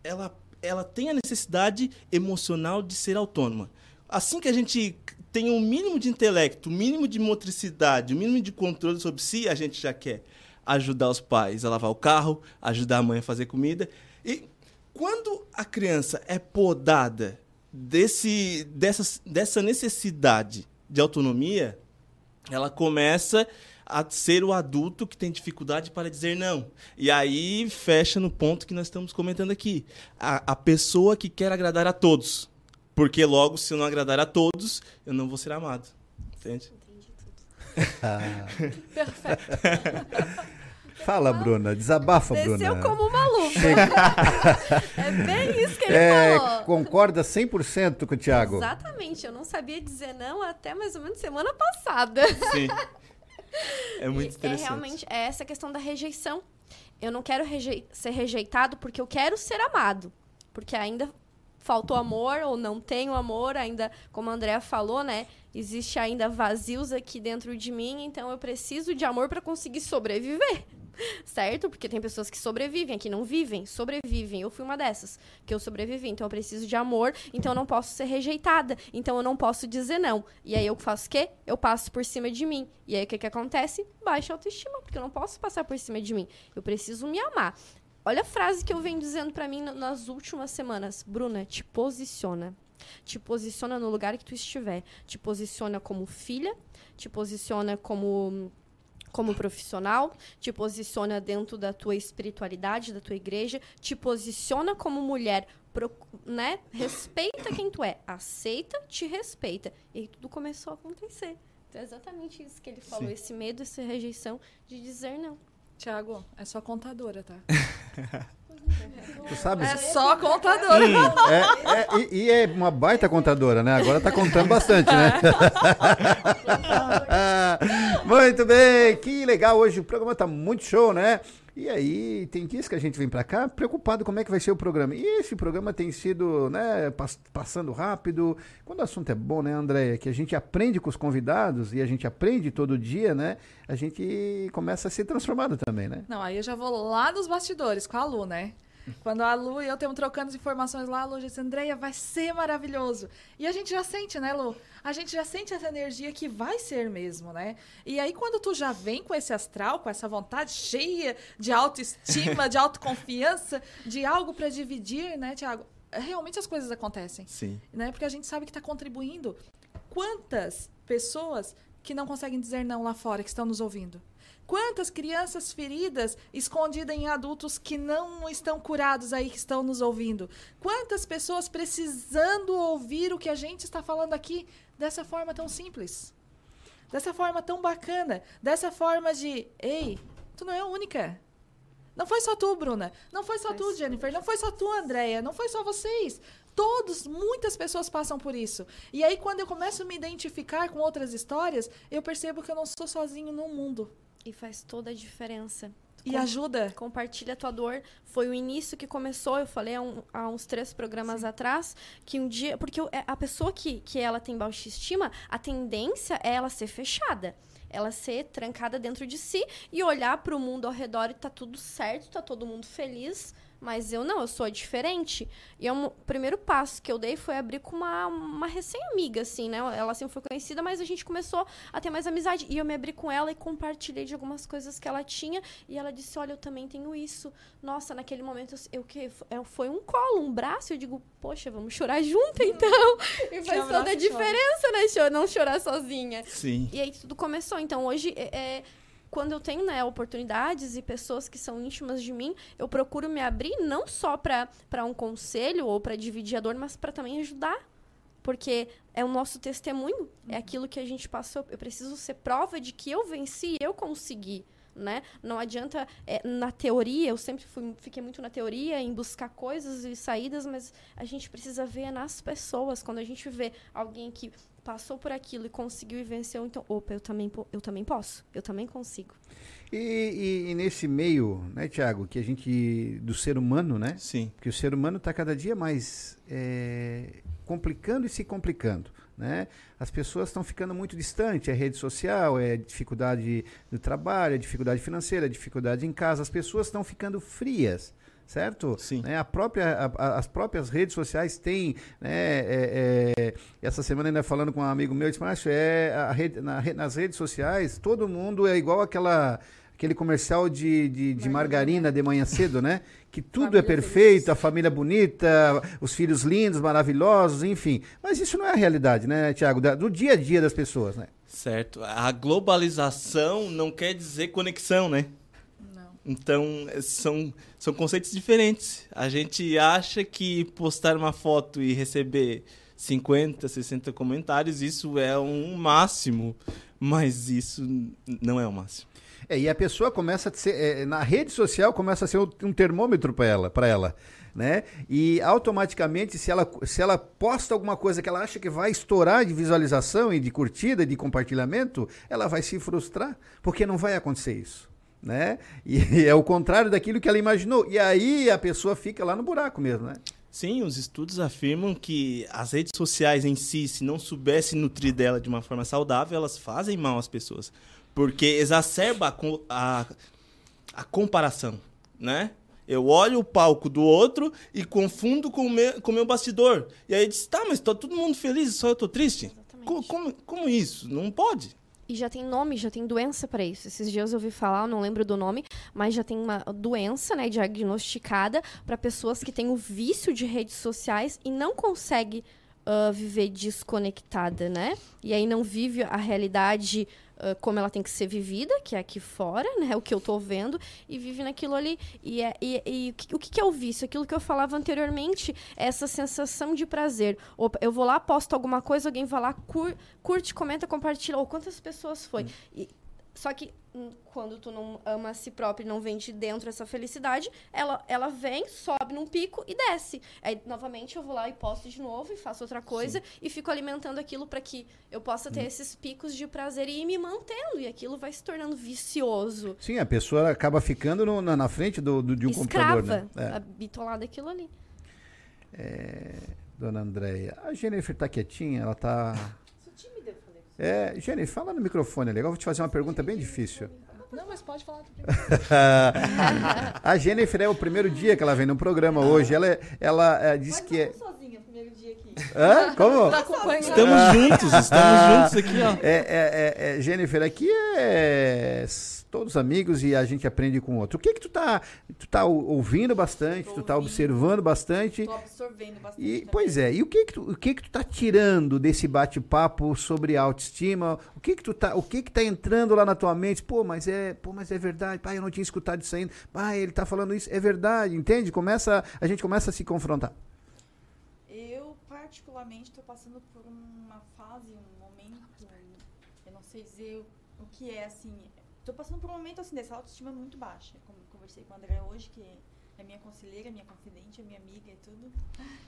ela, ela tem a necessidade emocional de ser autônoma, assim que a gente tem um mínimo de intelecto, um mínimo de motricidade, um mínimo de controle sobre si, a gente já quer ajudar os pais a lavar o carro, ajudar a mãe a fazer comida. E quando a criança é podada desse, dessa, dessa necessidade de autonomia, ela começa a ser o adulto que tem dificuldade para dizer não. E aí fecha no ponto que nós estamos comentando aqui. A, a pessoa que quer agradar a todos. Porque logo, se eu não agradar a todos, eu não vou ser amado. Entende? Entendi tudo. Ah. Perfeito. Fala, Bruna. Desabafa, Desceu Bruna. Desceu como uma luva. é bem isso que ele é, falou. Concorda 100% com o Thiago. Exatamente. Eu não sabia dizer não até mais ou menos semana passada. Sim. É muito e interessante. É realmente é essa questão da rejeição. Eu não quero rejei ser rejeitado porque eu quero ser amado. Porque ainda faltou amor ou não tenho amor, ainda, como a Andrea falou, né? Existe ainda vazios aqui dentro de mim, então eu preciso de amor para conseguir sobreviver. Certo? Porque tem pessoas que sobrevivem, que não vivem, sobrevivem. Eu fui uma dessas, que eu sobrevivi. Então eu preciso de amor, então eu não posso ser rejeitada. Então eu não posso dizer não. E aí eu faço o quê? Eu passo por cima de mim. E aí o que, que acontece? Baixa autoestima, porque eu não posso passar por cima de mim. Eu preciso me amar. Olha a frase que eu venho dizendo para mim nas últimas semanas. Bruna, te posiciona. Te posiciona no lugar que tu estiver. Te posiciona como filha, te posiciona como como profissional, te posiciona dentro da tua espiritualidade, da tua igreja, te posiciona como mulher, né? Respeita quem tu é, aceita, te respeita. E aí tudo começou a acontecer. Então é exatamente isso que ele falou, Sim. esse medo, essa rejeição de dizer não. Tiago, é só contadora, tá? Tu sabe? É só contadora. É, é, e, e, é uma baita contadora, né? Agora tá contando bastante, né? muito bem, que legal hoje. O programa tá muito show, né? E aí, tem dias que a gente vem para cá preocupado como é que vai ser o programa. E esse programa tem sido, né, pass passando rápido. Quando o assunto é bom, né, Andréia? Que a gente aprende com os convidados e a gente aprende todo dia, né? A gente começa a ser transformado também, né? Não, aí eu já vou lá nos bastidores com a Lu, né? Quando a Lu e eu estamos trocando as informações lá, a Lu disse, Andreia, vai ser maravilhoso. E a gente já sente, né, Lu? A gente já sente essa energia que vai ser mesmo, né? E aí, quando tu já vem com esse astral, com essa vontade cheia de autoestima, de autoconfiança, de algo para dividir, né, Tiago? Realmente as coisas acontecem. Sim. Né? Porque a gente sabe que está contribuindo. Quantas pessoas que não conseguem dizer não lá fora, que estão nos ouvindo? Quantas crianças feridas escondidas em adultos que não estão curados aí, que estão nos ouvindo? Quantas pessoas precisando ouvir o que a gente está falando aqui dessa forma tão simples? Dessa forma tão bacana? Dessa forma de, ei, tu não é a única. Não foi só tu, Bruna. Não foi só tu, Jennifer. Não foi só tu, Andréia. Não foi só vocês. Todos, muitas pessoas passam por isso. E aí, quando eu começo a me identificar com outras histórias, eu percebo que eu não sou sozinho no mundo. E faz toda a diferença. E ajuda. Compartilha a tua dor. Foi o início que começou, eu falei há, um- há uns três programas atrás, que um dia. Porque é, a pessoa que, que ela tem baixa estima, a tendência é ela ser fechada. Ela ser trancada dentro de si e olhar para o mundo ao redor e tá tudo certo, tá todo mundo feliz. Mas eu não, eu sou diferente. E é um- o primeiro passo que eu dei foi abrir com uma, uma recém-amiga, assim, né? Ela sempre foi conhecida, mas a gente começou a ter mais amizade. E eu me abri com ela e compartilhei de algumas coisas que ela tinha. E ela disse: Olha, eu também tenho isso. Nossa, naquele momento eu, eu que é, foi um colo, um braço. Eu digo: Poxa, vamos chorar junto então. E faz toda a chora. diferença, né? Não chorar sozinha. Sim. E aí tudo começou. Então hoje é, é, quando eu tenho né, oportunidades e pessoas que são íntimas de mim, eu procuro me abrir não só para um conselho ou para dividir a dor, mas para também ajudar. Porque é o nosso testemunho, é aquilo que a gente passou. Eu preciso ser prova de que eu venci, eu consegui. Né? Não adianta é, na teoria, eu sempre fui, fiquei muito na teoria, em buscar coisas e saídas, mas a gente precisa ver nas pessoas. Quando a gente vê alguém que passou por aquilo e conseguiu e venceu, então, opa, eu também, eu também posso, eu também consigo. E, e- e nesse meio, né, Tiago, que a gente. do ser humano, né? Sim. Que o ser humano está cada dia mais é, complicando e se complicando. Né? As pessoas estão ficando muito distantes, é rede social, é dificuldade no trabalho, é dificuldade financeira, é dificuldade em casa. As pessoas estão ficando frias, certo? Sim. Né? A própria, a- a- as próprias redes sociais têm. Né, é- é, essa semana ainda falando com um amigo meu, eu disse, Márcio, é, a rede- na nas redes sociais todo mundo é igual aquela. Aquele comercial de, de, de margarina de manhã cedo, né? Que tudo é perfeito, a família bonita, os filhos lindos, maravilhosos, enfim. Mas isso não é a realidade, né, Tiago? Do dia a dia das pessoas, né? Certo. A globalização não quer dizer conexão, né? Então, eh, são, são conceitos diferentes. A gente acha que postar uma foto e receber 50, 60 comentários, isso é um máximo. Mas isso não é o máximo. É, e a pessoa começa a ser, é, na rede social começa a ser um termômetro para ela, para ela, né? E automaticamente se ela se ela posta alguma coisa que ela acha que vai estourar de visualização e de curtida, de compartilhamento, ela vai se frustrar, porque não vai acontecer isso, né? E é o contrário daquilo que ela imaginou. E aí a pessoa fica lá no buraco mesmo, né? Sim, os estudos afirmam que as redes sociais em si, se não soubesse nutrir dela de uma forma saudável, elas fazem mal às pessoas. Porque exacerba a, a, a comparação, né? Eu olho o palco do outro e confundo com o meu, com o meu bastidor. E aí diz, tá, mas tá todo mundo feliz, só eu tô triste? Co- Como, como isso? Não pode. E já tem nome, já tem doença para isso. Esses dias eu ouvi falar, eu não lembro do nome, mas já tem uma doença, né, diagnosticada para pessoas que têm o vício de redes sociais e não consegue ah, viver desconectada, né? E aí não vive a realidade ah, como ela tem que ser vivida, que é aqui fora, né? O que eu tô vendo, e vive naquilo ali. E, é, e, e o que- é o vício? Aquilo que eu falava anteriormente, essa sensação de prazer. Opa, eu vou lá, posto alguma coisa, alguém vai lá, cur- curte, comenta, compartilha. Ou quantas pessoas foi? E- só que hum, quando tu não ama a si próprio e não vem de dentro essa felicidade, ela, ela vem, sobe num pico e desce. Aí, novamente, eu vou lá e posto de novo e faço outra coisa e fico alimentando aquilo para que eu possa ter esses picos de prazer e ir me mantendo. E aquilo vai se tornando vicioso. Sim, a pessoa acaba ficando no- na, na frente do, do- de um computador, Escrava, né? É. bitolada aquilo ali. É, dona Andréia, a Jennifer tá quietinha, ela tá. É, Jennifer, fala no microfone ali. Agora vou te fazer uma pergunta bem difícil. Não, mas pode falar. a Jennifer é o primeiro dia que ela vem no programa hoje. Ela, é- ela é, diz que é. sozinha, primeiro dia aqui. Hã? Como? Tá. Estamos juntos, estamos juntos aqui, ó. É, é, é, é, Jennifer, aqui é todos amigos e a gente aprende com o outro. O que que tu tá, tu tá ou- ouvindo bastante, tu tá observando bastante? Tô absorvendo bastante. E, pois é, e o que que tu, o que que tu tá tirando desse bate-papo sobre autoestima? O que que tu tá, o que que tá entrando lá na tua mente? Pô, mas é, pô, mas é verdade. Pai, eu não tinha escutado isso ainda. Pai, ele tá falando isso, é verdade, entende? Começa, a gente começa a se confrontar. Particularmente, estou passando por uma fase, um momento, eu não sei dizer o que é, assim, estou passando por um momento, assim, dessa autoestima muito baixa. Como conversei com a André hoje, que é minha conselheira, minha confidente, é minha amiga e tudo.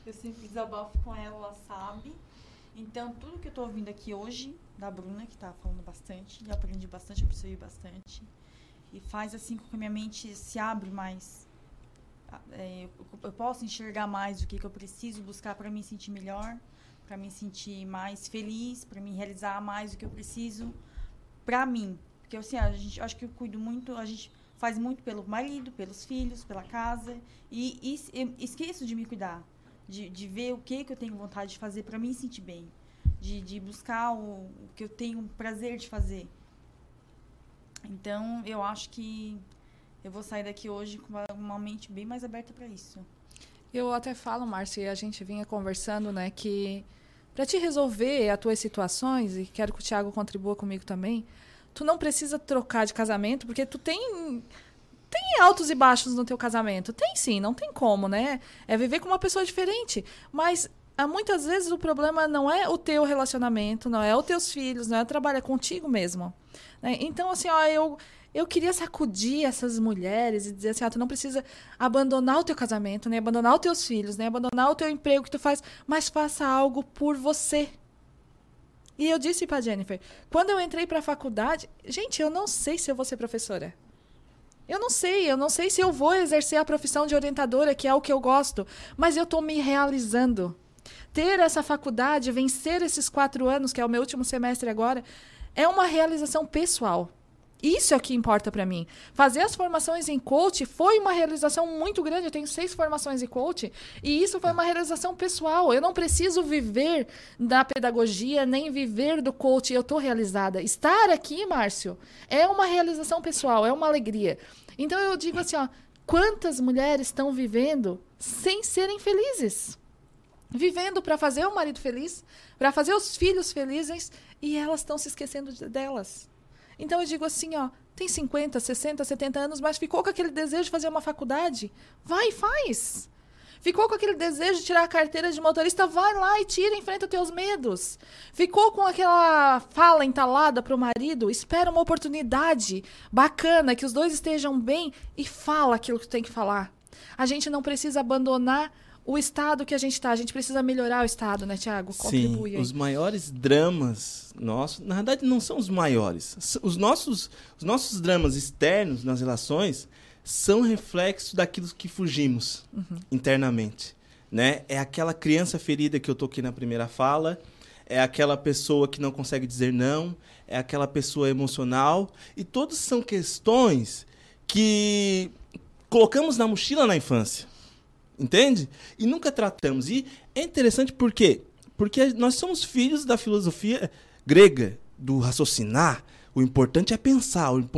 Eu sempre desabafo com ela, ela sabe. Então, tudo que eu estou ouvindo aqui hoje, da Bruna, que está falando bastante, eu aprendi bastante, absorvi bastante. E faz, assim, com que a minha mente se abre mais é, eu, posso enxergar mais o que, que eu preciso buscar para me sentir melhor, para me sentir mais feliz, para me realizar mais o que eu preciso para mim. Porque assim, a gente acho que eu cuido muito, a gente faz muito pelo marido, pelos filhos, pela casa e, e esqueço de me cuidar, de, de ver o que, que eu tenho vontade de fazer para me sentir bem, de, de buscar o, o que eu tenho prazer de fazer. Então, eu acho que eu vou sair daqui hoje com uma, mente bem mais aberta para isso. Eu até falo, Márcia, e a gente vinha conversando, né, que para te resolver as tuas situações, e quero que o Thiago contribua comigo também, tu não precisa trocar de casamento, porque tu tem tem altos e baixos no teu casamento. Tem sim, não tem como, né? É viver com uma pessoa diferente, mas há muitas vezes o problema não é o teu relacionamento, não é os teus filhos, não é trabalhar contigo mesmo. né? Então, assim, ó, eu, eu queria sacudir essas mulheres e dizer assim, ah, tu não precisa abandonar o teu casamento, nem abandonar os teus filhos, nem abandonar o teu emprego que tu faz, mas faça algo por você. E eu disse pra Jennifer, quando eu entrei pra faculdade, gente, eu não sei se eu vou ser professora. Eu não sei, eu não sei se eu vou exercer a profissão de orientadora, que é o que eu gosto, mas eu tô me realizando. Ter essa faculdade, vencer esses quatro anos, que é o meu último semestre agora, é uma realização pessoal. Isso é o que importa para mim. Fazer as formações em coach foi uma realização muito grande. Eu tenho seis formações em coach e isso foi uma realização pessoal. Eu não preciso viver da pedagogia nem viver do coach. Eu estou realizada. Estar aqui, Márcio, é uma realização pessoal, é uma alegria. Então eu digo assim, ó, quantas mulheres estão vivendo sem serem felizes? Vivendo para fazer o marido feliz, para fazer os filhos felizes e elas estão se esquecendo de- delas. Então eu digo assim, ó, tem 50, 60, 70 anos, mas ficou com aquele desejo de fazer uma faculdade? Vai faz. Ficou com aquele desejo de tirar a carteira de motorista? Vai lá e tira, enfrenta os teus medos. Ficou com aquela fala entalada pro marido? Espera uma oportunidade bacana, que os dois estejam bem e fala aquilo que tu tem que falar. A gente não precisa abandonar o estado que a gente tá, a gente precisa melhorar o estado, né, Tiago? Contribui Sim, aí. os maiores dramas nossos, na verdade não são os maiores. Os nossos, os nossos dramas externos nas relações são reflexo daquilo que fugimos Uhum. internamente, né? É aquela criança ferida que eu toquei na primeira fala, é aquela pessoa que não consegue dizer não, é aquela pessoa emocional e todas são questões que colocamos na mochila na infância. Entende? E nunca tratamos. E é interessante por quê? Porque nós somos filhos da filosofia grega, do raciocinar. O importante é pensar, o,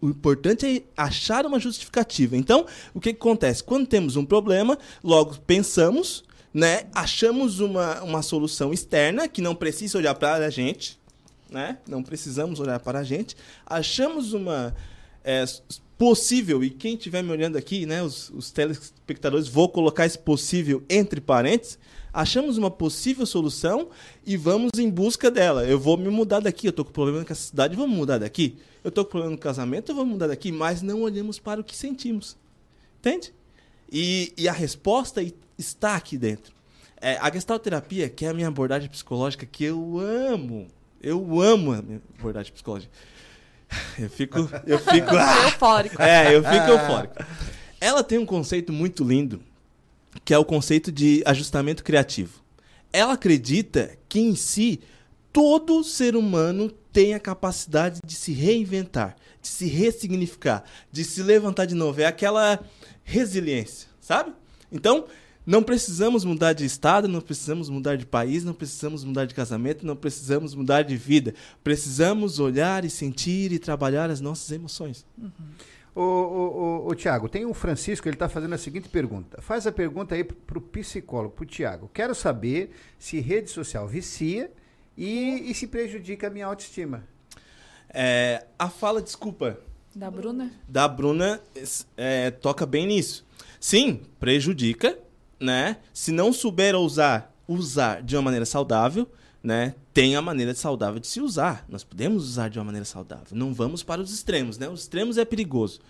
o importante é achar uma justificativa. Então, o que, que acontece? Quando temos um problema, logo pensamos, né? achamos uma, uma solução externa que não precisa olhar para a gente, né? não precisamos olhar para a gente, achamos uma é, possível, e quem estiver me olhando aqui, né, os, os telespectadores, vou colocar esse possível entre parênteses, achamos uma possível solução e vamos em busca dela. Eu vou me mudar daqui, eu estou com problema com essa cidade, vamos mudar daqui. Eu estou com problema no casamento, eu vou mudar daqui, mas não olhamos para o que sentimos. Entende? E, e a resposta está aqui dentro. É, a gestalterapia, que é a minha abordagem psicológica, que eu amo. Eu amo a minha abordagem psicológica. Eu fico. Eu fico. ah! Eufórico. É, eu fico eufórico. Ela tem um conceito muito lindo, que é o conceito de ajustamento criativo. Ela acredita que em si todo ser humano tem a capacidade de se reinventar, de se ressignificar, de se levantar de novo. É aquela resiliência, sabe? Então, não precisamos mudar de estado, não precisamos mudar de país, não precisamos mudar de casamento, não precisamos mudar de vida. Precisamos olhar e sentir e trabalhar as nossas emoções. Ô, ô, ô, ô, Tiago, tem um Francisco, ele está fazendo a seguinte pergunta. Faz a pergunta aí para o psicólogo, para o Tiago. Quero saber se rede social vicia e, e se prejudica a minha autoestima. É, a fala, desculpa, Da Bruna? da Bruna é, toca bem nisso. Sim, prejudica, né? Se não souber usar, usar de uma maneira saudável, né? Tem a maneira saudável de se usar. Nós podemos usar de uma maneira saudável. Não vamos para os extremos, né? Os extremos é perigoso.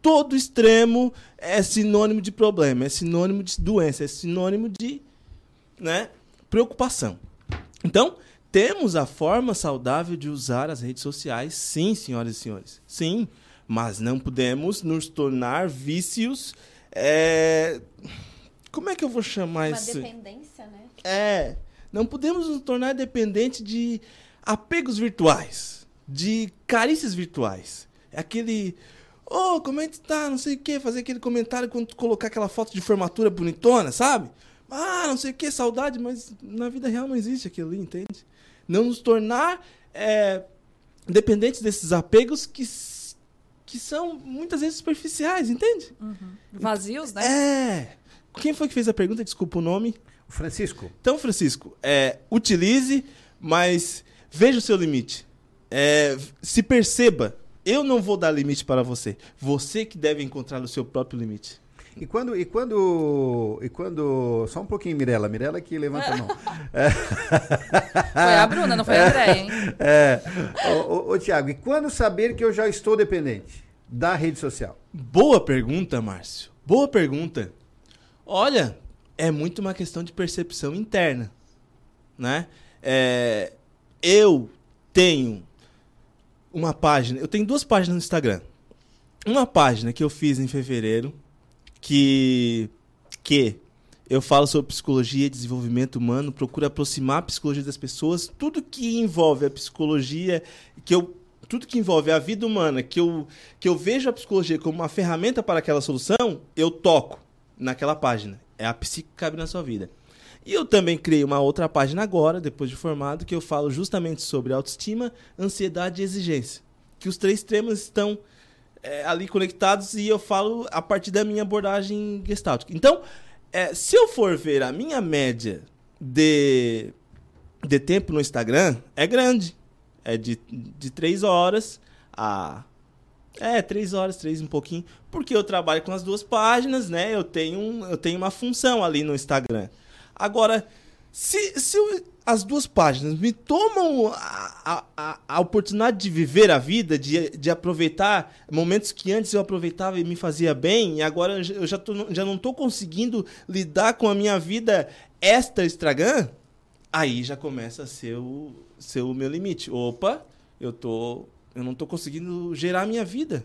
Todo extremo é sinônimo de problema, é sinônimo de doença, é sinônimo de, né, preocupação. Então, temos a forma saudável de usar as redes sociais, sim, senhoras e senhores. Sim, mas não podemos nos tornar vícios. é, Como é que eu vou chamar Uma isso? dependência, né? É. Não podemos nos tornar dependentes de apegos virtuais, de carícias virtuais. É aquele. Ô, como é que tá? Não sei o que, fazer aquele comentário quando tu colocar aquela foto de formatura bonitona, sabe? Ah, não sei o que, saudade, mas na vida real não existe aquilo ali, entende? Não nos tornar é, dependentes desses apegos que, que são muitas vezes superficiais, entende? Vazios, né? É. Quem foi que fez a pergunta? Desculpa o nome. O Francisco. Então, Francisco, é, utilize, mas veja o seu limite. É, se perceba. Eu não vou dar limite para você. Você que deve encontrar o seu próprio limite. E quando, e quando, e quando, só um pouquinho, Mirella, Mirella que levanta a mão. É. Foi a Bruna, não foi a Andréia, hein? É. Ô, ô, ô, Tiago, e quando saber que eu já estou dependente da rede social? Boa pergunta, Márcio. Boa pergunta. Olha, é muito uma questão de percepção interna, né? É, eu tenho uma página, eu tenho duas páginas no Instagram. Uma página que eu fiz em fevereiro, que que eu falo sobre psicologia e desenvolvimento humano, procuro aproximar a psicologia das pessoas, tudo que envolve a psicologia, que eu tudo que envolve a vida humana, que eu, que eu vejo a psicologia como uma ferramenta para aquela solução, eu toco naquela página. É a psique que cabe na sua vida. E eu também criei uma outra página agora, depois de formado, que eu falo justamente sobre autoestima, ansiedade e exigência. Que os três temas estão é, ali conectados e eu falo a partir da minha abordagem gestáltica. Então, é, se eu for ver a minha média de, de tempo no Instagram, é grande. É de, de três horas a. É, três horas, três um pouquinho. Porque eu trabalho com as duas páginas, né? Eu tenho, um- eu tenho uma função ali no Instagram. Agora, se, se eu- as duas páginas me tomam a, a, a, oportunidade de viver a vida, de, de aproveitar momentos que antes eu aproveitava e me fazia bem, e agora eu já- eu já, tô, já não estou conseguindo lidar com a minha vida extra Instagram, aí já começa a ser o, ser o meu limite. Opa, eu, tô, eu não estou conseguindo gerar a minha vida.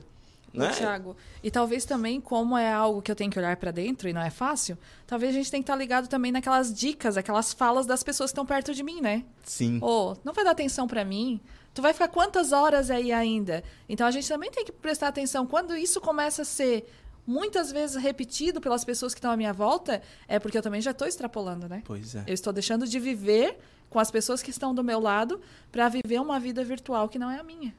Né? Tiago, e talvez também, como é algo que eu tenho que olhar pra dentro e não é fácil, talvez a gente tenha que estar ligado também naquelas dicas, aquelas falas das pessoas que estão perto de mim, né? Sim. Ô, não vai dar atenção pra mim? Tu vai ficar quantas horas aí ainda? Então a gente também tem que prestar atenção. Quando isso começa a ser muitas vezes repetido pelas pessoas que estão à minha volta, é porque eu também já estou extrapolando, né? Pois é. Eu estou deixando de viver com as pessoas que estão do meu lado pra viver uma vida virtual que não é a minha.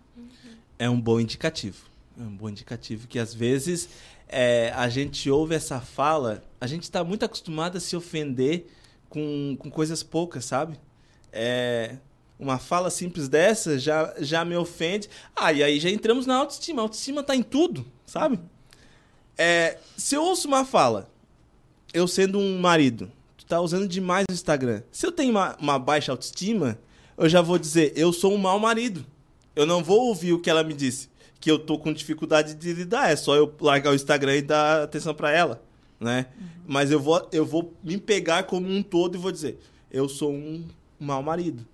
é um bom indicativo. É um bom indicativo que às vezes é, a gente ouve essa fala, a gente está muito acostumado a se ofender com, com coisas poucas, sabe? É, uma fala simples dessa já, já me ofende. Ah, e aí já entramos na autoestima. A autoestima tá em tudo, sabe? É, se eu ouço uma fala, eu sendo um marido, tá usando demais o Instagram. Se eu tenho uma, uma baixa autoestima, eu já vou dizer, eu sou um mau marido. Eu não vou ouvir o que ela me disse, que eu tô com dificuldade de lidar. É só eu largar o Instagram e dar atenção pra ela, né? Mas eu vou, eu vou me pegar como um todo e vou dizer, eu sou um mau marido.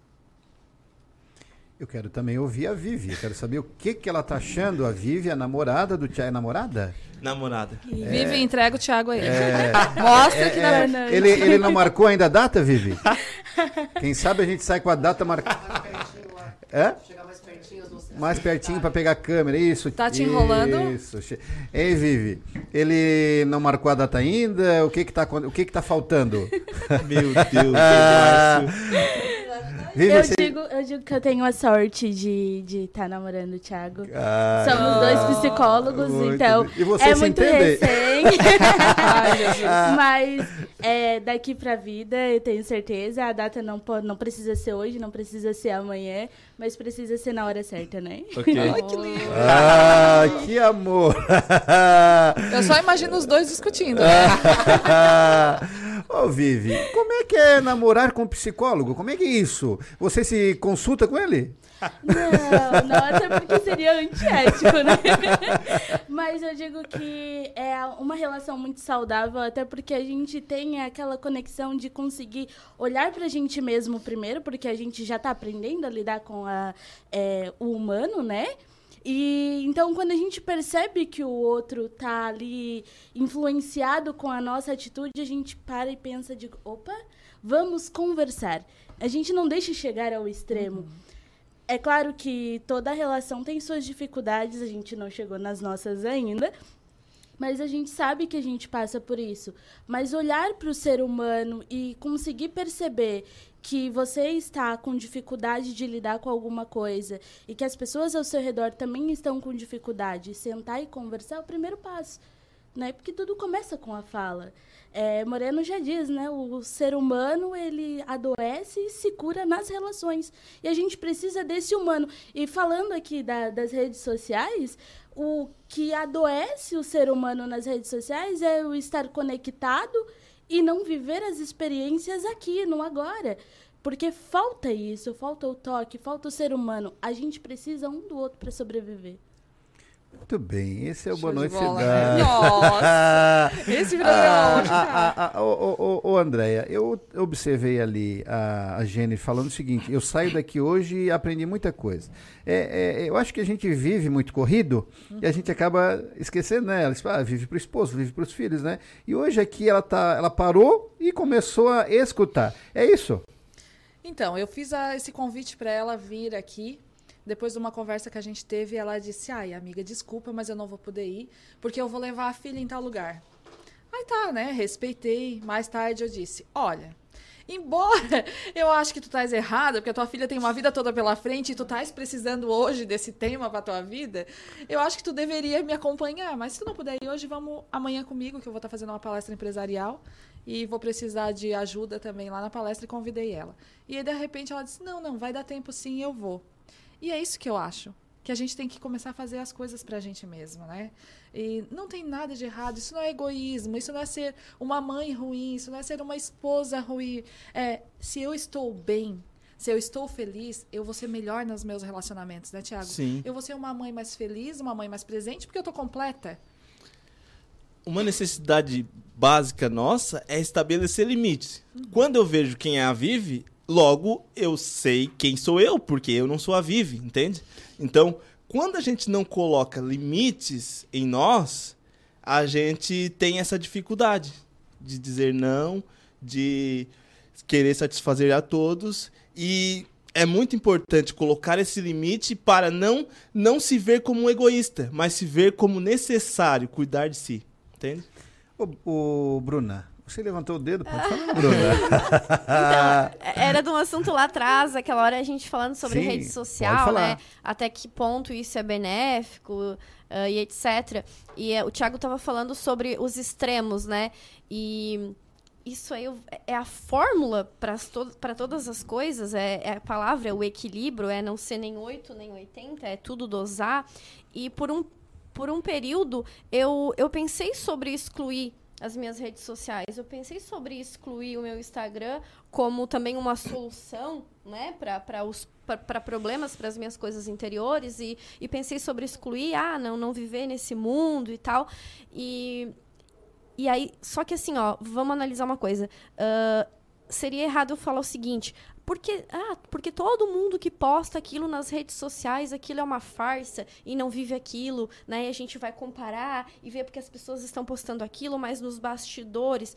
Eu quero também ouvir a Vivi. Eu quero saber o que, que ela tá achando, a Vivi, a namorada do Tiago. É namorada? Namorada. Vive e entrega o Thiago aí. É, Mostra é, que na é, verdade. Ele, ele não marcou ainda a data, Vivi? Quem sabe a gente sai com a data marcada. Hã? Chegar mais pertinho Mais pertinho pra pegar a câmera, isso. Tá te enrolando? Isso. Ei, Vivi, ele não marcou a data ainda? O que que tá, o que que tá faltando? Meu Deus, Ah, Vivi, eu, você- digo, eu digo que eu tenho a sorte de estar namorando o Thiago. Ah. Somos dois psicólogos, Muito então bem. E você é se muito entende? recente. Ai, Jesus. Mas é, daqui pra vida, eu tenho certeza. A data não, não precisa ser hoje, não precisa ser amanhã, mas precisa ser na hora certa, né? Ok. Ai, que lindo. Ah, que amor! Eu só imagino os dois discutindo. Ô, Vivi, como é que é namorar com um psicólogo? Como é que é isso? Você se consulta com ele? Não, não, até porque seria antiético, né? Mas eu digo que é uma relação muito saudável, até porque a gente tem aquela conexão de conseguir olhar pra gente mesmo primeiro, porque a gente já tá aprendendo a lidar com a, é, o humano, né? E então quando a gente percebe que o outro tá ali influenciado com a nossa atitude, a gente para e pensa de, opa, vamos conversar. A gente não deixa chegar ao extremo. É claro que toda relação tem suas dificuldades, a gente não chegou nas nossas ainda, mas a gente sabe que a gente passa por isso. Mas olhar para o ser humano e conseguir perceber que você está com dificuldade de lidar com alguma coisa e que as pessoas ao seu redor também estão com dificuldade, sentar e conversar é o primeiro passo, né? Porque tudo começa com a fala. É, Moreno já diz, né? O ser humano ele adoece e se cura nas relações. E a gente precisa desse humano. E falando aqui da- das redes sociais, o que adoece o ser humano nas redes sociais é o estar conectado e não viver as experiências aqui, no agora. Porque falta isso, falta o toque, falta o ser humano. A gente precisa um do outro para sobreviver. Muito bem, esse é o Boa Show Noite Cidade. Nossa, esse programa é Ah, ah, Ô, Andréia, eu observei ali a, a Jenny falando o seguinte, eu saio daqui hoje e aprendi muita coisa. É, é, eu acho que a gente vive muito corrido e a gente acaba esquecendo, né? Ela ah, vive para o esposo, vive para os filhos, né? E hoje aqui ela, tá, ela parou e começou a escutar. É isso? Então, eu fiz a- esse convite para ela vir aqui. Depois de uma conversa que a gente teve, ela disse: Ai, amiga, desculpa, mas eu não vou poder ir, porque eu vou levar a filha em tal lugar. Aí tá, né? Respeitei. Mais tarde eu disse: Olha, embora eu acho que tu estás errada, porque a tua filha tem uma vida toda pela frente e tu estás precisando hoje desse tema para tua vida, eu acho que tu deveria me acompanhar. Mas se tu não puder ir hoje, vamos amanhã comigo, que eu vou estar fazendo uma palestra empresarial e vou precisar de ajuda também lá na palestra e convidei ela. E aí, de repente, ela disse: Não, não, vai dar tempo sim, eu vou. E é isso que eu acho. Que a gente tem que começar a fazer as coisas pra gente mesmo, né? E não tem nada de errado, isso não é egoísmo, isso não é ser uma mãe ruim, isso não é ser uma esposa ruim. É, se eu estou bem, se eu estou feliz, eu vou ser melhor nos meus relacionamentos, né, Tiago? Sim. Eu vou ser uma mãe mais feliz, uma mãe mais presente, porque eu tô completa. Uma necessidade básica nossa é estabelecer limites. Quando eu vejo quem é a Vive, logo eu sei quem sou eu, porque eu não sou a Vive, entende? Então, quando a gente não coloca limites em nós, a gente tem essa dificuldade de dizer não, de querer satisfazer a todos e é muito importante colocar esse limite para não não se ver como um egoísta, mas se ver como necessário cuidar de si, entende? Ô, ô, Bruna, você levantou o dedo? Pode falar, Bruna. Então, era de um assunto lá atrás, aquela hora a gente falando sobre Sim, rede social, né? Até que ponto isso é benéfico ah, e etc. E eh, o Thiago estava falando sobre os extremos, né? E isso aí é a fórmula para todas as coisas, é, é a palavra, é o equilíbrio, é não ser nem 8 nem 80, é tudo dosar. E por um, por um período eu, eu pensei sobre excluir as minhas redes sociais. Eu pensei sobre excluir o meu Instagram como também uma solução, né, para problemas, para as minhas coisas interiores e, e pensei sobre excluir, ah, não, não viver nesse mundo e tal. E e aí, só que assim, ó, vamos analisar uma coisa. Ah, seria errado eu falar o seguinte. Porque, ah, porque todo mundo que posta aquilo nas redes sociais, aquilo é uma farsa e não vive aquilo, né? E a gente vai comparar e ver porque as pessoas estão postando aquilo, mas nos bastidores.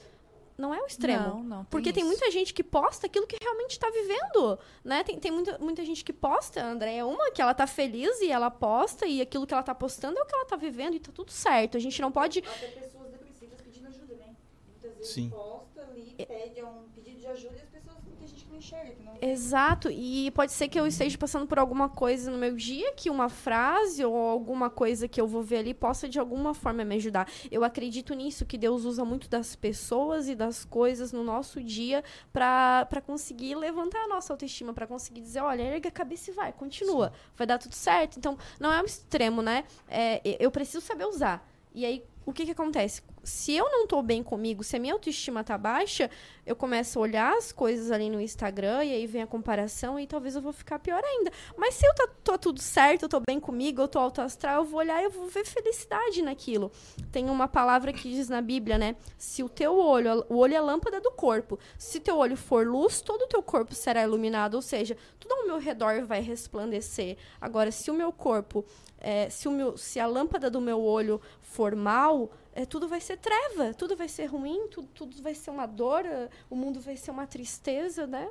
não é o extremo. Não, não tem Porque tem isso. muita gente que posta aquilo que realmente está vivendo, né? Tem, tem muita, muita gente que posta, André é uma, que ela tá feliz e ela posta, e aquilo que ela tá postando é o que ela tá vivendo, e tá tudo certo. A gente não pode... Até pessoas depressivas pedindo ajuda, né? Muitas vezes Sim. posta ali, pede um pedido de ajuda e as pessoas, muita gente que não enxerga, que não Exato, e pode ser que eu esteja passando por alguma coisa no meu dia, que uma frase ou alguma coisa que eu vou ver ali possa de alguma forma me ajudar. Eu acredito nisso, que Deus usa muito das pessoas e das coisas no nosso dia pra pra conseguir levantar a nossa autoestima, pra conseguir dizer, olha, erga a cabeça e vai, continua, vai dar tudo certo. Então, não é um extremo, né? É, eu preciso saber usar. E aí, o que que acontece? Se eu não tô bem comigo, se a minha autoestima tá baixa, eu começo a olhar as coisas ali no Instagram e aí vem a comparação e talvez eu vou ficar pior ainda. Mas se eu tá, tô tudo certo, eu tô bem comigo, eu tô alto astral, eu vou olhar e eu vou ver felicidade naquilo. Tem uma palavra que diz na Bíblia, né? Se o teu olho, o olho é a lâmpada do corpo. Se teu olho for luz, todo o teu corpo será iluminado, ou seja, tudo ao meu redor vai resplandecer. Agora, se o meu corpo é, se, o meu, se a lâmpada do meu olho for mal, é, tudo vai ser treva, tudo vai ser ruim, tudo, tudo vai ser uma dor, é, o mundo vai ser uma tristeza, né?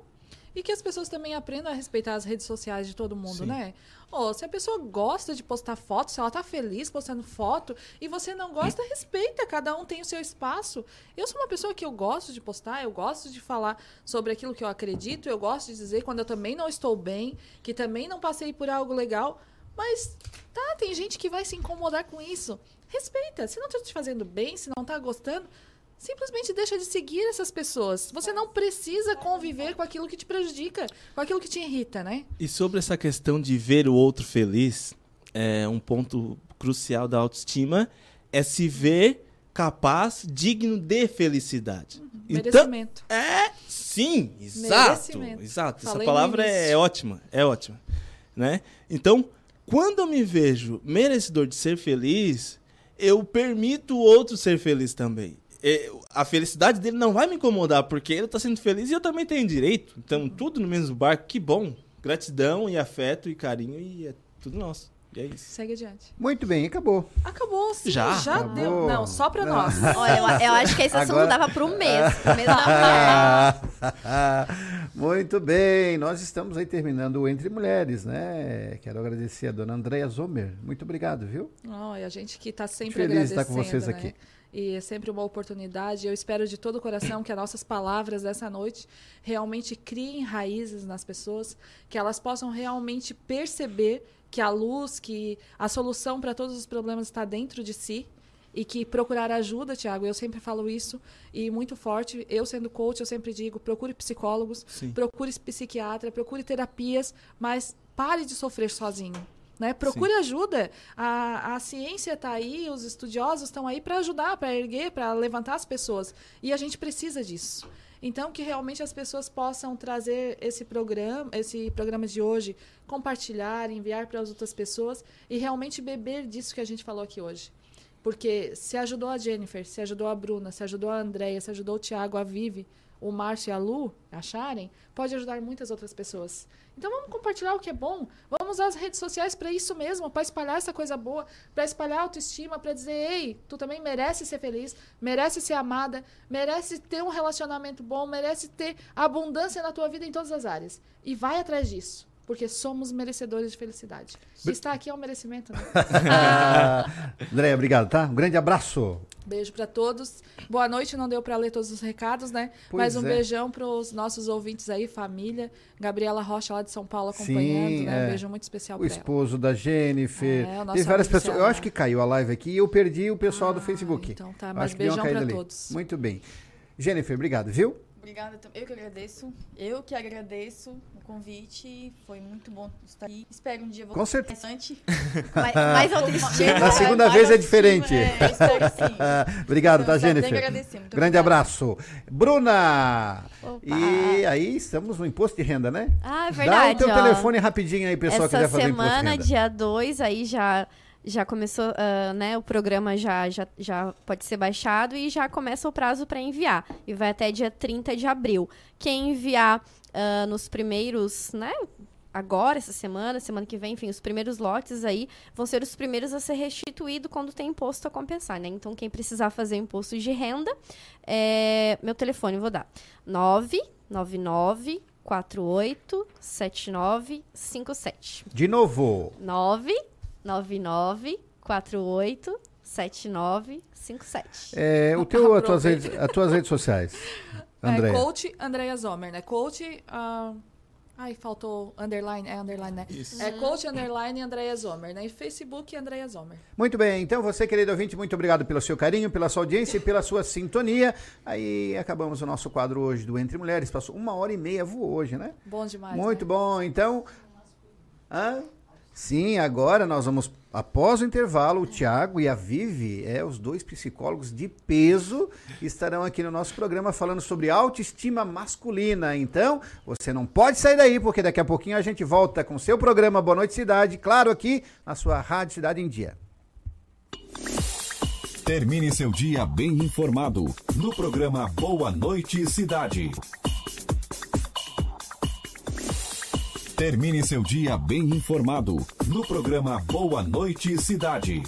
E que as pessoas também aprendam a respeitar as redes sociais de todo mundo, Sim. né? Ô, se a pessoa gosta de postar foto, se ela tá feliz postando foto e você não gosta, respeita, cada um tem o seu espaço. Eu sou uma pessoa que eu gosto de postar, eu gosto de falar sobre aquilo que eu acredito, eu gosto de dizer quando eu também não estou bem, que também não passei por algo legal, mas tá, tem gente que vai se incomodar com isso. Respeita, se não tá te fazendo bem, se não tá gostando, simplesmente deixa de seguir essas pessoas. Você não precisa conviver com aquilo que te prejudica, com aquilo que te irrita, né? E sobre essa questão de ver o outro feliz, é um ponto crucial da autoestima é se ver capaz, digno de felicidade. Então, Merecimento. é, sim, exato, Merecimento. exato. Essa Falei no palavra é, início. ótima, é ótima, né? Então, quando eu me vejo merecedor de ser feliz, eu permito o outro ser feliz também. A felicidade dele não vai me incomodar, porque ele está sendo feliz e eu também tenho direito. Então, tudo no mesmo barco, que bom. Gratidão e afeto e carinho e é tudo nosso. E é isso. Segue adiante. Muito bem, acabou. Acabou, sim. Já? Já, Acabou. deu. Não, só pra Não. nós. Olha, eu, eu acho que esse assunto Agora- dava para um mês, pro mês da mulher. Muito bem, nós estamos aí terminando o Entre Mulheres, né? Quero agradecer a dona Andréia Zomer. Muito obrigado, viu? Não, e a gente que está sempre Feliz de agradecendo, estar com vocês né? aqui. E é sempre uma oportunidade. Eu espero de todo o coração que as nossas palavras dessa noite realmente criem raízes nas pessoas, que elas possam realmente perceber que a luz, que a solução para todos os problemas está dentro de si e que procurar ajuda, Tiago, eu sempre falo isso e muito forte. Eu sendo coach, eu sempre digo, procure psicólogos, Sim. procure psiquiatra, procure terapias, mas pare de sofrer sozinho. Né? Procure ajuda. A, a ciência está aí, os estudiosos estão aí para ajudar, para erguer, para levantar as pessoas. E a gente precisa disso. Então, que realmente as pessoas possam trazer esse programa, esse programa de hoje, compartilhar, enviar para as outras pessoas e realmente beber disso que a gente falou aqui hoje. Porque se ajudou a Jennifer, se ajudou a Bruna, se ajudou a Andrea, se ajudou o Tiago, a Vivi, o Márcio e a Lu acharem, pode ajudar muitas outras pessoas. Então vamos compartilhar o que é bom. Vamos usar as redes sociais para isso mesmo, para espalhar essa coisa boa, para espalhar autoestima, para dizer, ei, tu também merece ser feliz, merece ser amada, merece ter um relacionamento bom, merece ter abundância na tua vida em todas as áreas. E vai atrás disso. Porque somos merecedores de felicidade. E estar aqui é um merecimento, né? Andréia, obrigado, tá? Um grande abraço. Beijo para todos. Boa noite, não deu para ler todos os recados, né? Pois Mas um é. beijão para os nossos ouvintes aí, família. Gabriela Rocha lá de São Paulo acompanhando, Sim, né? é. Um beijo muito especial O para ela. esposo da Jennifer. É, o Teve várias pessoas. Eu acho que caiu a live aqui e eu perdi o pessoal do Facebook. então tá, mas beijão ali. todos. Muito bem. Jennifer, obrigado, viu? Obrigada, eu que agradeço. Eu que agradeço o convite. Foi muito bom estar aqui. Espero um dia Com certeza. bastante. Mais- mais autoestima. Na segunda vez é diferente. é, espero que sim. Obrigado, tá, Então, que Jennifer? agradecer, muito Grande obrigada. abraço. Bruna! Opa. E aí, estamos no imposto de renda, né? Ah, é Dá verdade. o teu ó. telefone rapidinho aí, pessoal, Essa quiser fazer imposto de semana, renda. dia 2, aí já, já começou, ah, né? O programa já, já, já pode ser baixado e já começa o prazo para enviar. E vai até dia 30 de abril. Quem enviar ah, nos primeiros, né? agora, essa semana, semana que vem, enfim, os primeiros lotes aí vão ser os primeiros a ser restituído quando tem imposto a compensar, né? Então, quem precisar fazer imposto de renda, é, meu telefone vou dar. 999 48 7957. De novo. 999 48 7957. É, o teu, as tuas redes, as tuas redes sociais. André. É coach Andréia Zomer, né? Coach. ah, ai, faltou underline, é underline, né? Isso. É coach underline Andréia Zomer, né? E Facebook Andréia Zomer. Muito bem, então você, querido ouvinte, muito obrigado pelo seu carinho, pela sua audiência e pela sua sintonia. Aí acabamos o nosso quadro hoje do Entre Mulheres. Passou uma hora e meia, voou hoje, né? Bom demais. Muito né? bom. Então, hã? Sim, agora nós vamos, após o intervalo, o Tiago e a Vivi, é, os dois psicólogos de peso, estarão aqui no nosso programa falando sobre autoestima masculina. Então, você não pode sair daí, porque daqui a pouquinho a gente volta com o seu programa Boa Noite Cidade, claro, aqui na sua Rádio Cidade em Dia. Termine seu dia bem informado no programa Boa Noite Cidade. Termine seu dia bem informado no programa Boa Noite Cidade.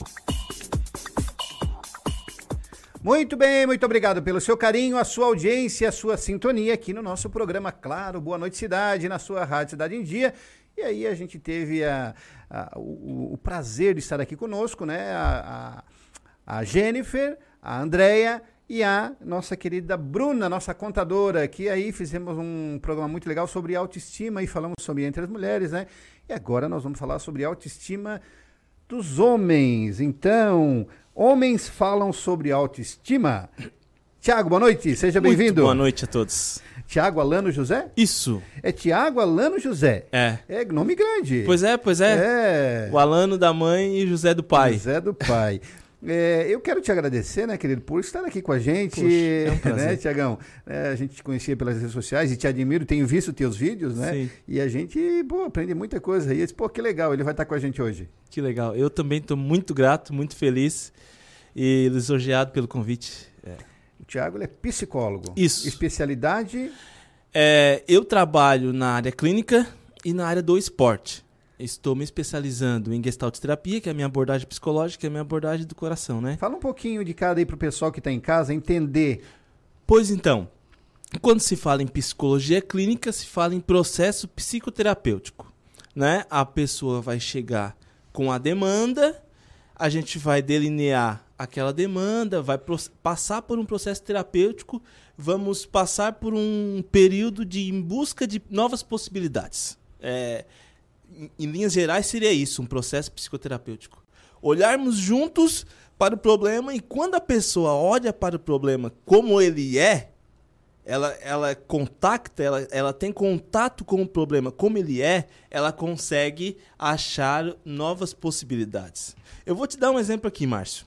Muito bem, muito obrigado pelo seu carinho, a sua audiência, a sua sintonia aqui no nosso programa, claro, Boa Noite Cidade, na sua Rádio Cidade em Dia. E aí a gente teve a, a- o, o prazer de estar aqui conosco, né? A, a, a Jennifer, a Andrea e a nossa querida Bruna, nossa contadora, que aí fizemos um programa muito legal sobre autoestima e falamos sobre entre as mulheres, né? E agora nós vamos falar sobre autoestima dos homens. Então, homens falam sobre autoestima. Tiago, boa noite, seja bem-vindo. boa noite a todos. Tiago Alano José? Isso. É Tiago Alano José. É. É nome grande. Pois é, pois é. É. O Alano da mãe e José do pai. José do pai. É, eu quero te agradecer, né, querido, por estar aqui com a gente. Poxa, é um né, Tiagão? É, a gente te conhecia pelas redes sociais e te admiro, tenho visto teus vídeos, né? Sim. E a gente, pô, aprende muita coisa. E eu disse, pô, que legal, ele vai estar com a gente hoje. Que legal. Eu também estou muito grato, muito feliz e lisonjeado pelo convite. É. O Tiago ele é psicólogo. Isso. Especialidade. É, eu trabalho na área clínica e na área do esporte. Estou me especializando em gestalt terapia, que é a minha abordagem psicológica, que é a minha abordagem do coração, né? Fala um pouquinho de cada aí pro pessoal que está em casa entender. Pois então, quando se fala em psicologia clínica, se fala em processo psicoterapêutico, né? A pessoa vai chegar com a demanda, a gente vai delinear aquela demanda, vai passar por um processo terapêutico, vamos passar por um período de em busca de novas possibilidades. É, em, linhas gerais seria isso, um processo psicoterapêutico. Olharmos juntos para o problema e quando a pessoa olha para o problema como ele é, ela, ela contacta, ela, ela tem contato com o problema como ele é, ela consegue achar novas possibilidades. Eu vou te dar um exemplo aqui, Márcio.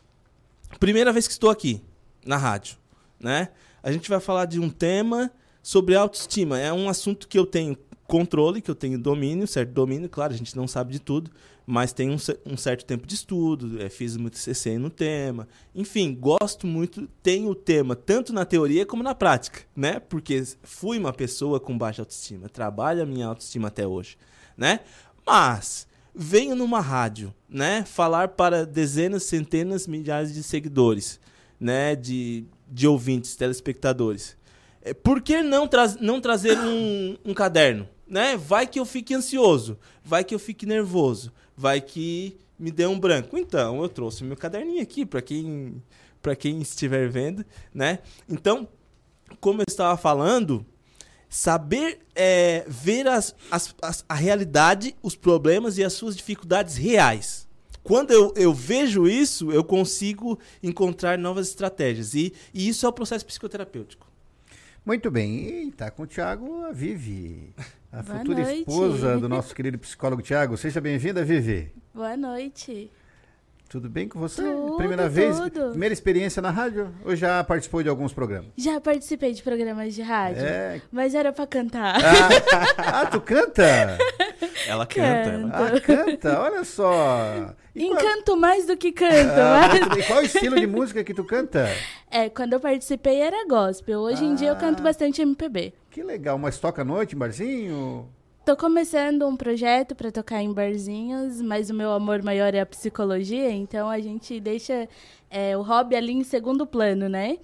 Primeira vez que estou aqui na rádio, né? A gente vai falar de um tema sobre autoestima. É um assunto que eu tenho controle, que eu tenho domínio, certo domínio. Claro, a gente não sabe de tudo, mas tem um, um certo tempo de estudo. é, fiz muito CC no tema. Enfim, gosto muito, tenho o tema tanto na teoria como na prática, né? Porque fui uma pessoa com baixa autoestima, trabalho a minha autoestima até hoje, né? Mas venho numa rádio, né, falar para dezenas, centenas, milhares de seguidores, né, de, de ouvintes, telespectadores. É, Por que não, traz, não trazer um, um caderno? Né? Vai que eu fique ansioso, vai que eu fique nervoso, vai que me dê um branco. Então, eu trouxe meu caderninho aqui para quem para quem estiver vendo, né? Então, como eu estava falando, saber é, ver as, as- as- a realidade, os problemas e as suas dificuldades reais. Quando eu, eu vejo isso, eu consigo encontrar novas estratégias. E, e isso é o processo psicoterapêutico. Muito bem. E tá com o Tiago, a Vivi. A Boa futura noite. esposa do nosso querido psicólogo Tiago. Seja bem-vinda, Vivi. Boa noite. Tudo bem com você? Tudo, Primeira vez? tudo. Primeira experiência na rádio? Ou já participou de alguns programas? Já participei de programas de rádio, É. mas era pra cantar. Ah, tu canta? Ela canta, ela- Ah, canta, olha só. Encanto mais do que canto. Ah, mas- bem. Qual o estilo de música que tu canta? É, quando eu participei era gospel. Hoje em dia eu canto bastante MPB. Que legal, mas toca à noite, em barzinho? Tô começando um projeto para tocar em barzinhos, mas o meu amor maior é a psicologia, então a gente deixa é, o hobby ali em segundo plano, né?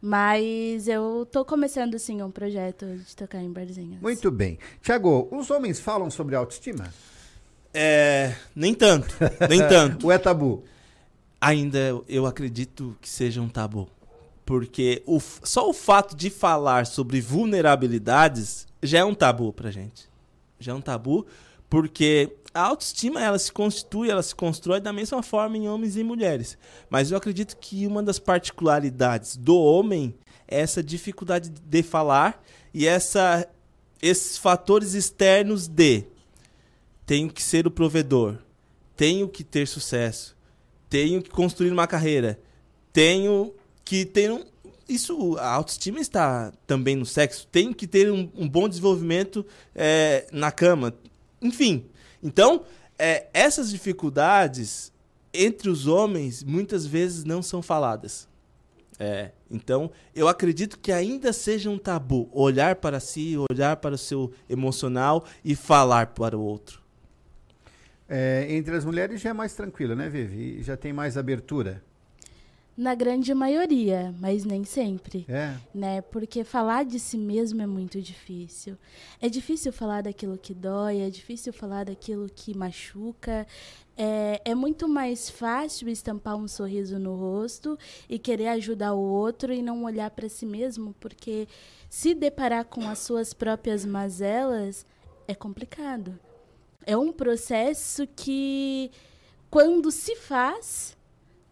Mas eu tô começando, sim, um projeto de tocar em barzinhos. Muito bem. Tiago, os homens falam sobre autoestima? É. Nem tanto. Nem tanto. Ou é tabu? Ainda eu acredito que seja um tabu. Porque o, só o fato de falar sobre vulnerabilidades já é um tabu pra gente. Já é um tabu, porque a autoestima ela se constitui, ela se constrói da mesma forma em homens e mulheres. Mas eu acredito que uma das particularidades do homem é essa dificuldade de falar e essa, esses fatores externos de tenho que ser o provedor, tenho que ter sucesso, tenho que construir uma carreira, tenho que ter um. Isso, a autoestima está também no sexo, tenho que ter um, um bom desenvolvimento é, na cama. Enfim, então, é, essas dificuldades entre os homens muitas vezes não são faladas. É, então, eu acredito que ainda seja um tabu olhar para si, olhar para o seu emocional e falar para o outro. É, entre as mulheres já é mais tranquilo, né, Vivi? Já tem mais abertura. Na grande maioria, mas nem sempre. É. Né? Porque falar de si mesmo é muito difícil. É difícil falar daquilo que dói, é difícil falar daquilo que machuca. É, é muito mais fácil estampar um sorriso no rosto e querer ajudar o outro e não olhar para si mesmo, porque se deparar com as suas próprias mazelas é complicado. É um processo que, quando se faz,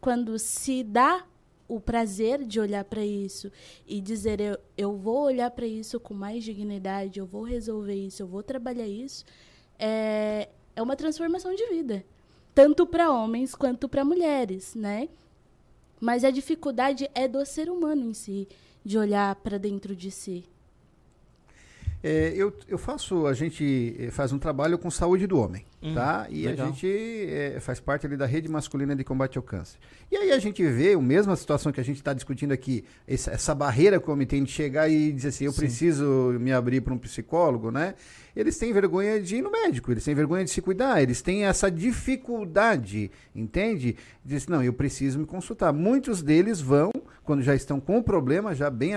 quando se dá o prazer de olhar para isso e dizer eu, eu vou olhar para isso com mais dignidade, eu vou resolver isso, eu vou trabalhar isso, é, é uma transformação de vida, tanto para homens quanto para mulheres, né? Mas a dificuldade é do ser humano em si, de olhar para dentro de si. É, eu, eu faço, a gente eh, faz um trabalho com saúde do homem, Hum, tá? E legal. a gente eh, faz parte ali da rede masculina de combate ao câncer. E aí a gente vê a mesma situação que a gente está discutindo aqui, essa, essa barreira que o homem tem de chegar e dizer assim, eu Sim. preciso me abrir para um psicólogo, né? Eles têm vergonha de ir no médico, eles têm vergonha de se cuidar, eles têm essa dificuldade, entende? Diz, não, eu preciso me consultar. Muitos deles vão, quando já estão com o problema, já bem,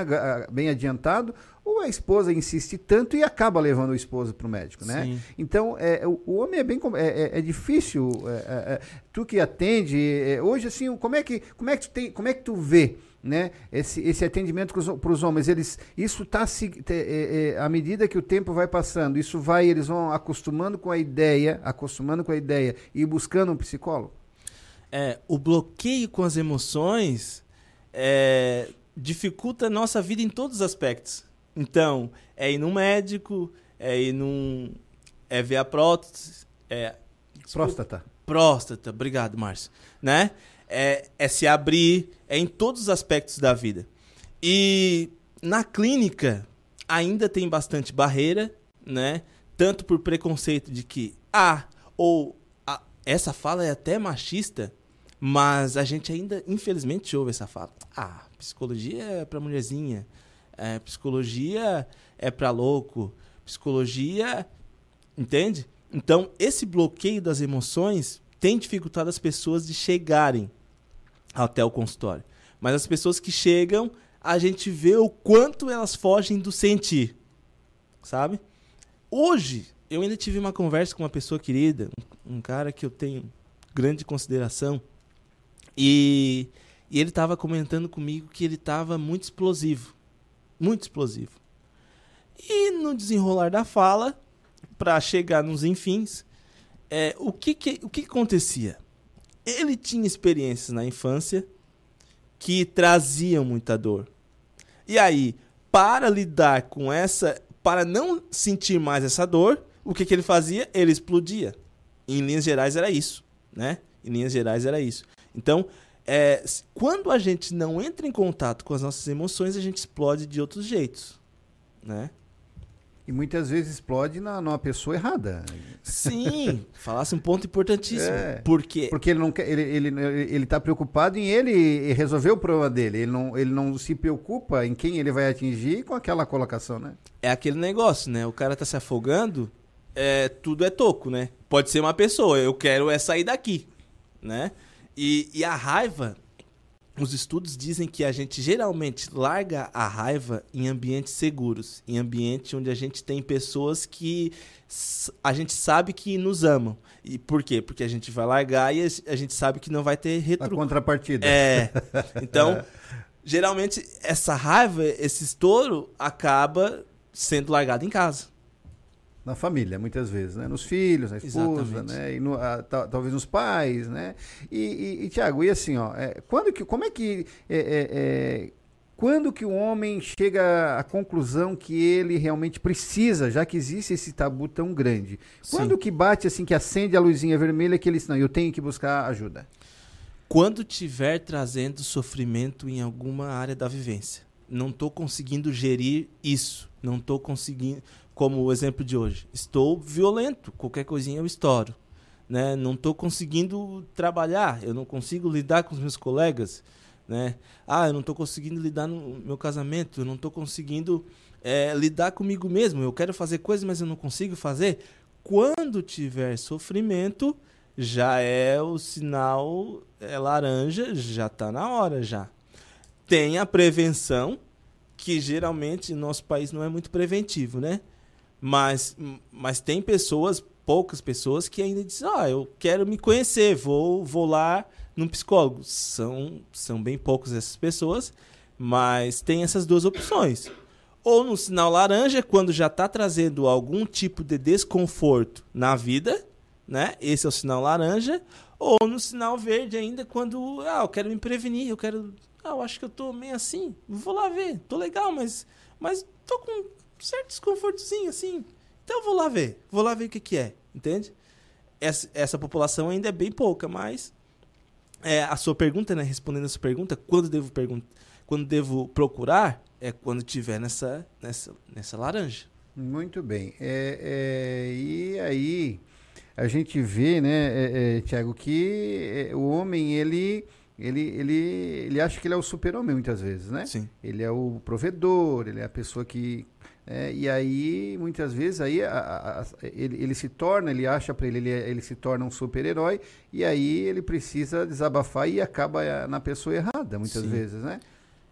bem adiantado, ou a esposa insiste tanto e acaba levando o esposo para o médico, né? Sim. Então, é, o, o homem é bem é, é- é difícil. é, é, é, tu que atende hoje, assim, como é que como é que tu tem, como é que tu vê, né? Esse, esse atendimento para os homens, eles isso tá se é, é, à medida que o tempo vai passando, isso vai, eles vão acostumando com a ideia, acostumando com a ideia e buscando um psicólogo. É, o bloqueio com as emoções é, dificulta a nossa vida em todos os aspectos. Então, é ir num médico, é ir num. é ver a prótese. É, Próstata. Próstata, obrigado, Márcio. Né? É, é se abrir, é em todos os aspectos da vida. E na clínica ainda tem bastante barreira, né? Tanto por preconceito de que, ah, ou ah, essa fala é até machista, mas a gente ainda, infelizmente, ouve essa fala. Ah, psicologia é pra mulherzinha. É, psicologia é pra louco. Psicologia. Entende? Então, esse bloqueio das emoções tem dificultado as pessoas de chegarem até o consultório. Mas as pessoas que chegam, a gente vê o quanto elas fogem do sentir. Sabe? Hoje, eu ainda tive uma conversa com uma pessoa querida, um um cara que eu tenho grande consideração. E, e ele estava comentando comigo que ele estava muito explosivo. Muito explosivo. E no desenrolar da fala, para chegar nos enfins, é, o, que, que, o que que acontecia? Ele tinha experiências na infância que traziam muita dor. E aí, para lidar com essa, para não sentir mais essa dor, o que, que ele fazia? Ele explodia. Em linhas gerais era isso, né? Em linhas gerais era isso. Então, é, quando a gente não entra em contato com as nossas emoções, a gente explode de outros jeitos, né? E muitas vezes explode na, numa pessoa errada. Sim, falasse um ponto importantíssimo. É, Porque Porque ele não quer, ele, ele, ele tá preocupado em ele resolver o problema dele. Ele não, ele não se preocupa em quem ele vai atingir com aquela colocação, né? é aquele negócio, né? O cara tá se afogando é, tudo é toco, né? Pode ser uma pessoa, eu quero é sair daqui, né? E, e a raiva, os estudos dizem que a gente geralmente larga a raiva em ambientes seguros, em ambientes onde a gente tem pessoas que a gente sabe que nos amam. E por quê? Porque a gente vai largar e a gente sabe que não vai ter A retruco. contrapartida. É. Então, geralmente essa raiva, esse estouro acaba sendo largado em casa. Na família, muitas vezes, né? Nos filhos, na esposa, Exatamente. né? E no- ah, ta- talvez nos pais, né? E, e, e Tiago, e assim, ó, é, quando que, como é que é, é, é, quando que o homem chega à conclusão que ele realmente precisa, já que existe esse tabu tão grande? Quando que bate assim, que acende a luzinha vermelha que ele diz, não, eu tenho que buscar ajuda? Quando tiver trazendo sofrimento em alguma área da vivência. Não estou conseguindo gerir isso. Não estou conseguindo. Como o exemplo de hoje. Estou violento. Qualquer coisinha eu estouro. Né? Não estou conseguindo trabalhar. Eu não consigo lidar com os meus colegas. Né? Ah, eu não estou conseguindo lidar no meu casamento. Eu não estou conseguindo eh, lidar comigo mesmo. Eu quero fazer coisas, mas eu não consigo fazer. Quando tiver sofrimento, já é o sinal é laranja, já está na hora já. Tem a prevenção, que geralmente no nosso país não é muito preventivo, né? Mas, mas tem pessoas, poucas pessoas, que ainda dizem, ah, eu quero me conhecer, vou, vou lá num psicólogo. São, são bem poucas essas pessoas, mas tem essas duas opções. Ou no sinal laranja, quando já está trazendo algum tipo de desconforto na vida, né? Esse é o sinal laranja. Ou no sinal verde ainda, quando, ah, eu quero me prevenir, eu quero, ah, eu acho que eu tô meio assim, vou lá ver, tô legal, mas, mas tô com certo desconfortozinho, assim, então eu vou lá ver, vou lá ver o que que é, entende? Essa, essa população ainda é bem pouca, mas é, a sua pergunta, né, respondendo a sua pergunta, quando devo perguntar, quando devo procurar, é quando tiver nessa, nessa, nessa laranja. Muito bem. É, é, e aí a gente vê, né, é, é, Tiago, que é, o homem ele ele, ele, ele acha que ele é o super-homem muitas vezes, né? Sim. Ele é o provedor, ele é a pessoa que é, e aí muitas vezes aí a- a- a- ele, ele se torna, ele acha para ele, ele, ele se torna um super-herói e aí ele precisa desabafar e acaba eh, na pessoa errada muitas Sim. vezes, né?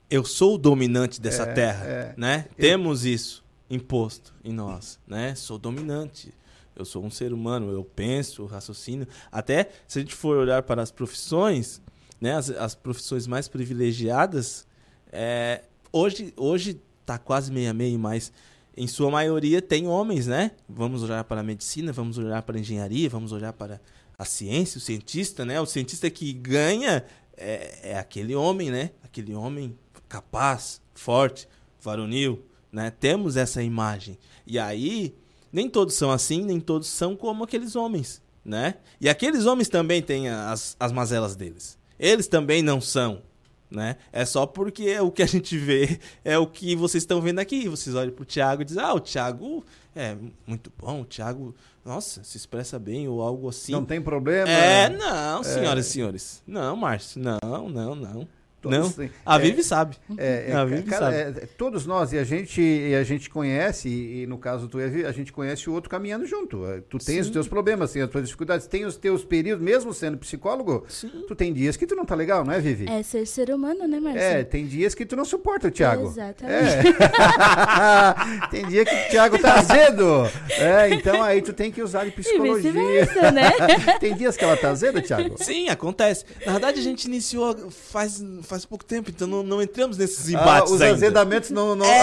eu sou o dominante dessa É, terra, é. né? Temos isso imposto em nós, né? Sou dominante. Eu sou um ser humano, eu penso, raciocínio. Até se a gente for olhar para as profissões, né? As, as profissões mais privilegiadas, é, hoje hoje tá quase meia meia, mas em sua maioria tem homens, né? Vamos olhar para a medicina, vamos olhar para a engenharia, vamos olhar para a ciência, o cientista, né? O cientista que ganha é, é aquele homem, né? Aquele homem capaz, forte, varonil, né? Temos essa imagem. E aí, nem todos são assim, nem todos são como aqueles homens, né? E aqueles homens também têm as, as mazelas deles. Eles também não são, né? É só porque o que a gente vê é o que vocês estão vendo aqui. Vocês olham pro Thiago e dizem, ah, o Thiago é muito bom, o Thiago, nossa, se expressa bem ou algo assim. Não tem problema. É, não, É. senhoras e senhores. Não, Márcio, não, não, não. Todos não. têm- A é, Vivi sabe. É, é, a Vivi cara, sabe. é, todos nós, e a gente, e a gente conhece, e, e no caso tu, e a gente conhece o outro caminhando junto. Tu tens Sim. os teus problemas, tem as tuas dificuldades, tem os teus períodos, mesmo sendo psicólogo, tu tem dias que tu não tá legal, não é, Vivi? É ser ser humano, né, Marcelo? É, tem dias que tu não suporta o Thiago. Exatamente. É. tem dia que o Thiago tá azedo. É, então aí tu tem que usar de psicologia. né? tem dias que ela tá azeda, Thiago? Sim, acontece. Na verdade, a gente iniciou faz, faz pouco tempo, então não, não entramos nesses Ah, embates os ainda. azedamentos não, não...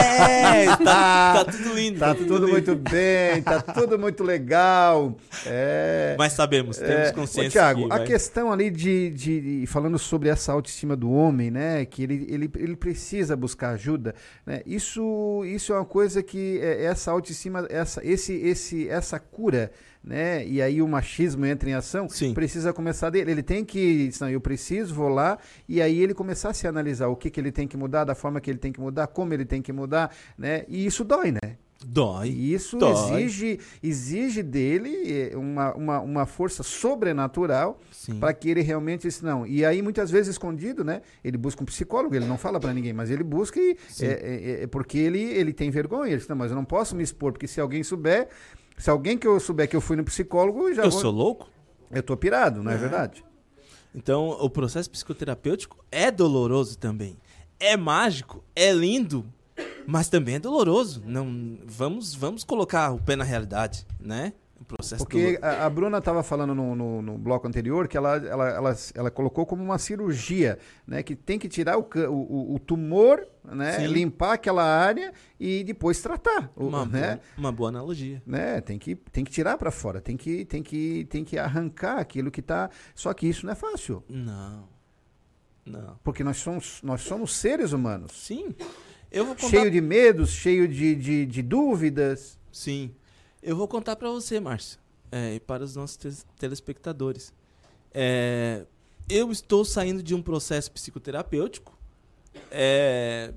É, tá, tá tudo lindo. Tá tudo muito bem, tá tudo muito legal. É. Mas sabemos, temos É, consciência Ô, a questão ali de, de- de- falando sobre essa autoestima do homem, né, que ele, ele, ele precisa buscar ajuda, né, isso, isso é uma coisa que é, essa autoestima, essa, esse, esse, essa cura, né, e aí o machismo entra em ação, precisa começar dele. Ele tem que, não, eu preciso, vou lá, e aí ele começar a se analisar o que, que ele tem que mudar, da forma que ele tem que mudar, como ele tem que mudar, né, e isso dói, né? Dói. E isso dói. exige, exige dele eh, uma, uma, uma força sobrenatural para que ele realmente isso não. E aí muitas vezes escondido, né? Ele busca um psicólogo, ele não fala para ninguém, mas ele busca e Sim. é, é- é porque ele ele tem vergonha. Ele diz, não, mas eu não posso me expor porque se alguém souber Se alguém que eu souber que eu fui no psicólogo, já Eu vou- sou louco? Eu tô pirado, não é, É. verdade? Então, o processo psicoterapêutico é doloroso também. É mágico, é lindo, mas também é doloroso. Não, vamos, vamos colocar o pé na realidade, né? Porque doloroso. a, a Bruna estava falando no, no, no bloco anterior que ela, ela, ela, ela colocou como uma cirurgia, né? Que tem que tirar o, o, o- tumor, né? Sim. Limpar aquela área e depois tratar. Uma, né? boa, uma boa analogia. né? Tem que, tem que tirar para fora, tem que, tem, que, tem que arrancar aquilo que tá. Só que isso não é fácil. Não. Não. Porque nós somos, nós somos seres humanos. Sim. Eu vou contar... Cheio de medos, cheio de, de, de dúvidas. Sim. Eu vou contar pra você, Márcio, é, e para os nossos tes- telespectadores. É, eu estou saindo de um processo psicoterapêutico. É,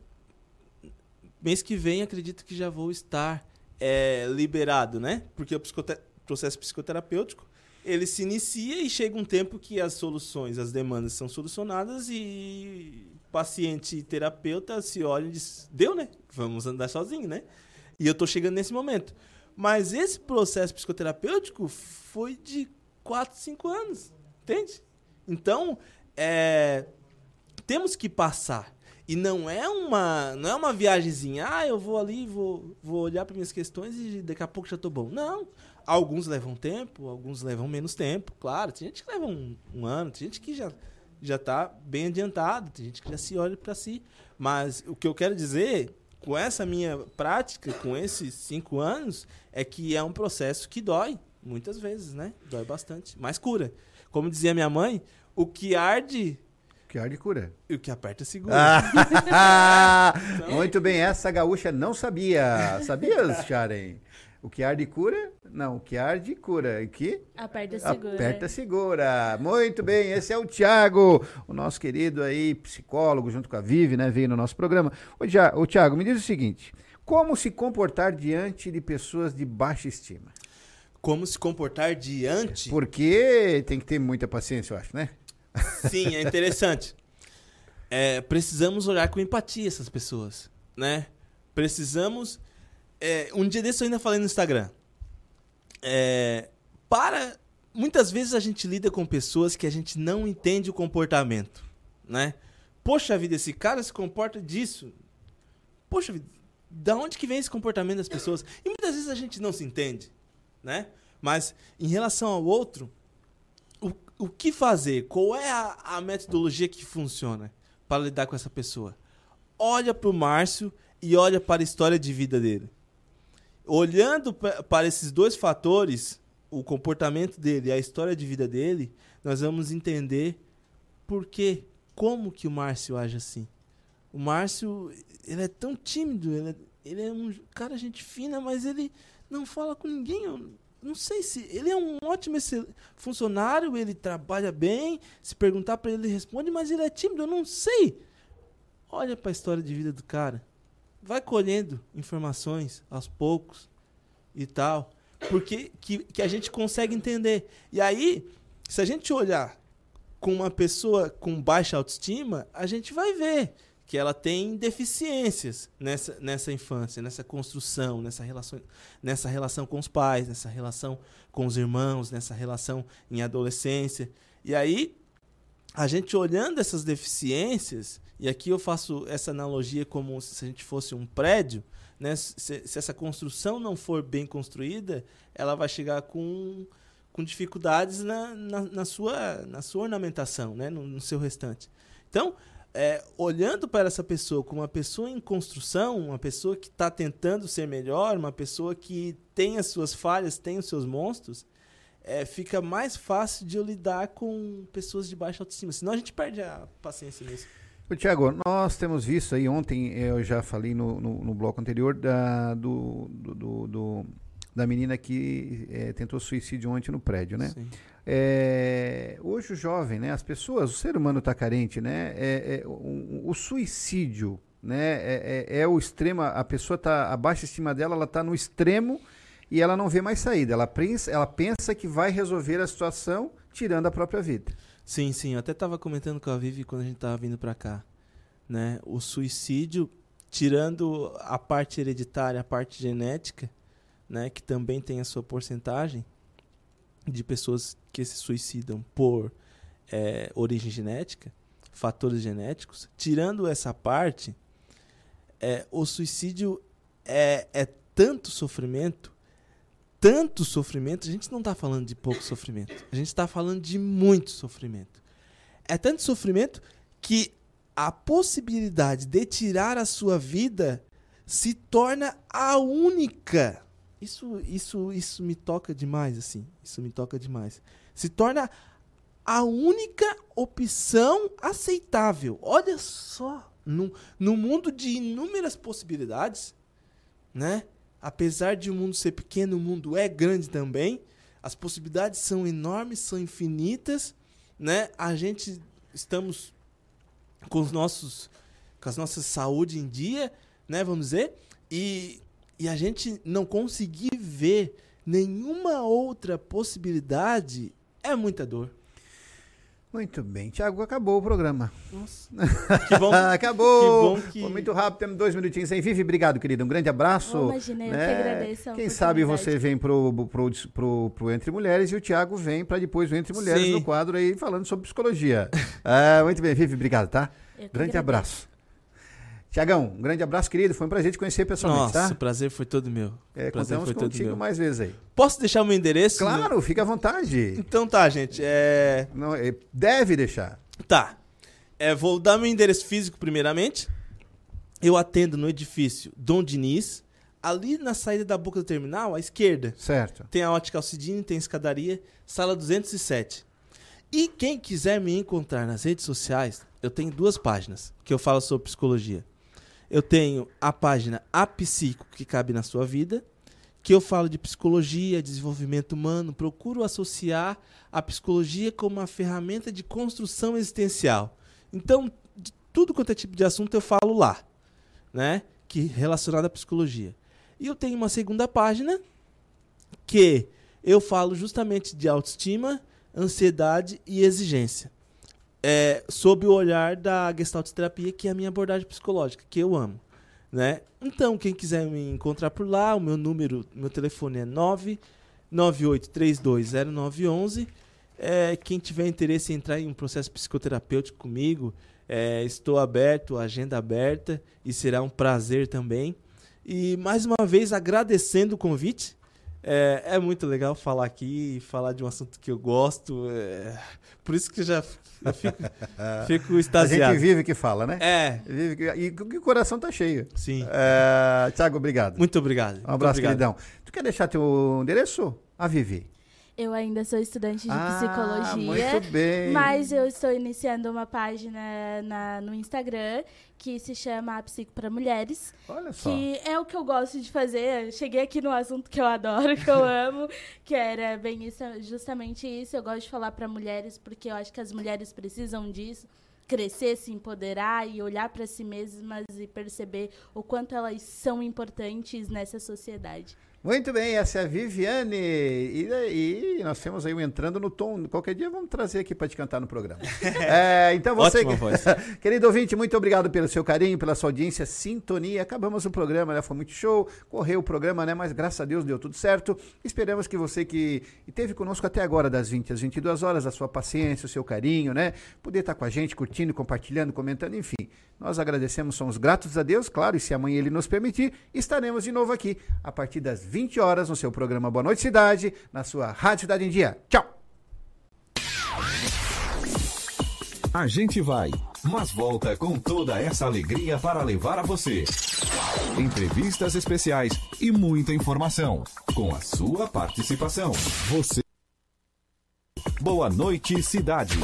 mês que vem, acredito que já vou estar é, liberado, né? Porque o processo psicoterapêutico ele se inicia e chega um tempo que as soluções, as demandas são solucionadas e paciente e terapeuta se olham e diz, deu, né? Vamos andar sozinho, né? E eu tô chegando nesse momento. Mas esse processo psicoterapêutico foi de 4, 5 anos, entende? Então, é, temos que passar. E não é uma, não é uma viagemzinha, ah, eu vou ali, vou, vou olhar para minhas questões e daqui a pouco já tô bom. Não. Alguns levam tempo, alguns levam menos tempo, claro. Tem gente que leva um, um ano, tem gente que já já tá bem adiantado, tem gente que já se olha para si. Mas o que eu quero dizer com essa minha prática, com esses cinco anos, é que é um processo que dói, muitas vezes, né? Dói bastante, mas cura. Como dizia minha mãe, o que arde. O que arde cura. E o que aperta segura. Ah, Então- Muito bem, essa gaúcha não sabia. Sabias, Sharen? O que arde cura? Não, o que arde cura. E que? Aperta segura. Aperta segura. Muito bem, esse é o Tiago, o nosso querido aí, psicólogo, junto com a Vivi, né? Veio no nosso programa. Ô, ô Tiago, me diz o seguinte: como se comportar diante de pessoas de baixa estima? Como se comportar diante? Porque tem que ter muita paciência, eu acho, né? Sim, é interessante. É, precisamos olhar com empatia essas pessoas, né? Precisamos. É, um dia desse eu ainda falei no Instagram. É, para. Muitas vezes a gente lida com pessoas que a gente não entende o comportamento, né? Poxa vida, esse cara se comporta disso. Poxa vida, da onde que vem esse comportamento das pessoas? E muitas vezes a gente não se entende, né? Mas em relação ao outro, o, o que fazer? Qual é a, a metodologia que funciona para lidar com essa pessoa? Olha para o Márcio e olha para a história de vida dele. Olhando pa- para esses dois fatores, o comportamento dele e a história de vida dele, nós vamos entender por quê, como que o Márcio age assim. O Márcio, ele é tão tímido, ele é, ele é um cara gente fina, mas ele não fala com ninguém. Eu não sei se ele é um ótimo funcionário, ele trabalha bem. Se perguntar para ele, ele responde, mas ele é tímido, eu não sei. Olha para a história de vida do cara. Vai colhendo informações aos poucos e tal. Porque que, que a gente consegue entender. E aí, se a gente olhar com uma pessoa com baixa autoestima, a gente vai ver que ela tem deficiências nessa, nessa infância, nessa construção, nessa relação, nessa relação com os pais, nessa relação com os irmãos, nessa relação em adolescência. E aí, a gente olhando essas deficiências, e aqui eu faço essa analogia como se a gente fosse um prédio, né? se, se essa construção não for bem construída, ela vai chegar com, com dificuldades na, na, na sua, na sua ornamentação, né? no, no seu restante. Então, é, olhando para essa pessoa como uma pessoa em construção, uma pessoa que está tentando ser melhor, uma pessoa que tem as suas falhas, tem os seus monstros, é, fica mais fácil de eu lidar com pessoas de baixa autoestima. Senão a gente perde a paciência nisso. Tiago, nós temos visto aí, ontem eu já falei no, no, no bloco anterior da, do, do, do- da menina que eh, tentou suicídio ontem no prédio, né? É, hoje o jovem, né? As pessoas, o ser humano está carente, né? É, é, o, o suicídio, né? É, é- é o extremo, a pessoa tá, a baixa estima dela, ela está no extremo e ela não vê mais saída. Ela pensa, ela pensa que vai resolver a situação tirando a própria vida. Sim, sim. Eu até estava comentando com a Vivi quando a gente estava vindo para cá. Né? O suicídio, tirando a parte hereditária, a parte genética, né, que também tem a sua porcentagem de pessoas que se suicidam por é, origem genética, fatores genéticos, tirando essa parte, é, o suicídio é, é tanto sofrimento, tanto sofrimento, a gente não está falando de pouco sofrimento, a gente está falando de muito sofrimento. É tanto sofrimento que a possibilidade de tirar a sua vida se torna a única. Isso, isso, isso me toca demais, assim. Isso me toca demais. Se torna a única opção aceitável. Olha só, no, no mundo de inúmeras possibilidades, né? Apesar de o mundo ser pequeno, o mundo é grande também. As possibilidades são enormes, são infinitas, né? A gente estamos com os nossos com as nossas saúde em dia, né, vamos dizer, e, e a gente não conseguir ver nenhuma outra possibilidade é muita dor. Muito bem. Tiago, acabou o programa. Nossa. Que bom. acabou. Que bom que- Foi muito rápido, temos dois minutinhos sem Vivi. Obrigado, querido. Um grande abraço. Oh, imagina, eu que agradeço a Quem sabe você vem pro, pro, pro, pro Entre Mulheres e o Tiago vem para depois o Entre Mulheres Sim. no quadro aí falando sobre psicologia. Ah, muito bem, Vivi, obrigado, tá? Grande agradeço. abraço. Tiagão, um grande abraço, querido. Foi um prazer te conhecer pessoalmente, Nossa, tá? o prazer foi todo meu. É, prazer foi todo contigo meu. mais vezes aí. Posso deixar meu endereço? Claro, fica à vontade. Então tá, gente. É... Não, é, deve deixar. Tá. É, vou dar meu endereço físico primeiramente. Eu atendo no edifício Dom Diniz, ali na saída da boca do terminal, à esquerda. Certo. Tem a ótica Alcidine, tem a escadaria, sala 207. E quem quiser me encontrar nas redes sociais, eu tenho duas páginas que eu falo sobre psicologia. Eu tenho a página A Psico, que cabe na sua vida, que eu falo de psicologia, desenvolvimento humano, procuro associar a psicologia como uma ferramenta de construção existencial. Então, de tudo quanto é tipo de assunto eu falo lá, né? Que relacionado à psicologia. E eu tenho uma segunda página que eu falo justamente de autoestima, ansiedade e exigência. É, sob o olhar da Gestalt terapia, que é a minha abordagem psicológica, que eu amo. Né? Então, quem quiser me encontrar por lá, o meu número, meu telefone é 998320911. É, quem tiver interesse em entrar em um processo psicoterapêutico comigo, é, estou aberto, agenda aberta, e será um prazer também. E mais uma vez agradecendo o convite. É, é muito legal falar aqui, falar de um assunto que eu gosto. é, por isso que já fico, fico A extasiado. gente vive que fala, né? É. Vive que- e que o coração tá cheio. Sim. É, Tiago, obrigado. Muito obrigado. Um muito abraço, obrigado. queridão. Tu quer deixar teu endereço? A Vivi. Eu ainda sou estudante de Ah, psicologia. muito bem. Mas eu estou iniciando uma página na- no Instagram que se chama Psico para Mulheres. Olha só. Que é o que eu gosto de fazer. Eu cheguei aqui no assunto que eu adoro, que eu amo, que era bem isso, justamente isso. Eu gosto de falar para mulheres porque eu acho que as mulheres precisam disso. Crescer, se empoderar e olhar para si mesmas e perceber o quanto elas são importantes nessa sociedade. Muito bem, essa é a Viviane. E, e nós temos aí o Entrando no Tom. Qualquer dia vamos trazer aqui para te cantar no programa. É, então você, querido ouvinte, muito obrigado pelo seu carinho, pela sua audiência, sintonia. Acabamos o programa, né? Foi muito show. Correu o programa, né? Mas graças a Deus deu tudo certo. Esperamos que você que esteve conosco até agora, das 20 às 22 horas, a sua paciência, o seu carinho, né? Poder estar com a gente, curtindo, compartilhando, comentando, enfim. Nós agradecemos, somos gratos a Deus, claro, e se amanhã ele nos permitir, estaremos de novo aqui a partir das 20 horas no seu programa Boa Noite Cidade, na sua Rádio Cidade em Dia. Tchau! A gente vai, mas volta com toda essa alegria para levar a você. Entrevistas especiais e muita informação. Com a sua participação. Você. Boa noite, cidade.